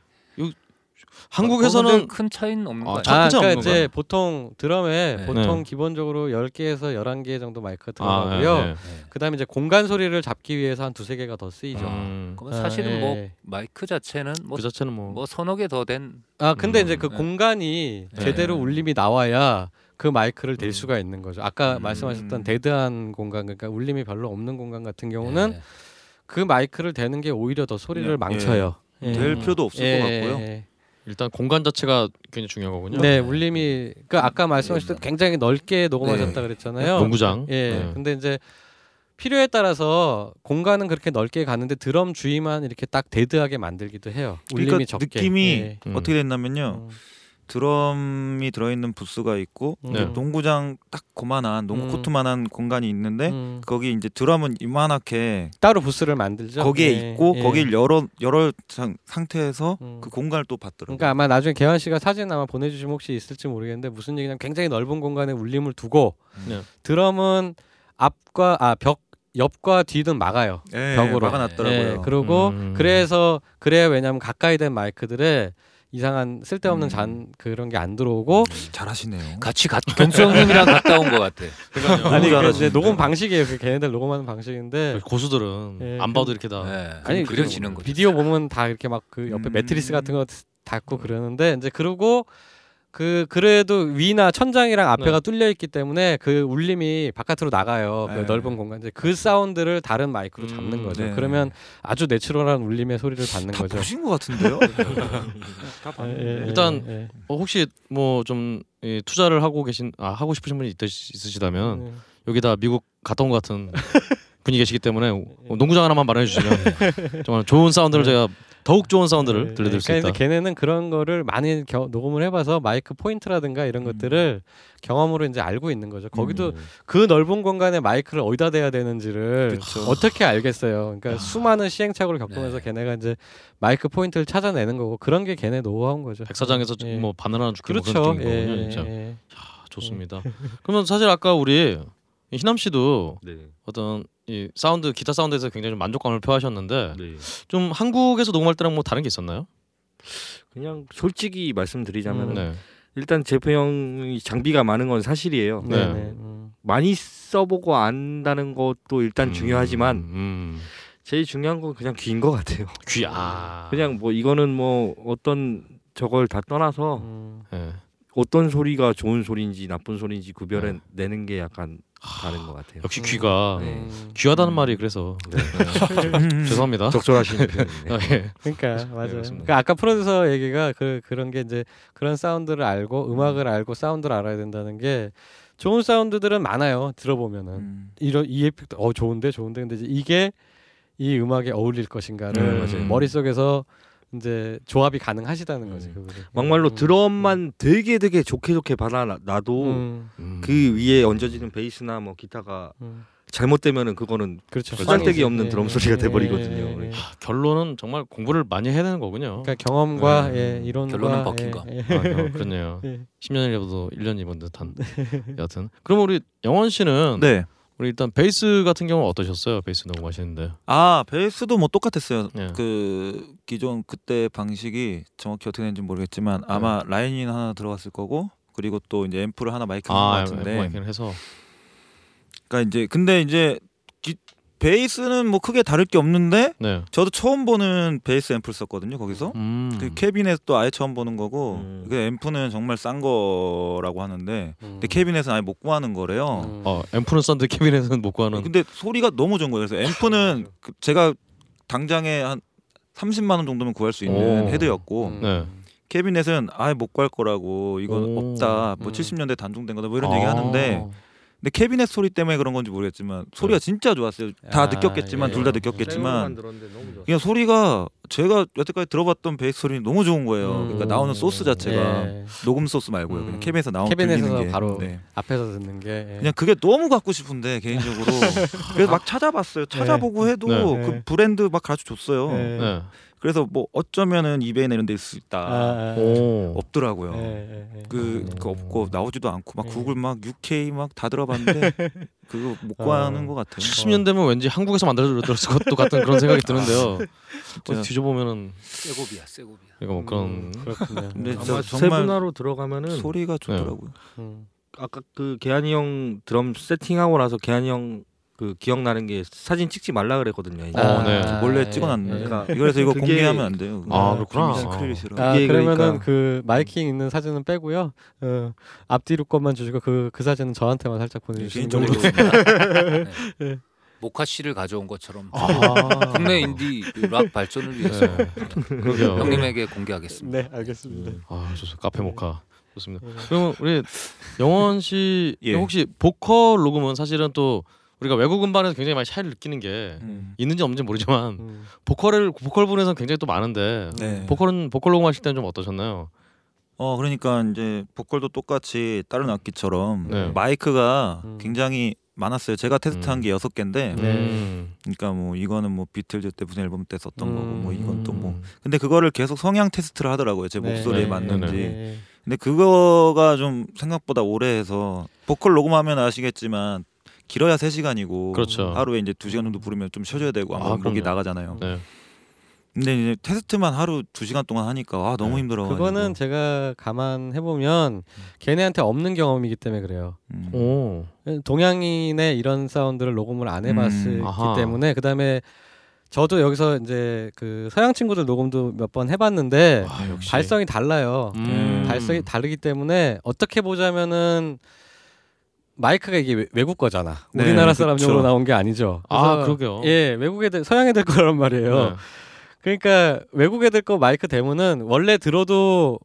한국에서는 큰 차이는 없는 아, 거 차- 같아요. 아, 그러니까 이제 건가요? 보통 드럼에 네. 보통 네. 기본적으로 10개에서 11개 정도 마이크가 아, 들어가고요. 예, 예. 그다음에 이제 공간 소리를 잡기 위해서 한 두세 개가 더 쓰이죠. 음, 그럼 사실은 아, 뭐 예. 마이크 자체는 뭐, 그 자체는 뭐, 뭐 서너 개 더 된 아, 근데 음, 이제 그 네. 공간이 네. 제대로 울림이 나와야 그 마이크를 댈 음. 수가 있는 거죠. 아까 음. 말씀하셨던 데드한 공간 그러니까 울림이 별로 없는 공간 같은 경우는 예. 그 마이크를 대는 게 오히려 더 소리를 예. 망쳐요. 예. 될 음. 필요도 없을 예, 것 같고요. 예. 일단 공간 자체가 굉장히 중요한 거군요. 네, 울림이 그러니까 아까 말씀하셨던 굉장히 넓게 녹음하셨다 그랬잖아요. 농구장. 예. 네. 근데 이제 필요에 따라서 공간은 그렇게 넓게 가는데 드럼 주위만 이렇게 딱 데드하게 만들기도 해요. 울림이 그러니까 적게. 느낌이 예. 음. 어떻게 됐냐면요. 음. 드럼이 들어있는 부스가 있고 음. 네. 농구장 딱 고만한 농구 음. 코트만한 공간이 있는데 음. 거기 이제 드럼은 이만하게 따로 부스를 만들죠. 거기에 예, 있고 예. 거길 열어 열어 상, 상태에서 음. 그 공간을 또 받더라고요. 그러니까 아마 나중에 개환 씨가 사진 아마 보내주시면 혹시 있을지 모르겠는데 무슨 얘기냐면 굉장히 넓은 공간에 울림을 두고 네. 드럼은 앞과 아 벽 옆과 뒤는 막아요. 예, 벽으로. 막아놨더라고요. 예, 그리고 음. 그래서 그래야 왜냐면 가까이 된 마이크들에 이상한 쓸데없는 음. 잔 그런 게 안 들어오고 잘하시네요. 같이 가, 경수 형님이랑 갔다 온 것 같아. [LAUGHS] 아니 그 이제. 녹음 방식이에요. 그 걔네들 녹음하는 방식인데 고수들은 예, 안 봐도 이렇게 다 예, 아니, 그려지는 거죠. 비디오 보면 다 이렇게 막 그 옆에 음. 매트리스 같은 거 닿고 그러는데 이제 그러고 그 그래도 위나 천장이랑 앞에가 뚫려 있기 때문에 그 울림이 바깥으로 나가요. 그 네. 넓은 공간. 이제 그 사운드를 다른 마이크로 잡는 음, 거죠. 네. 그러면 아주 내추럴한 울림의 소리를 받는 다 거죠. 보신 것 같은데요? [LAUGHS] 예, 예, 일단 예, 예. 어, 혹시 뭐좀 투자를 하고 계신 아 하고 싶으신 분이 있, 있으시다면 음. 여기다 미국 갔다 온 것 같은 [LAUGHS] 분이 계시기 때문에 어, 농구장 하나만 마련해 주시면 [LAUGHS] 정말 좋은 사운드를 네. 제가 더욱 좋은 사운드를 예, 들려드릴 수 그러니까 있다. 걔네는 그런 거를 많이 겨, 녹음을 해봐서 마이크 포인트라든가 이런 것들을 경험으로 이제 알고 있는 거죠. 거기도 그 넓은 공간에 마이크를 어디다 대야 되는지를 그쵸. 어떻게 알겠어요. 그러니까 수많은 시행착오를 겪으면서 네. 걔네가 이제 마이크 포인트를 찾아내는 거고 그런 게 걔네 노하우인 거죠. 백사장에서 예. 뭐 바나나 하나 뭐 그렇죠. 그런 느낌인 예, 거군요, 예, 진짜. 예. 아, 좋습니다. 그러면 사실 아까 우리 희남 씨도 네. 어떤 이 사운드 기타 사운드에서 굉장히 좀 만족감을 표하셨는데 네. 좀 한국에서 녹음할 때랑 뭐 다른 게 있었나요? 그냥 솔직히 말씀드리자면 음. 네. 일단 제프 형이 장비가 많은 건 사실이에요. 음. 많이 써보고 안다는 것도 일단 음, 중요하지만 음. 제일 중요한 건 그냥 귀인 것 같아요. 귀 아. 그냥 뭐 이거는 뭐 어떤 저걸 다 떠나서 음. 예. 어떤 소리가 좋은 소리인지 나쁜 소리인지 구별해 네. 내는 게 약간 다른 것 같아요. 역시 귀가 네. 음. 귀하다는 음. 말이 그래서 네. 음. [LAUGHS] 죄송합니다. 적절하시는 편이네. [LAUGHS] 아, 예. 그러니까 맞아요. 그렇습니다. 그러니까 아까 프로듀서 얘기가 그 그런 게 이제 그런 사운드를 알고 음악을 알고 사운드를 알아야 된다는 게 좋은 사운드들은 많아요. 들어보면은 음. 이런 이 에펙트 어 좋은데 좋은데 근데 이제 이게 이 음악에 어울릴 것인가를 음. 머릿속에서 이제 조합이 가능하시다는 거지. 음. 그거를. 막말로 음. 드럼만 되게 되게 좋게 좋게 받아 놔도 음. 음. 그 위에 얹어지는 베이스나 뭐 기타가 음. 잘못되면은 그거는 그렇죠. 꽝이지. 없는 예, 드럼 예, 소리가 예, 돼버리거든요. 예, 예, 예. 하, 결론은 정말 공부를 많이 해야 되는 거군요. 그러니까 경험과 네. 예, 이론과 결론은 버킨 예, 거. 예. 아, 어, 그렇네요. [LAUGHS] 예. 10년 일해도 1년 입은 듯한 여하튼. 그럼 우리 영원 씨는 네. 우리 일단 베이스 같은 경우는 어떠셨어요? 베이스 녹음하시는데. 아 베이스도 뭐 똑같았어요. 예. 그 기존 그때 방식이 정확히 어떻게 되는지 모르겠지만 아마 line in 하나 들어갔을 거고 그리고 또 이제 앰프를 하나 마이크 아, 같은데. 마이크를 해서 그러니까 이제 근데 이제 기, 베이스는 뭐 크게 다를 게 없는데 네. 저도 처음 보는 베이스 앰프를 썼거든요 거기서. 음. 그 캐빈에서 아예 처음 보는 거고 음. 그 앰프는 정말 싼 거라고 하는데 음. 근데 캐빈에서는 아예 못 구하는 거래요. 음. 어, 앰프는 썬데 캐빈에서는 못 구하는. 근데 소리가 너무 좋은 거예요. 그래서 앰프는 그 제가 당장에 한 30만 원 정도면 구할 수 있는 오. 헤드였고 음. 네. 캐비넷은 아예 못 구할 거라고 이건 오. 없다. 뭐 음. 70년대 단종된 거다. 뭐 이런 아. 얘기 하는데 근데 캐비넷 소리 때문에 그런 건지 모르겠지만 소리가 진짜 좋았어요. 다 아, 느꼈겠지만 예. 둘다 생으로 느꼈겠지만. 그냥 소리가 제가 여태까지 들어봤던 베이스 소리는 너무 좋은 거예요. 음. 그러니까 나오는 소스 자체가 예. 녹음 소스 말고요. 그냥 음. 캐비넷에서 나오는 캐비넷에서 게. 바로 네. 앞에서 듣는 게 예. 그냥 그게 너무 갖고 싶은데 개인적으로 [LAUGHS] 그래서 막 찾아봤어요. 찾아보고 해도 네. 그 네. 브랜드 막 가르쳐 줬어요. 그래서 뭐 어쩌면은 이베이나 이런 데 있을 수 있다. 아, 아, 오. 없더라고요. 예, 예, 예. 그, 음. 그 없고 나오지도 않고 막 예. 구글 막 UK 막 다 들어봤는데 [LAUGHS] 그거 못 어. 구하는 것 같아요. 70년 되면 왠지 한국에서 만들어졌을 것도 같은 그런 생각이 드는데요. [LAUGHS] 어, 뒤져보면은 세고비아 세고비아. 이거 뭐 그런 음, 그렇군요. [LAUGHS] 근데 아마 세분화로 들어가면은 소리가 좋더라고요. 음. 아까 그 개한이 형 드럼 세팅하고 나서 개한이 형 그 기억나는 게 사진 찍지 말라 그랬거든요. 이제. 어, 네. 몰래 예, 찍어놨는데 예. 그러니까 이거래서 이거 그게- 공개하면 안 돼요. 아, 그렇구나. 아. 아, 이게 그러면은 그러니까- 그 마이킹 있는 사진은 빼고요. 어, 앞뒤로 것만 주시고 그그 사진은 저한테만 살짝 보내주시면 개인적으로 [LAUGHS] [LAUGHS] 네. 모카 씨를 가져온 것처럼 아. [LAUGHS] 국내 인디 그락 발전을 위해서 네. 형님에게 공개하겠습니다. 네, 알겠습니다. 아, 좋습니다. 카페 모카 좋습니다. 네. 그러면 우리 영원 씨 예. 혹시 보컬 녹음은 사실은 또 우리가 외국 음반에서 굉장히 많이 차이를 느끼는 게 음. 있는지 없는지 모르지만 음. 보컬을 보컬 분에서는 굉장히 또 많은데 네. 보컬은 보컬 녹음하실 때는 좀 어떠셨나요? 어 그러니까 이제 보컬도 똑같이 다른 악기처럼 네. 마이크가 음. 굉장히 많았어요. 제가 테스트한 음. 게 여섯 개인데, 네. 음. 그러니까 뭐 이거는 뭐 비틀즈 때 무슨 앨범 때 썼던 거고, 뭐 이건 또 뭐. 음. 근데 그거를 계속 성향 테스트를 하더라고요. 제 네. 목소리에 네. 맞는지. 네. 네. 근데 그거가 좀 생각보다 오래 해서 보컬 녹음하면 아시겠지만 길어야 3 시간이고 그렇죠. 하루에 이제 2 시간 정도 부르면 좀 쉬어줘야 되고 아, 아무래도 목이. 나가잖아요. 네. 근데 이제 테스트만 하루 2시간 동안 하니까 아 너무 네. 힘들어. 그거는 제가 감안해 보면 걔네한테 없는 경험이기 때문에 그래요. 음. 오. 동양인의 이런 사운드를 녹음을 안 해봤기 음. 때문에 그 다음에 저도 여기서 이제 그 서양 친구들 녹음도 몇 번 해봤는데 아, 역시 발성이 달라요. 음. 발성이 다르기 때문에 어떻게 보자면은 마이크가 이게 외- 외국 거잖아. 네, 우리나라. 사람용으로 나온 게 아니죠. 아, 그러게요. 예, 외국 애들 서양 애들 거란 말이에요. 네. 그러니까 외국 애들 거 마이크 대문은 원래 들어도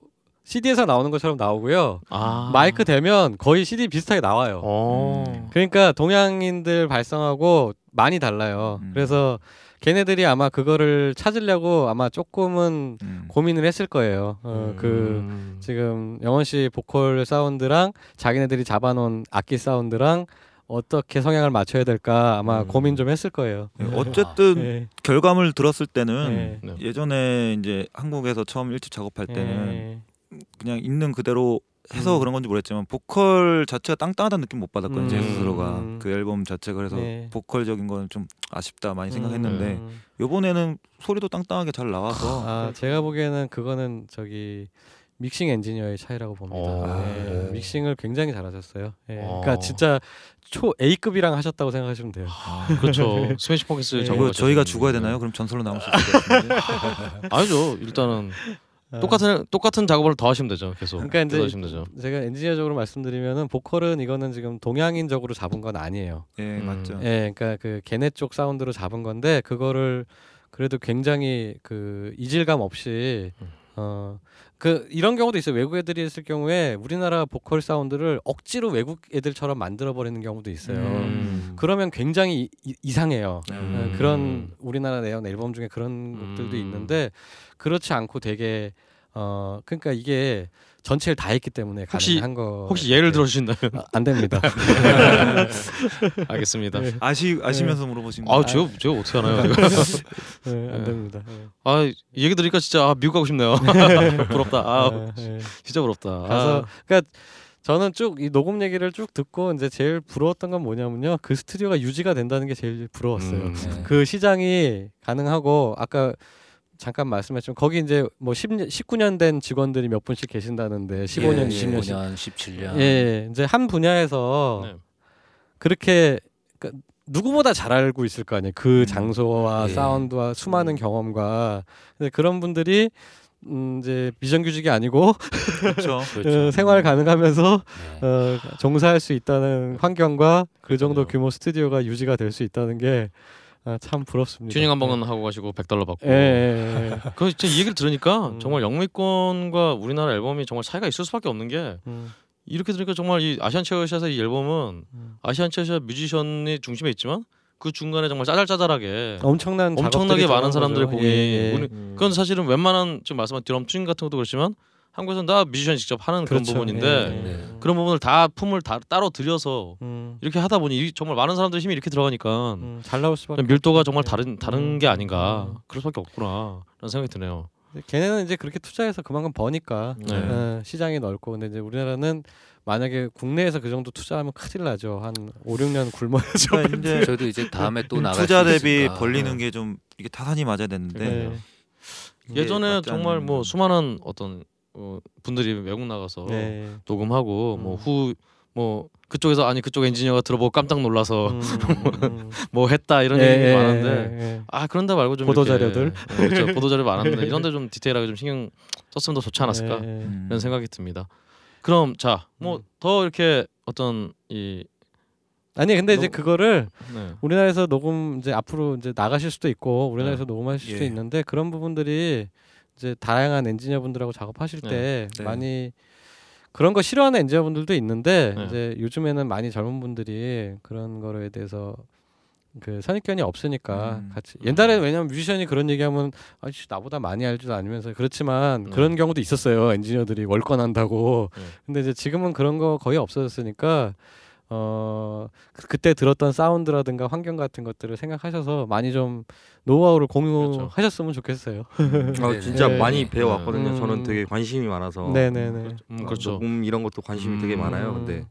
CD에서 나오는 것처럼 나오고요. 아. 마이크 대면 거의 CD 비슷하게 나와요. 어. 음. 그러니까 동양인들 발성하고 많이 달라요. 음. 그래서 걔네들이 아마 그거를 찾으려고 아마 조금은 음. 고민을 했을 거예요. 어, 그 음. 지금 영원 씨 보컬 사운드랑 자기네들이 잡아놓은 악기 사운드랑 어떻게 성향을 맞춰야 될까 아마 음. 고민 좀 했을 거예요. 네, 어쨌든 예. 결과물 들었을 때는 예. 네. 예전에 이제 한국에서 처음 일집 작업할 때는 예. 그냥 있는 그대로 해서 음. 그런 건지 모르겠지만 보컬 자체가 땅땅하다는 느낌 못 받았거든요. 제 음. 스스로가 그 앨범 자체가 그래서 네. 보컬적인 거는 좀 아쉽다 많이 생각했는데 음. 요번에는 소리도 땅땅하게 잘 나와서 아 제가 보기에는 그거는 저기 믹싱 엔지니어의 차이라고 봅니다. 어. 예, 믹싱을 굉장히 잘하셨어요. 예, 어. 그러니까 진짜 초 A급이랑 하셨다고 생각하시면 돼요. 그렇죠. [LAUGHS] Smashing Pumpkins 네. 저희가 죽어야 되나요? 그럼 전설로 남을 수 있을 것 같은데. [LAUGHS] 아니죠. 일단은 아. 똑같은 똑같은 작업을 더 하시면 되죠. 계속. 그러니까 이제 더 하시면 되죠. 제가 엔지니어적으로 말씀드리면은 보컬은 이거는 지금 동양인적으로 잡은 건 아니에요. 예 음. 맞죠. 예, 그러니까 그 걔네 쪽 사운드로 잡은 건데 그거를 그래도 굉장히 그 이질감 없이 음. 어 그 이런 경우도 있어요. 외국 애들이 있을 경우에 우리나라 보컬 사운드를 억지로 외국 애들처럼 만들어 버리는 경우도 있어요. 음. 그러면 굉장히 이, 이상해요. 음. 어, 그런 우리나라 내연 앨범 중에 그런 곡들도 음. 있는데 그렇지 않고 되게 어 그러니까 이게 전체를 다 했기 때문에 혹시- 가능한 거 혹시 예를 들어 주신다면 아, 안 됩니다. [LAUGHS] 알겠습니다. 네. 아시 아시면서 물어보신 거. 아, 제가 제가 어떻게 하나요? 이거? [LAUGHS] 네, 안 네. 됩니다. 네. 아, 이 얘기 들으니까 진짜 아, 미국 가고 싶네요. [LAUGHS] 부럽다. 아, 네, 네. 진짜 부럽다. 가서 아, 그러니까 저는 쭉 이 녹음 얘기를 쭉 듣고 이제 제일 부러웠던 건 뭐냐면요. 그 스튜디오가 유지가 된다는 게 제일 부러웠어요. 음. 네. 그 시장이 가능하고 아까 잠깐 말씀했지만 거기 이제 뭐 10년 19년 된 직원들이 몇 분씩 계신다는데 15년, 예, 20년씩 15년, 17년. 예, 이제 한 분야에서 네. 그렇게 그러니까 누구보다 잘 알고 있을 거 아니에요. 그 음. 장소와 예. 사운드와 수많은 음. 경험과 근데 그런 분들이 음, 이제 비정규직이 아니고 그렇죠. [LAUGHS] 그렇죠. 어, 생활 가능하면서 네. 어, 종사할 수 있다는 환경과 그 정도. 규모 스튜디오가 유지가 될 수 있다는 게 아, 참 부럽습니다. 튜닝 한번 하고 가시고 100달러 받고. 예, 예, 예. [LAUGHS] 그 진짜 이 얘기를 들으니까 음. 정말 영미권과 우리나라 앨범이 정말 차이가 있을 수밖에 없는 게 음, 이렇게 들으니까 정말 이 아시안 체어샷의 이 앨범은 음. 아시안 체어샷 뮤지션이 중심에 있지만 그 중간에 정말 짜잘짜잘하게 엄청난 엄청나게 많은 사람들의. 공이 예, 예. 우리- 음. 그건 사실은 웬만한 지금 말씀한 드럼 튜닝 같은 것도 그렇지만 한국에서는 다 뮤지션이 직접 하는 그런 그렇죠. 부분인데 예, 예. 네. 그런 부분을 다 품을 다 따로 들여서 음, 이렇게 하다 보니 이- 정말 많은 사람들의 힘이 이렇게 들어가니까 음, 잘 나올 수밖에. 밀도가. 정말 예. 다른 다른 음, 게 아닌가 음. 그럴 수밖에 없구나라는 생각이 드네요. 걔네는 이제 그렇게 투자해서 그만큼 버니까 네. 어, 시장이 넓고 근데 이제 우리나라는 만약에 국내에서 그 정도 투자하면 큰일 나죠. 한 5, 6년 굶어야죠. 그러니까 이제 [LAUGHS] 저도 이제 다음에 또 나갈 투자 수 대비. 벌리는 게좀 이게 타산이 맞아야 되는데 네. 예전에 정말 뭐 수많은 어떤 어, 분들이 외국 나가서 네. 녹음하고 뭐 음. 후뭐 그쪽에서 아니 그쪽 엔지니어가 들어보고 깜짝 놀라서 음, 음. [LAUGHS] 뭐 했다 이런 예, 얘기 예, 많은데 예, 예. 아 그런데 말고 좀 보도 자료들? 예, 그렇죠 [LAUGHS] 보도 자료 많았는데 이런데 좀 디테일하게 좀 신경 썼으면 더 좋지 않았을까 예, 예. 음. 이런 생각이 듭니다. 그럼 자뭐 음. 더 이렇게 어떤 이 아니 근데 이제 그거를 네. 우리나라에서 녹음 이제 앞으로 이제 나가실 수도 있고 우리나라에서 녹음하실 수도 예. 있는데 그런 부분들이 이제 다양한 엔지니어 분들하고 작업하실 네. 때 네. 많이 그런 거 싫어하는 엔지니어 분들도 있는데 네. 이제 요즘에는 많이 젊은 분들이 그런 거에 대해서 그 선입견이 없으니까 음. 같이 옛날에 왜냐면 뮤지션이 그런 얘기하면 아씨 나보다 많이 알지도 않으면서 그렇지만 네. 그런 경우도 있었어요 엔지니어들이 월권 한다고 네. 근데 이제 지금은 그런 거 거의 없어졌으니까 어 그- 그때 들었던 사운드라든가 환경 같은 것들을 생각하셔서 많이 좀 노하우를 공유하셨으면 좋겠어요. 아, 네, 진짜 네. 많이 배워왔거든요. 음. 저는 되게 관심이 많아서 네네네. 음, 그렇죠. 녹음 이런 것도 관심이 되게 음. 많아요. 근데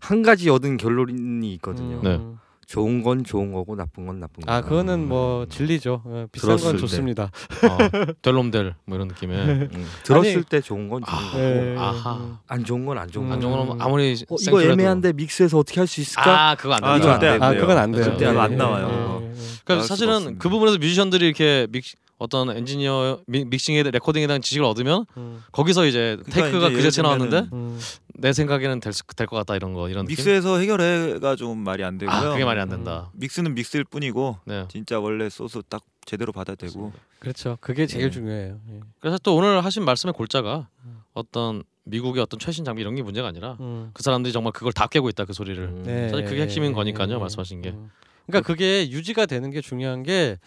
한 가지 얻은 결론이 있거든요. 네. 음. 좋은 건 좋은 거고 나쁜 건 나쁜 거. 아 그거는 뭐 진리죠. 어, 비싼 건 때. 좋습니다. 어, [LAUGHS] 될놈될 뭐 이런 느낌의 음, 들었을 아니- 때 좋은 건 좋은 아, 거고 네. 아하. 안 좋은 건 안 좋은 음. 거. 안 좋은 건 아무리 어, 이거. 애매한데 믹스해서 어떻게 할 수 있을까? 아 그거 안 아. 절대 안아 돼요. 그건 안 돼요. 절대 안 예, 나와요, 예, 그거. 예, 예. 그러니까 사실은 없습니다. 그 부분에서 뮤지션들이 이렇게 믹 어떤 엔지니어 믹, 믹싱에 레코딩에 대한 지식을 얻으면 음, 거기서 이제 그러니까 테이크가 이제 그 자체 나왔는데 음. 내 생각에는 될것 같다 이런 거 이런 느낌. 믹스해서 해결해가 좀 말이 안 되고요. 아 그게 말이 안 된다. 믹스는 믹스일 뿐이고 네. 진짜 원래 소스 딱 제대로 받아야 되고 그렇죠. 그게 제일 네. 중요해요. 예. 그래서 또 오늘 하신 말씀의 골자가 어떤 미국의 어떤 최신 장비 이런 게 문제가 아니라 음. 그 사람들이 정말 그걸 다 깨고 있다 그 소리를. 음. 네, 사실 그게 예, 핵심인 예, 거니까요, 예, 말씀하신 게. 음. 그러니까 그게 유지가 되는 게 중요한 게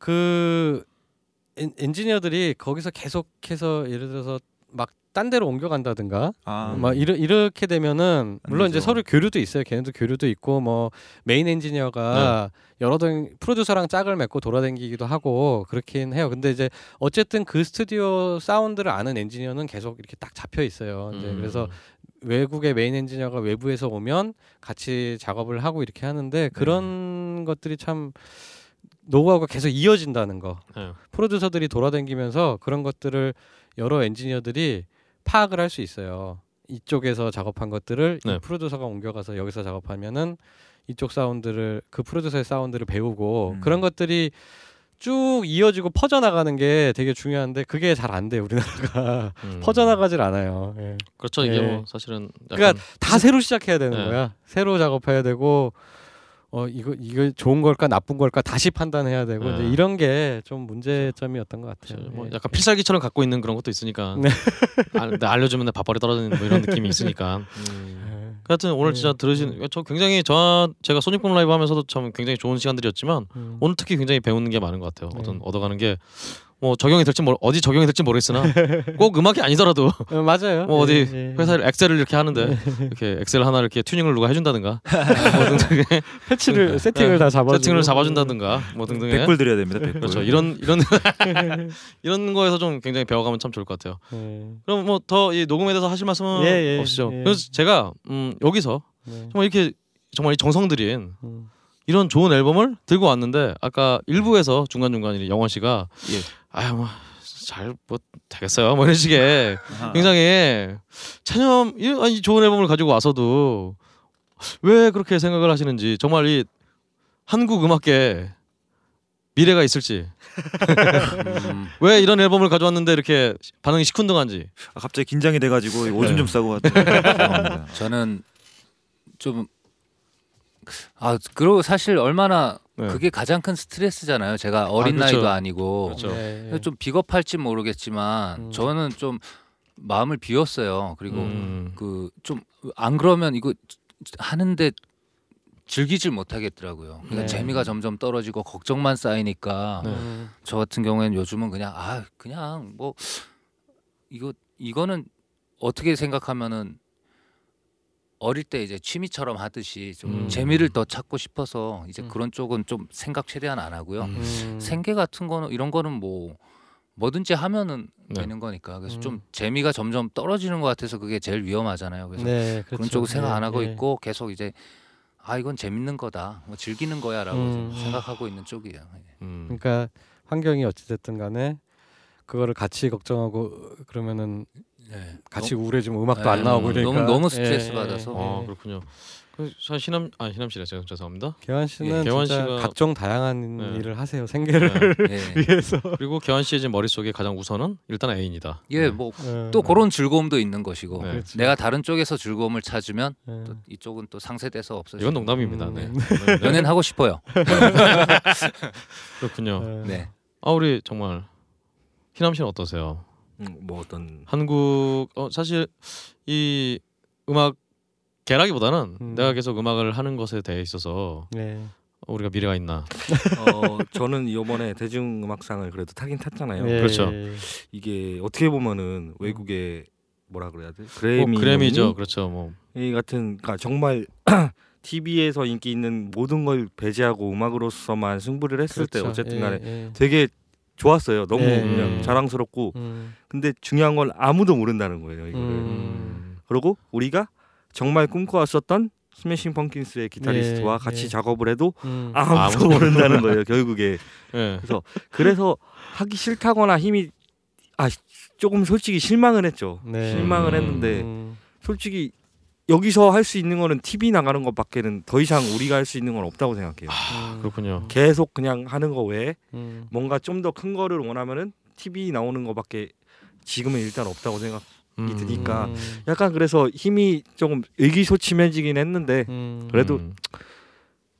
그 엔지니어들이 거기서 계속해서 예를 들어서 막 딴 데로 옮겨간다든가 아, 막 이러, 이렇게 되면은 안 물론 이제. 서로 교류도 있어요. 걔네도 교류도 있고 뭐 메인 엔지니어가 여러 동 프로듀서랑 짝을 맺고 돌아다니기도 하고 그렇긴 해요. 근데 이제 어쨌든 그 스튜디오 사운드를 아는 엔지니어는 계속 이렇게 딱 잡혀 있어요. 이제 음. 그래서 외국의 메인 엔지니어가 외부에서 오면 같이 작업을 하고 이렇게 하는데 그런 것들이 참 노하우가 계속 이어진다는 거. 네. 프로듀서들이 돌아다니면서 그런 것들을 여러 엔지니어들이 파악을 할 수 있어요. 이쪽에서 작업한 것들을 네. 이 프로듀서가 옮겨가서 여기서 작업하면은 이쪽 사운드를 그 프로듀서의 사운드를 배우고 음. 그런 것들이 쭉 이어지고 퍼져나가는 게 되게 중요한데 그게 잘 안 돼요 우리나라가 음. [LAUGHS] 퍼져나가질 않아요. 예. 그렇죠 이게 예. 뭐 사실은 약간 그러니까 다 새로 시작해야 되는 네. 거야. 새로 작업해야 되고 어 이거 이거 좋은 걸까 나쁜 걸까 다시 판단해야 되고 네. 이제 이런 게 좀 문제점이었던 것 같아요. 뭐 예. 약간 필살기처럼 갖고 있는 그런 것도 있으니까 네. [LAUGHS] 아, 알려주면 내 밥벌이 떨어지는 뭐 이런 느낌이 있으니까 [LAUGHS] 음. 예. 하여튼 오늘 진짜 네. 들으신 저 굉장히 저 제가 소닉붐 라이브 하면서도 참 굉장히 좋은 시간들이었지만 음. 오늘 특히 굉장히 배우는 게 많은 것 같아요. 어떤 네. 얻어가는 게 뭐 적용이 될지 모르, 어디 적용이 될지 모르겠으나 꼭 음악이 아니더라도 어, 맞아요. 뭐 어디 예, 예. 회사 엑셀을 이렇게 하는데 이렇게 엑셀 하나 이렇게 튜닝을 누가 해준다든가 뭐 등등의 [LAUGHS] 패치를 세팅을 네. 다 잡아 세팅을 잡아준다든가 뭐 등등의 백불 드려야 됩니다. 백불. 그렇죠 이런 이런 [LAUGHS] 이런 거에서 좀 굉장히 배워가면 참 좋을 것 같아요. 예. 그럼 뭐 더 이 녹음에 대해서 하실 말씀은 예, 예, 없으시죠? 예. 그래서 제가 음, 여기서 네. 정말 이렇게 정말 이 정성 들인 음. 이런 좋은 앨범을 들고 왔는데 아까 일부에서 중간 중간 영원 씨가 예. 아유 뭐 잘 뭐 되겠어요 뭐 이런 식의. 굉장히 찬염 이, 좋은 앨범을 가지고 와서도 왜 그렇게 생각을 하시는지 정말 이 한국 음악계 미래가 있을지 음, [LAUGHS] 왜 이런 앨범을 가져왔는데 이렇게 반응이 시큰둥한지 아, 갑자기 긴장이 돼가지고 오줌 네. 좀 싸고 왔죠. 저는 좀 아, 그리고 사실 얼마나 네. 그게 가장 큰 스트레스잖아요. 제가 어린 그렇죠. 나이도 아니고 그렇죠. 예, 예. 좀 비겁할지 모르겠지만 음. 저는 좀 마음을 비웠어요. 그리고 음. 그좀 안 그러면 이거 하는데 즐기질 못하겠더라고요. 그러니까 네. 재미가 점점 떨어지고 걱정만 쌓이니까 네. 음. 저 같은 경우에는 요즘은 그냥 아 그냥 뭐 이거 이거는 어떻게 생각하면은 어릴 때 이제 취미처럼 하듯이 좀 음. 재미를 더 찾고 싶어서 이제 음. 그런 쪽은 좀 생각 최대한 안 하고요. 음. 음. 생계 같은 거는 이런 거는 뭐 뭐든지 하면은 네. 되는 거니까 그래서 음. 좀 재미가 점점 떨어지는 것 같아서 그게 제일 위험하잖아요. 그래서 네, 그런 그렇죠. 쪽을 생각 안 예, 하고 예. 있고 계속 이제 아 이건 재밌는 거다, 뭐 즐기는 거야라고 음. 좀 생각하고 있는 쪽이에요. 예. 음. 그러니까 환경이 어찌 됐든 간에 그거를 같이 걱정하고 그러면은 네. 같이 우울해지면 음악도 네, 안 나오고 너무- 그러니까 너무- 너무 예, 스트레스 예, 받아서. 예. 아 그렇군요. 그 사실 희남 아 희남 씨래 제가 죄송합니다. 개환 씨는 예, 개환 진짜 씨가- 각종 다양한 네. 일을 하세요 생계를 네. [LAUGHS] 예. 위해서 그리고 개환 씨의 지금 머릿속에 가장 우선은 일단 애인이다. 예, 뭐 어, 또 그런 즐거움도 있는 것이고 네. 그렇지. 내가 다른 쪽에서 즐거움을 찾으면 예. 또 이쪽은 또 상쇄돼서 없어지고 이건 농담입니다. 음. 네. 연애는 하고 싶어요. [LAUGHS] 그렇군요. 예. 네. 아 우리 정말 희남 씨는 어떠세요? 음, 뭐 어떤 한국 어 사실 이 음악 개라기보다는 음. 내가 계속 음악을 하는 것에 대해 있어서 네. 우리가 미래가 있나. 어 저는 이번에 대중음악상을 그래도 타긴 탔잖아요. 예, 그렇죠. 예. 이게 어떻게 보면은 외국의 뭐라 그래야 돼? 그래미 뭐 그래미죠. 그렇죠. 뭐 이 같은 그러니까 정말 [CLEARS THROAT] TV에서 인기 있는 모든 걸 배제하고 음악으로서만 승부를 했을 때 그렇죠. 어쨌든 예, 간에 예. 되게 좋았어요. 너무 예. 그냥 음. 자랑스럽고 음. 근데 중요한 건 아무도 모른다는 거예요. 이거를. 음. 그리고 우리가 정말 꿈꿔왔었던 스매싱 펑킨스의 기타리스트와 예, 같이 예. 작업을 해도 음. 아무도 아무도 모른다는 거예요. [LAUGHS] 결국에 예. 그래서 하기 싫다거나 힘이 아 조금 솔직히 실망을 했죠. 네. 실망을 음. 했는데 음. 솔직히 여기서 할 수 있는 거는 TV 나가는 것밖에는 더 이상 우리가 할 수 있는 건 없다고 생각해요. 음. 그렇군요. 계속 그냥 하는 거 외에 음. 뭔가 좀 더 큰 거를 원하면은 TV 나오는 거밖에 지금은 일단 없다고 생각. 음. 드니까. 음. 약간 그래서 힘이 조금 의기소침해지긴 했는데 음. 그래도 음.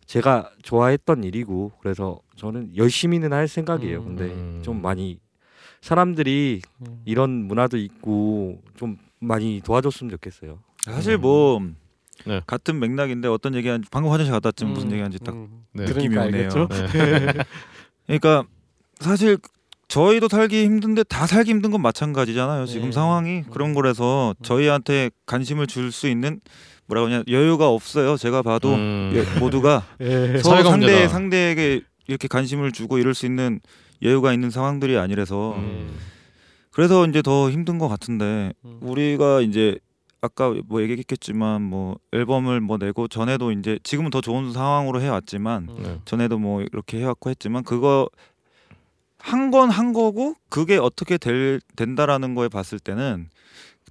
제가 좋아했던 일이고 그래서 저는 열심히는 할 생각이에요. 음. 근데 음. 좀 많이 사람들이 음. 이런 문화도 있고 좀 많이 도와줬으면 좋겠어요. 사실 뭐 네. 같은 맥락인데 어떤 얘기한 방금 화장실 갔다 왔지만 무슨 음. 얘기하는지 딱 음. 네. 느낌이 그러니까 오네요. 알겠죠? 네. [LAUGHS] 그러니까 사실 저희도 살기 힘든데 다 살기 힘든 건 마찬가지잖아요. 지금 네. 상황이 그런 거라서 저희한테 관심을 줄 수 있는 뭐라고 하냐 여유가 없어요. 제가 봐도 음. 예, 모두가 [LAUGHS] 예. 서로 상대. 상대에게 이렇게 관심을 주고 이럴 수 있는 여유가 있는 상황들이 아니라서 음. 그래서 이제 더 힘든 것 같은데 음. 우리가 이제 아까 뭐 얘기했겠지만 뭐 앨범을 뭐 내고 전에도 이제 지금은 더 좋은 상황으로 해왔지만 음. 네. 전에도 뭐 이렇게 해왔고 했지만 그거 한건한 거고 그게 어떻게 될 된다라는 거에 봤을 때는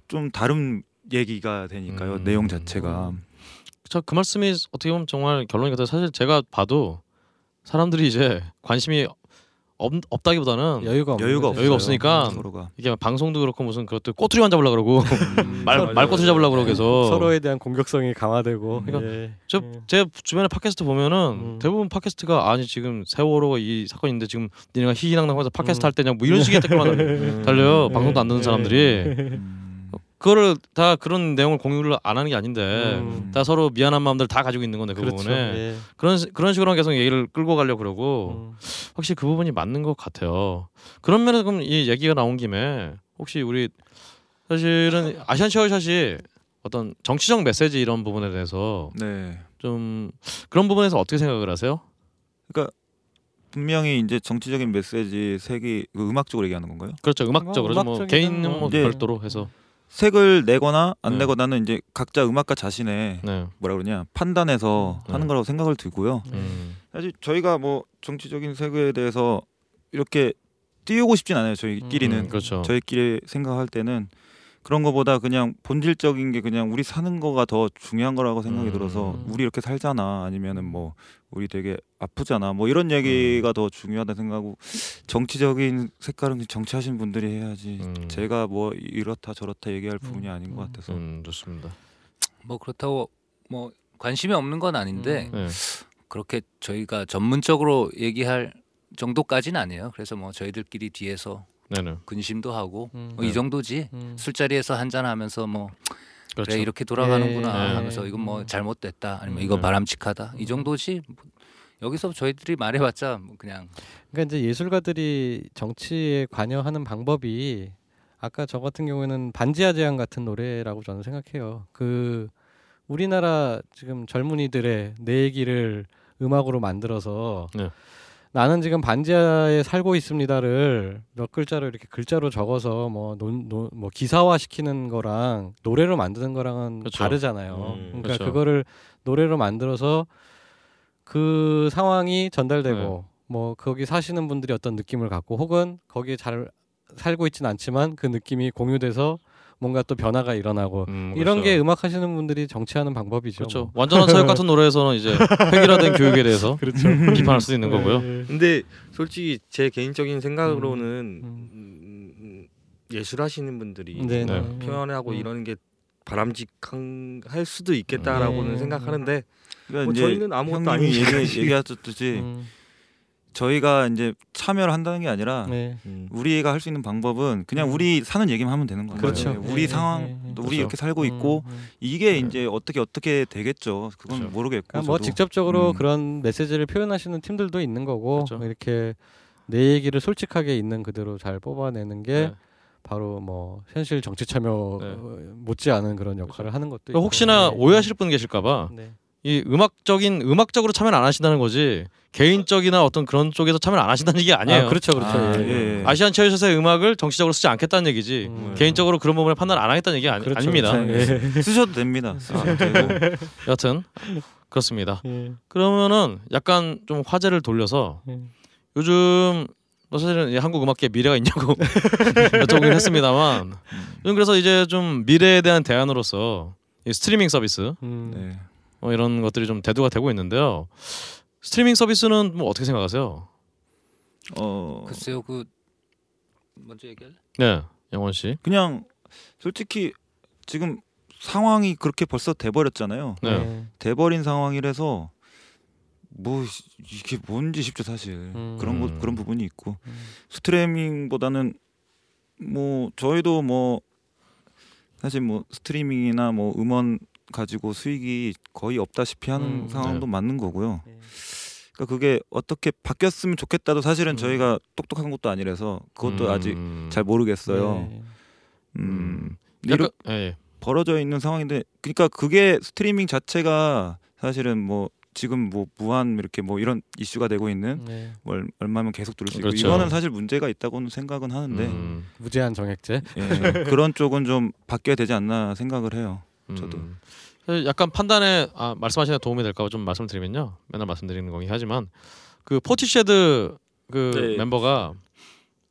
좀 다른 얘기가 되니까요 음. 내용 자체가 저그 말씀이 어떻게 보면 정말 결론이 같아요. 사실 제가 봐도 사람들이 이제 관심이 없, 없다기보다는 여유가 없는 여유가. 여유가. 없으니까 서로가 이게 방송도 그렇고 무슨 그것도 꼬투리만 잡으려 그러고 [LAUGHS] 말 맞아요, 말꼬투리 잡으려 그러고 계속 서로에 대한 공격성이 강화되고 그러니까 예. 저 예. 제 주변에 팟캐스트 보면은 음. 대부분 팟캐스트가 아니 지금 세월호가 이 사건이 있는데 지금 니네가 희희낙낙하면서 팟캐스트 음. 할 때냐 뭐 이런 식의 [LAUGHS] 댓글만 달려요 방송도 안 듣는 사람들이 음. 그거를 다 그런 내용을 공유를 안 하는 게 아닌데 음. 다 서로 미안한 마음들 다 가지고 있는 건데 그 그렇죠. 부분에 예. 그런 시- 그런 식으로 계속 얘기를 끌고 가려 고 그러고 음. 확실히 그 부분이 맞는 것 같아요. 그런 면에서 그럼 이 얘기가 나온 김에 혹시 우리 사실은 아시안 샤워샷이 어떤 정치적 메시지 이런 부분에 대해서 네 좀 그런 부분에서 어떻게 생각을 하세요? 분명히 이제 정치적인 메시지 색이 그 음악 쪽으로 얘기하는 건가요? 그렇죠 음악적으로 뭐 음악적이든 개인은 뭐 네. 별도로 해서 색을 내거나 안 네. 내거나는 이제 각자 음악가 자신의 네. 뭐라 그러냐 판단해서 음. 하는 거라고 생각을 들고요. 음. 사실 저희가 뭐 정치적인 색에 대해서 이렇게 띄우고 싶진 않아요. 저희끼리는 음, 그렇죠. 저희끼리 생각할 때는 그런 거보다 그냥 본질적인 게 그냥 우리 사는 거가 더 중요한 거라고 생각이 음. 들어서 우리 이렇게 살잖아 아니면은 뭐 우리 되게 아프잖아 뭐 이런 얘기가 더 중요하다 생각하고 정치적인 색깔은 정치하신 분들이 해야지 음. 제가 뭐 이렇다 저렇다 얘기할 부분이 아닌 것 같아서 음, 좋습니다. 뭐 그렇다고 뭐 관심이 없는 건 아닌데 네. 그렇게 저희가 전문적으로 얘기할 정도까지는 아니에요. 그래서 뭐 저희들끼리 뒤에서 네네. 근심도 하고 음. 어, 이 정도지 음. 술자리에서 한잔 하면서 뭐 그렇죠. 그래 이렇게 돌아가는구나 네. 하면서 이건 뭐 음. 잘못됐다 아니면 음. 이거 네. 바람직하다 이 정도지 뭐 여기서 저희들이 말해봤자 뭐 그냥 그러니까 이제 예술가들이 정치에 관여하는 방법이 아까 저 같은 경우에는 반지하 제한 같은 노래라고 저는 생각해요. 그 우리나라 지금 젊은이들의 내 얘기를 음악으로 만들어서 네. 나는 지금 반지하에 살고 있습니다를 몇 글자로 이렇게 글자로 적어서 뭐, 논, 논, 뭐 기사화 시키는 거랑 노래로 만드는 거랑은 그렇죠. 다르잖아요. 음, 그러니까 그렇죠. 그거를 노래로 만들어서 그 상황이 전달되고 네. 뭐 거기 사시는 분들이 어떤 느낌을 갖고 혹은 거기에 잘 살고 있진 않지만 그 느낌이 공유돼서 뭔가 또 변화가 일어나고 음, 이런 그렇죠. 게 음악 하시는 분들이 정치하는 방법이죠. 그렇죠. 뭐. 완전한 사역 같은 [LAUGHS] 노래에서는 이제 획일화된 교육에 대해서 [LAUGHS] 그렇죠. 비판할 수도 있는 거고요. 네. 근데 솔직히 제 개인적인 생각으로는 음. 음, 음, 예술하시는 분들이 네, 네. 네. 표현하고 음. 이러는 게 바람직한 할 수도 있겠다라고는 네. 생각하는데 그러니까 뭐 이제 저희는 아무것도 아니니까 얘기. [LAUGHS] 얘기하셨듯이 음, 저희가 이제 참여를 한다는 게 아니라 네. 음. 우리가 할 수 있는 방법은 그냥 음. 우리 사는 얘기만 하면 되는 거예요. 그렇죠. 네, 우리 예, 상황, 예, 예. 또 그렇죠. 우리 이렇게 살고 있고 음, 음. 이게 네. 이제 어떻게 어떻게 되겠죠. 그건 그렇죠. 모르겠고. 그러니까 뭐 저도. 직접적으로 음. 그런 메시지를 표현하시는 팀들도 있는 거고 그렇죠. 이렇게 내 얘기를 솔직하게 있는 그대로 잘 뽑아내는 게 네. 바로 뭐 현실 정치 참여 네. 어, 못지않은 그런 역할을 하는 것도. 혹시나 네. 오해하실 분 계실까봐 네. 이 음악적인 음악적으로 참여를 안 하신다는 거지 개인적이나 어떤 그런 쪽에서 참여를 안 하신다는 얘기 아니에요. 아, 그렇죠, 그렇죠. 아, 예, 예. 예. 아시안 체어샷의 음악을 정치적으로 쓰지 않겠다는 얘기지 음. 개인적으로 그런 부분을 판단 안 하겠다는 얘기 아니, 그렇죠, 아닙니다. 그렇죠. 예. 쓰셔도 됩니다. 쓰셔도 되고. 여튼 그렇습니다. 예. 그러면은 약간 좀 화제를 돌려서 예. 요즘 뭐 사실은 이 한국 음악계 미래가 있냐고 [LAUGHS] 여쭤보긴 했습니다만 요즘 그래서 이제 좀 미래에 대한 대안으로서 이 스트리밍 서비스 음. 네. 뭐 이런 것들이 좀 대두가 되고 있는데요. 스트리밍 서비스는 뭐 어떻게 생각하세요? 어 글쎄요 그 먼저 얘기할래? 네, 영원 씨. 그냥 솔직히 지금 상황이 그렇게 벌써 돼버렸잖아요. 네. 네. 돼버린 상황이라서 뭐 이게 뭔지 싶죠 사실 음. 그런 것 음. 그런 부분이 있고 음. 스트리밍보다는 뭐 저희도 뭐 사실 뭐 스트리밍이나 뭐 음원 가지고 수익이 거의 없다시피 하는 음. 상황도 네. 맞는 거고요. 네. 그러니까 그게 어떻게 바뀌었으면 좋겠다도 사실은 음. 저희가 똑똑한 것도 아니라서 그것도 음. 아직 잘 모르겠어요. 네. 음. 약간 이렇게 예, 예. 벌어져 있는 상황인데 그러니까 그게 스트리밍 자체가 사실은 뭐 지금 뭐 무한 이렇게 뭐 이런 이슈가 되고 있는 네. 뭐 얼- 얼마면 계속 들을 수 있고 그렇죠. 이거는 사실 문제가 있다고는 생각은 하는데 음, 무제한 정액제. 예, 그런 쪽은 좀 바뀌어야 되지 않나 생각을 해요. 저도. 음. 사실 약간 판단에 아, 말씀하시는 데 도움이 될까 좀 말씀드리면요. 맨날 말씀드리는 거긴 하지만 그 Portishead 그 네. 멤버가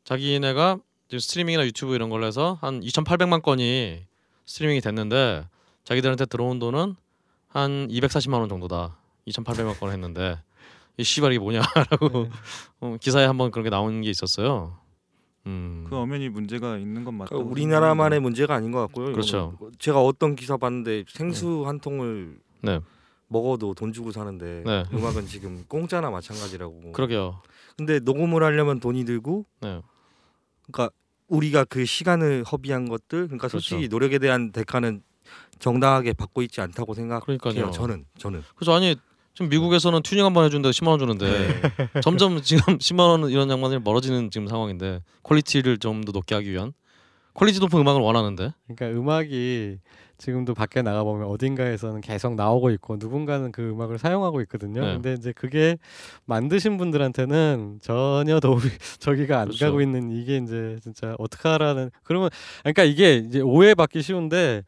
자기네가 지금 스트리밍이나 유튜브 이런 걸로 해서 한 2,800만 건이 스트리밍이 됐는데 자기들한테 들어온 돈은 한 240만 원 정도다. 2,800만 건 했는데 이 씨발 이게 뭐냐라고 네. 어, 기사에 한번 그런 게 나온 게 있었어요. 음. 그 엄연히 문제가 있는 건 맞다고. 그러니까 우리나라만의 문제가 아닌 것 같고요. 그렇죠. 제가 어떤 기사 봤는데 생수 한 통을 네. 먹어도 돈 주고 사는데 네. 음악은 지금 공짜나 마찬가지라고. 그러게요. 근데 녹음을 하려면 돈이 들고 네. 그러니까 우리가 그 시간을 허비한 것들 그러니까 솔직히 그렇죠. 노력에 대한 대가는 정당하게 받고 있지 않다고 생각해요. 그러니까요. 저는 저는 그래서 아니 지금 미국에서는 튜닝 한 번 해준다고 10만 원 주는데 점점 지금 [LAUGHS] 10만 원 이런 양반들이 멀어지는 지금 상황인데 퀄리티를 좀 더 높게 하기 위한 퀄리티 높은 음악을 원하는데 그러니까 음악이 지금도 밖에 나가 보면 어딘가에서는 계속 나오고 있고 누군가는 그 음악을 사용하고 있거든요. 네. 근데 이제 그게 만드신 분들한테는 전혀 도움이 [LAUGHS] 저기가 안 그렇죠. 가고 있는 이게 이제 진짜 어떡하라는 그러면 그러니까 이게 이제 오해받기 쉬운데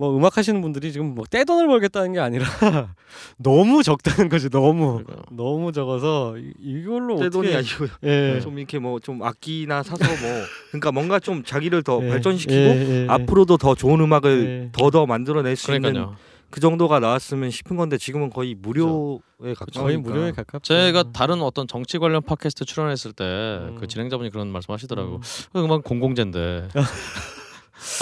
뭐 음악 하시는 분들이 지금 뭐 떼돈을 벌겠다는 게 아니라 [LAUGHS] 너무 적다는 거지 너무 그러니까요. 너무 적어서 이- 이걸로 내 돈이 어떻게 아니고요. 예. 좀 이렇게 뭐 좀 악기나 사서 뭐 [LAUGHS] 그러니까 뭔가 좀 자기를 더 예, 발전시키고 예, 예, 앞으로도 더 좋은 음악을 예. 더더 만들어낼 수 있는 그러니까요. 그 정도가 나왔으면 싶은 건데 지금은 거의 무료에 가까우니까 거의 무료에 가깝죠. 제가 다른 어떤 정치 관련 팟캐스트 출연했을 때그 음. 진행자분이 그런 말씀하시더라고. 음. 그 음악 공공재인데 [LAUGHS]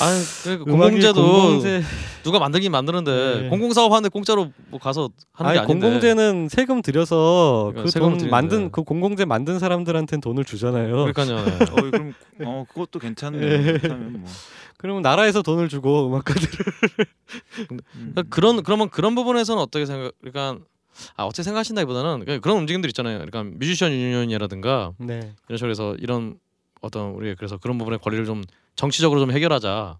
아, 그 공공재도 공공재 누가 만들긴 만드는데 네. 공공 사업 하는데 공짜로 뭐 가서 하는 게 아니 아닌데. 공공재는 세금 들여서 그러니까 그 세금을 돈 드리는데. 만든 그 공공재 만든 사람들한테는 돈을 주잖아요. 그러니까요. 네. [LAUGHS] 어 그럼 어 그것도 괜찮네. 그렇다면 뭐. 그러면 나라에서 돈을 주고 음악가들 음. 그러니까 그런 그러면 그런 부분에서는 어떻게 생각? 그러니까 아 어떻게 생각하신다기보다는 그런 움직임들 있잖아요. 그러니까 뮤지션 유니언이라든가 네. 이런 식으로 해서 이런 어떤 우리 그래서 그런 부분의 권리를 좀 정치적으로 좀 해결하자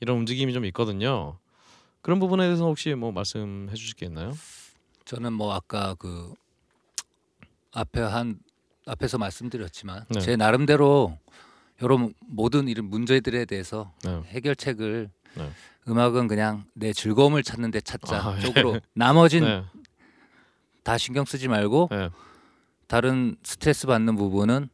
이런 움직임이 좀 있거든요. 그런 부분에 대해서 혹시 뭐 말씀해 주실 게 있나요? 저는 뭐 아까 그 앞에 한 앞에서 말씀드렸지만 네. 제 나름대로 여러 모든 이런 문제들에 대해서 네. 해결책을 네. 음악은 그냥 내 즐거움을 찾는 데 찾자 아, 예. 쪽으로 나머진 네. 다 신경 쓰지 말고 네. 다른 스트레스 받는 부분은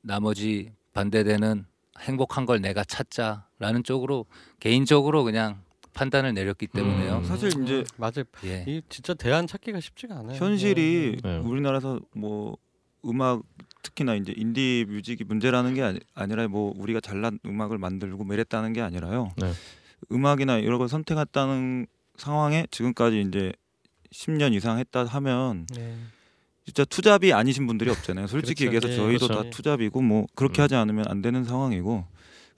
나머지 반대되는 행복한 걸 내가 찾자라는 쪽으로 개인적으로 그냥 판단을 내렸기 때문에요. 음. 사실 이제 맞아요. 예. 이 진짜 대안 찾기가 쉽지가 않아요. 현실이 네. 우리나라에서 뭐 음악 특히나 이제 인디 뮤직이 문제라는 게 아니, 아니라 뭐 우리가 잘난 음악을 만들고 뭐 이랬다는 게 아니라요. 네. 음악이나 이런 걸 선택했다는 상황에 지금까지 이제 10년 이상 했다 하면 네. 진짜 투잡이 아니신 분들이 없잖아요. [LAUGHS] 솔직히 그렇죠. 얘기해서 예, 저희도 그렇죠. 다 투잡이고 뭐 그렇게 음. 하지 않으면 안 되는 상황이고.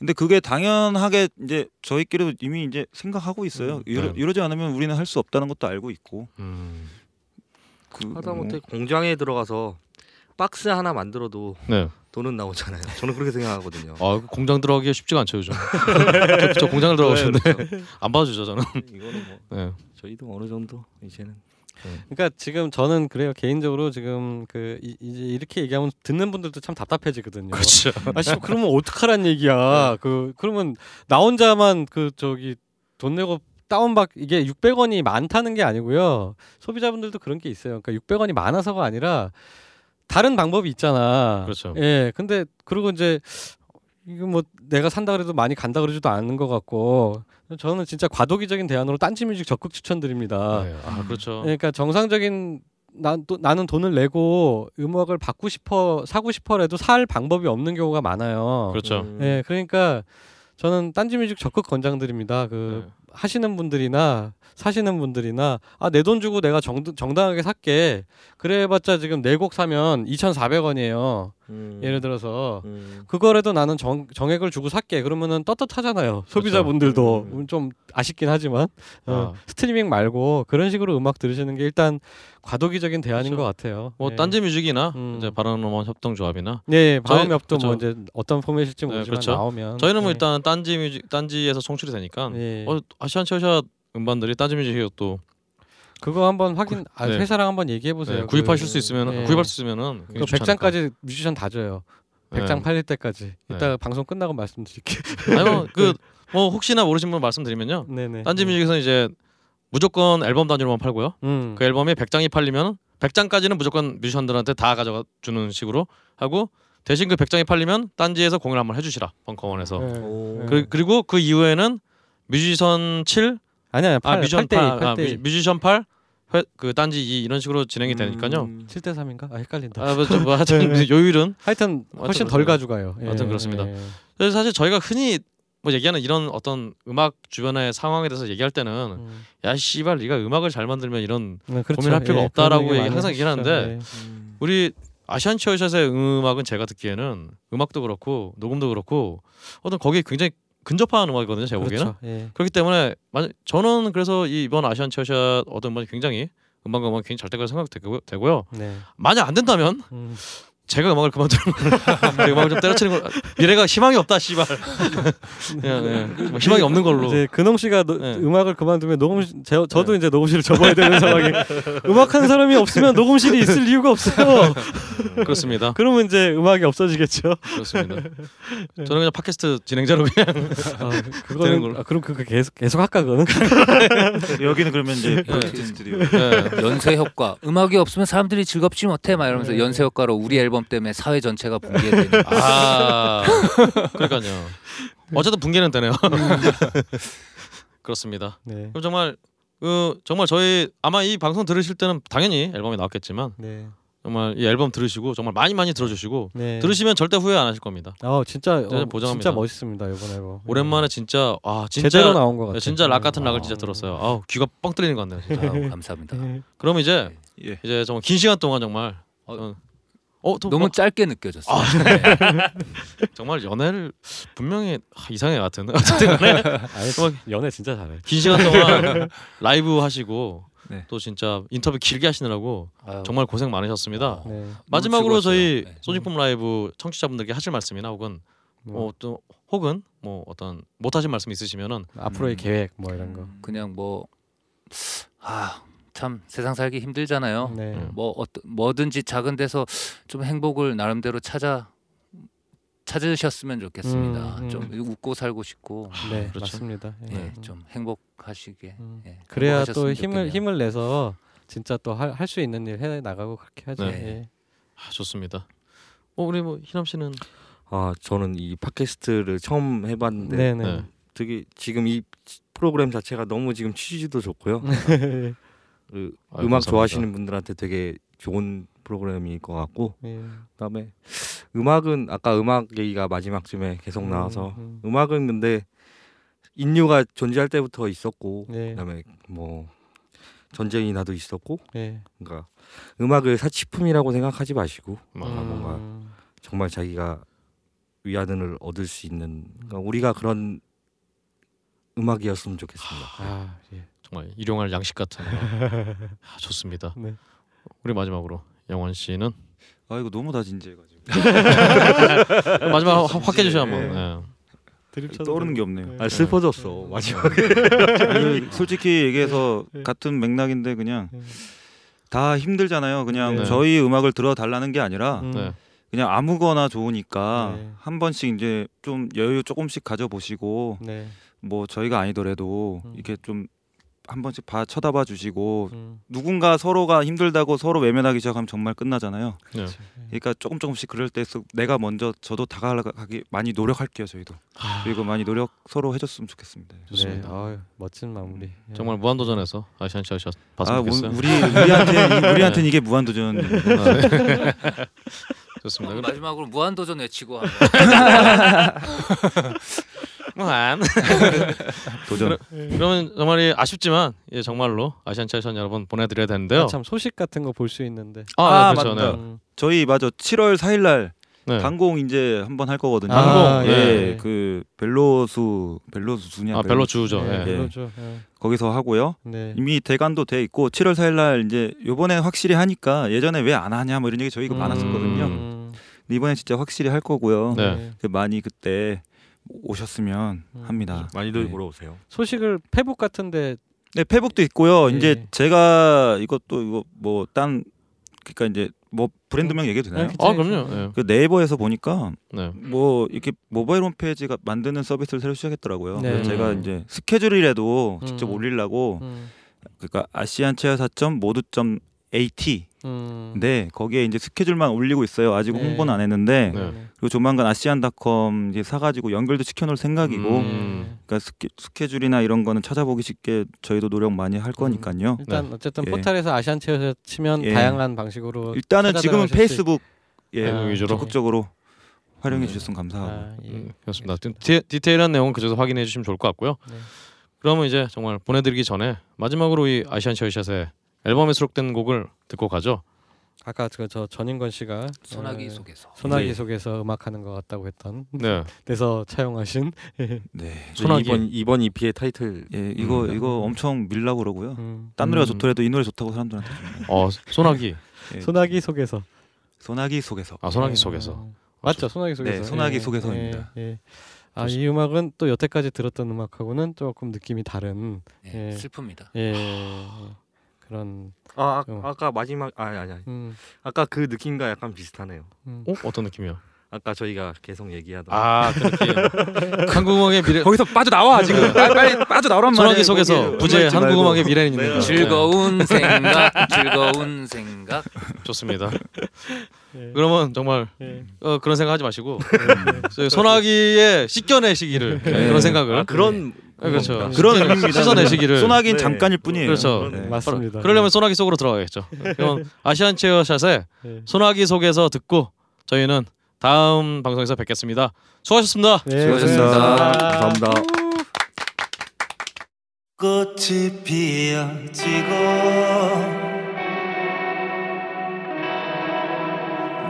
근데 그게 당연하게 이제 저희끼리도 이미 이제 생각하고 있어요. 음. 이러, 네. 이러지 않으면 우리는 할 수 없다는 것도 알고 있고. 음. 그 하다못해 뭐 공장에 들어가서 박스 하나 만들어도 네. 돈은 나오잖아요. 저는 그렇게 생각하거든요. 아, 그 공장 들어가기가 쉽지가 않죠 요즘. [LAUGHS] 저, 저 공장을 들어가고 네, 그렇죠. [LAUGHS] 안 봐주죠 저는. 이거는 뭐 네. 저희도 어느 정도 이제는 그러니까 지금 저는 그래요. 개인적으로 지금 그 이, 이제 이렇게 얘기하면 듣는 분들도 참 답답해지거든요. 그렇죠. 아, 씨, 그러면 어떡하란 얘기야. 그 그러면 나 혼자만 그 저기 돈 내고 다운받 이게 600원이 많다는 게 아니고요. 소비자분들도 그런 게 있어요. 그러니까 600원이 많아서가 아니라 다른 방법이 있잖아. 그렇죠. 예. 근데 그리고 이제 이거 뭐 내가 산다 그래도 많이 간다 그러지도 않는 것 같고 저는 진짜 과도기적인 대안으로 딴지뮤직 적극 추천드립니다. 네. 아 그렇죠. 그러니까 정상적인 난 또, 나는 돈을 내고 음악을 받고 싶어 사고 싶어라도 살 방법이 없는 경우가 많아요. 그렇죠. 음, 예, 그러니까 저는 딴지뮤직 적극 권장드립니다. 그 네. 하시는 분들이나 사시는 분들이나 아 내 돈 주고 내가 정, 정당하게 살게 그래봤자 지금 네 곡 사면 2,400원이에요. 음, 예를 들어서 음, 그거라도 나는 정, 정액을 주고 살게 그러면은 떳떳하잖아요. 소비자분들도 음. 좀 아쉽긴 하지만 어, 아. 스트리밍 말고 그런 식으로 음악 들으시는 게 일단 과도기적인 대안인 그렇죠. 것 같아요. 뭐 예. 딴지 뮤직이나 음. 이제 바른음원 협동조합이나 네, 저희- 바음협도 뭐 그렇죠. 이제 어떤 포맷일지 네, 모르지만 그렇죠. 나오면 저희는 뭐 네. 일단 딴지 뮤직 딴지에서 송출이 되니까 예. 어 아시안 체어샷 음반들이 딴지 뮤직에 또 그거 한번 확인 아, 네. 회사랑 한번 얘기해 보세요. 네, 구입하실 수 있으면 네. 구입할 수 있으면은 그 굉장히 좋지 않을까. 100장까지 뮤지션 다 줘요. 네. 100장 팔릴 때까지. 네. 이따 방송 끝나고 말씀드릴게요. [LAUGHS] 아니요 그뭐 혹시나 모르신 분 말씀드리면요. 네네. 딴지 뮤직에서 이제 무조건 앨범 단위로만 팔고요. 음. 그 앨범이 100장이 팔리면 100장까지는 무조건 뮤지션들한테 다 가져가 주는 식으로 하고 대신 그 100장이 팔리면 딴지에서 공연 한번 해주시라 벙커원에서 네. 오. 네. 그, 그리고 그 이후에는 뮤지션 7 아니야. 아, 8, 뮤지션 8대 2, 8, 아, 8대 2. 뮤지, 뮤지 션 8, 회, 그 딴지 2 이런 식으로 진행이 되니까요. 음, 7대 3인가? 아, 헷갈린다. 아, 뭐, 좀 뭐, 하여튼 [LAUGHS] 요율은 하여튼 훨씬 하여튼 덜 그렇습니다. 가져가요. 예, 하여튼 그렇습니다. 예. 그래서 사실 저희가 흔히 뭐 얘기하는 이런 어떤 음악 주변의 상황에 대해서 얘기할 때는 음. 야 씨발 네가 음악을 잘 만들면 이런 네, 그렇죠. 고민할 필요가 예, 없다라고 얘기 항상. 얘기하는데 예. 음. 우리 아시안 치어샷의 음악은 제가 듣기에는 음악도 그렇고 녹음도 그렇고 어떤 거기에 굉장히 근접한 음악이거든요 제가 보기에는 그렇죠. 예. 그렇기 때문에 저는 그래서 이 이번 아시안 치어샷 어떤 음악이 굉장히 음악과 음악이 굉장히 잘될 거라 생각되고요 네. 만약 안 된다면 음. 제가 음악을 그만두는 걸 [LAUGHS] 음악을 좀 때려치는 걸 미래가 희망이 없다 씨발 [LAUGHS] 예. 뭐 희망이 없는 걸로 이제 근홍 씨가 노- 네. 음악을 그만두면 녹음 제, 저도 이제 녹음실을 접어야 되는 상황이 [LAUGHS] 음악하는 사람이 없으면 녹음실이 있을 이유가 없어요. 그렇습니다 그러면 이제 음악이 없어지겠죠. 그렇습니다 저는 그냥 팟캐스트 진행자로 그냥 아, 되는 그거는 걸로. 아, 그럼 그거 계속 계속 할까 그거는? 여기는 그러면 이제 네. 팟캐스트 스튜디오. 예. 연쇄 효과. 음악이 없으면 사람들이 즐겁지 못해 막 이러면서 네. 연쇄 효과로 우리 앨범 때문에 사회 전체가 붕괴되는. 아 그러니까요 어쨌든 붕괴는 되네요 [LAUGHS] 그렇습니다 네. 그럼 정말 그 정말 저희 아마 이 방송 들으실 때는 당연히 앨범이 나왔겠지만 네. 정말 이 앨범 들으시고 정말 많이 많이 들어주시고 네. 들으시면 절대 후회 안 하실 겁니다. 어 진짜 진짜 어, 보장합니다. 진짜 멋있습니다 이번 앨범. 오랜만에 진짜 아 진짜 제대로 나온 것 네, 같아요. 진짜 락 같은 네. 락을 진짜 들었어요. 아우 귀가 뻥 뚫리는 것 같네요. 진짜. 아우, 감사합니다. 네. 그러면 이제 예. 이제 정말 긴 시간 동안 정말 어, 어, 또 너무 뭐, 짧게 느껴졌어요. 아, 네. [LAUGHS] 정말 연애를 분명히 아, 이상해 같은 어쨌든 간에 아니, 정말 연애 진짜 잘해. 긴 시간 동안 [LAUGHS] 라이브 하시고 네. 또 진짜 인터뷰 길게 하시느라고 아유, 정말 고생 많으셨습니다. 네. 마지막으로. 저희 네. 소지품 라이브 청취자분들께 하실 말씀이나 혹은 뭐, 뭐또 혹은 뭐 어떤 못 하신 말씀 있으시면은 앞으로의 음. 계획 뭐 이런 거. 그냥 뭐 아, 참 세상 살기 힘들잖아요. 네. 음. 뭐 어떤 뭐든지 작은 데서 좀 행복을 나름대로 찾아 찾으셨으면 좋겠습니다. 음, 음. 좀 웃고 살고 싶고 네, 그렇죠. 맞습니다. 예. 예, 좀 행복하시게. 음. 예, 그래야 또 힘을 좋겠네요. 힘을 내서 진짜 또 할 수 있는 일 해 나가고 그렇게 하죠. 네. 예. 아, 좋습니다. 어 우리 뭐 희남 씨는 아 저는 이 팟캐스트를 처음 해봤는데 네, 네. 네. 되게 지금 이 프로그램 자체가 너무 지금 취지도 좋고요. [LAUGHS] 그 아유, 음악 감사합니다. 좋아하시는 분들한테 되게 좋은 프로그램일 것 같고 예. 그다음에 음악은 아까 음악 얘기가 마지막쯤에 계속 나와서 음, 음, 악은 근데 인류가 존재할 때부터 있었고 네. 그다음에 뭐 전쟁이 나도 있었고 예. 그러니까 음악을 사치품이라고 생각하지 마시고 뭐, 아, 뭔가 음, 정말 자기가 위안을 얻을 수 있는 그러니까 우리가 그런 음악이었으면 좋겠습니다. 아, 예. 정말 일용할 양식 같은 [LAUGHS] 아, 좋습니다. 네. 우리 마지막으로 영원 씨는 아 이거 너무 다 진지해가지고 [LAUGHS] 마지막 확- 확 해주셔 한번. 네. 쳐도 떠오르는 게. 없네요. 아 슬퍼졌어 마지막에. [LAUGHS] 그 솔직히 얘기해서 네. 같은 맥락인데 그냥 네. 다 힘들잖아요. 그냥 네. 저희 음악을 들어 달라는 게 아니라 음, 네. 그냥 아무거나 좋으니까 네. 한 번씩 이제 좀 여유 조금씩 가져보시고 네. 뭐 저희가 아니더라도 음. 이렇게 좀 한 번씩 봐 쳐다봐 주시고 음, 누군가 서로가 힘들다고 서로 외면하기 시작하면 정말 끝나잖아요. 네. 그러니까 조금 조금씩 그럴 때서 내가 먼저 저도 다가가기 많이 노력할게요 저희도 그리고 많이 노력 서로 해줬으면 좋겠습니다. 네. 좋습니다. 아유, 멋진 마무리. 예. 정말 무한도전에서 아시안 차이샷 아 봤으면 우- 좋겠어요. 우리 우리한테 이- 우리한테는 이게 무한도전. [LAUGHS] 좋습니다. 그럼 마지막으로 무한 도전 외치고 한번. [LAUGHS] 무한. [LAUGHS] 도전. 그러면 정말 아쉽지만 예, 정말로 아시안 차이샷 여러분 보내드려야 되는데요. 아, 참 소식 같은 거 볼 수 있는데. 아, 아, 네, 그렇죠. 맞다. 네. 음, 저희 맞아 7월 4일 날 네. 단공 이제 한번 할 거거든요. 아, 예, 예. 그 벨로수 벨로수 수냐 아 벨로 주죠. 네, 예. 그러죠. 예. 거기서 하고요. 네. 이미 대관도 돼 있고 7월 4일 날 이제 요번에 확실히 하니까 예전에 왜 안 하냐 뭐 이런 얘기 저희가 많았었거든요. 이번에 진짜 확실히 할 거고요. 네. 그 많이 그때 오셨으면 음. 합니다. 많이들 네. 보러 오세요. 소식을 페북 같은데 네, 페북도 있고요. 예. 이제 제가 이것도 이거 뭐딴 그러니까 이제 뭐 브랜드명 얘기해도 되나요? 네, 아 그럼요. 예. 그 네이버에서 보니까 네. 뭐 이렇게 모바일 홈페이지가 만드는 서비스를 새로 시작했더라고요. 네. 그래서 제가 음. 이제 스케줄이라도 직접 음. 올리려고 음, 그러니까 아시안 체어사점 모두.at 음, 네 거기에 이제 스케줄만 올리고 있어요. 아직 네. 홍보는 안 했는데 네. 그리고 조만간 아시안닷컴 이제 사가지고 연결도 시켜놓을 생각이고 음. 그러니까 스케, 스케줄이나 이런 거는 찾아보기 쉽게 저희도 노력 많이 할 거니까요. 일단 어쨌든 예. 포털에서 아시안 체어에서 치면 예. 다양한 방식으로 일단은 지금은 페이스북 예 페이스북 위주로? 적극적으로 활용해 음. 주셨으면 감사하고 아, 예. 음, 그렇습니다. 좀 디, 디테일한 내용은 그쪽에서 확인해 주시면 좋을 것 같고요. 네. 그러면 이제 정말 보내드리기 전에 마지막으로 이 아시안 차이샷의 앨범에 수록된 곡을 듣고 가죠. 아까 그저 전인권 씨가 소나기 어, 속에서. 소나기 네. 속에서 음악하는 것 같다고 했던 네. [LAUGHS] 데서 차용하신 네. [LAUGHS] 소나기. 이번 이번 EP의 타이틀 예 이거 음. 이거 엄청 밀라고 그러고요. 음, 딴 노래가 음. 좋더라도 이 노래 좋다고 사람들한테 좀. 어 [LAUGHS] 소나기. 예. 소나기 속에서 소나기 속에서. 아 소나기 예, 속에서. 어, 맞죠 소나기 속에서 네, 소나기 예, 속에서입니다. 예, 예. 아 이 음악은 또 여태까지 들었던 음악하고는 조금 느낌이 다른 예, 예. 슬픕니다. 예, 예, 그런 아, 어. 아 아까 마지막 아니 아니 아니. 음, 아까 그 느낌과 약간 비슷하네요. 음. 어 어떤 느낌이요? 아까 저희가 계속 얘기하던 아그 느낌. [LAUGHS] 한국음악의 미래. 거기서 빠져 나와 지금. 빨리, 빨리 빠져 나오란 말이야. 소나기 속에서 부재. 한국음악의 미래는 있는 네. 거. 즐거운 생각, [LAUGHS] 즐거운 생각. 좋습니다. 예, 그러면 정말 예. 어, 그런 생각 하지 마시고 저희 소나기의 씻겨내시기를 네, 네. 그런 생각을 아, 그런 네, 그렇죠. 겁니다. 그런 의미입니다. 씻어내시기를. 소나기는 네. 잠깐일 뿐이에요. 그렇죠. 네. 맞습니다. 그러려면 소나기 속으로 들어가겠죠. 그럼 아시안 체어샷의 네. 소나기 속에서 듣고 저희는 다음 방송에서 뵙겠습니다. 수고하셨습니다. 네, 수고하셨습니다. 감사합니다. 꽃이 피어지고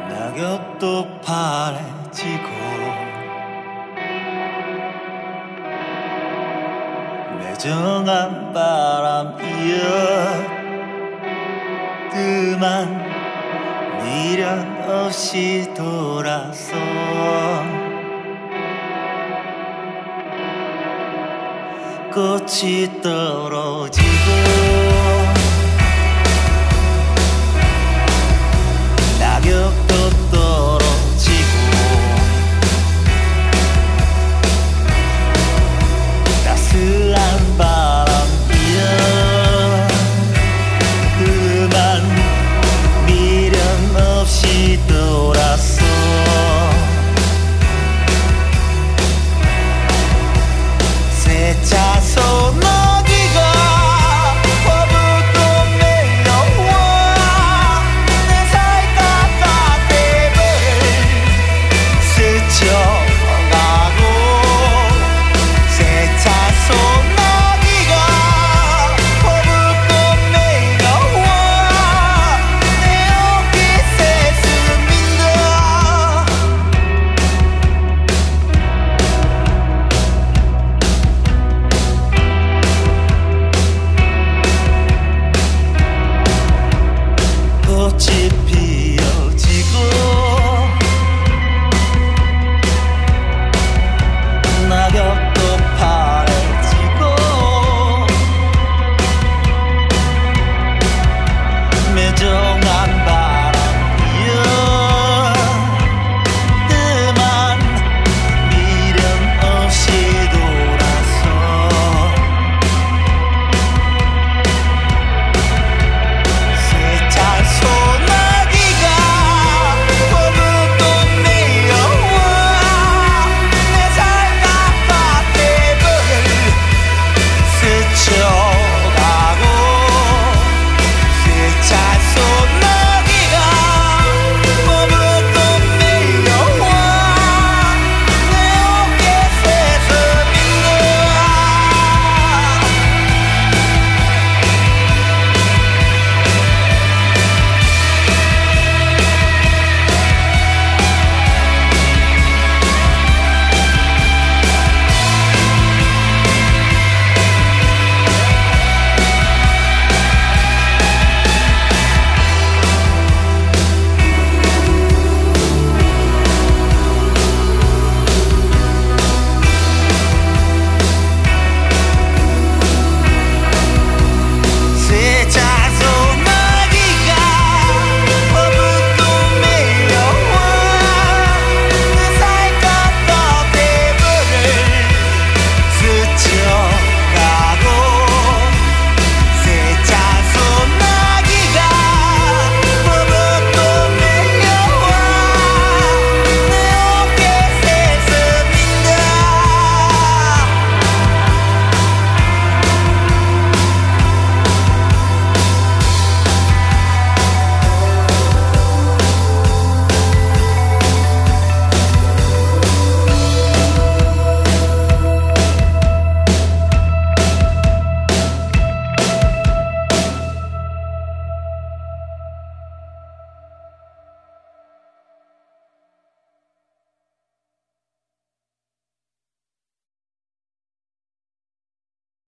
낙엽도 파래지고 소중한 바람이여. 그만 미련 없이 돌아서. 꽃이 떨어지고 낙엽도 떨어지고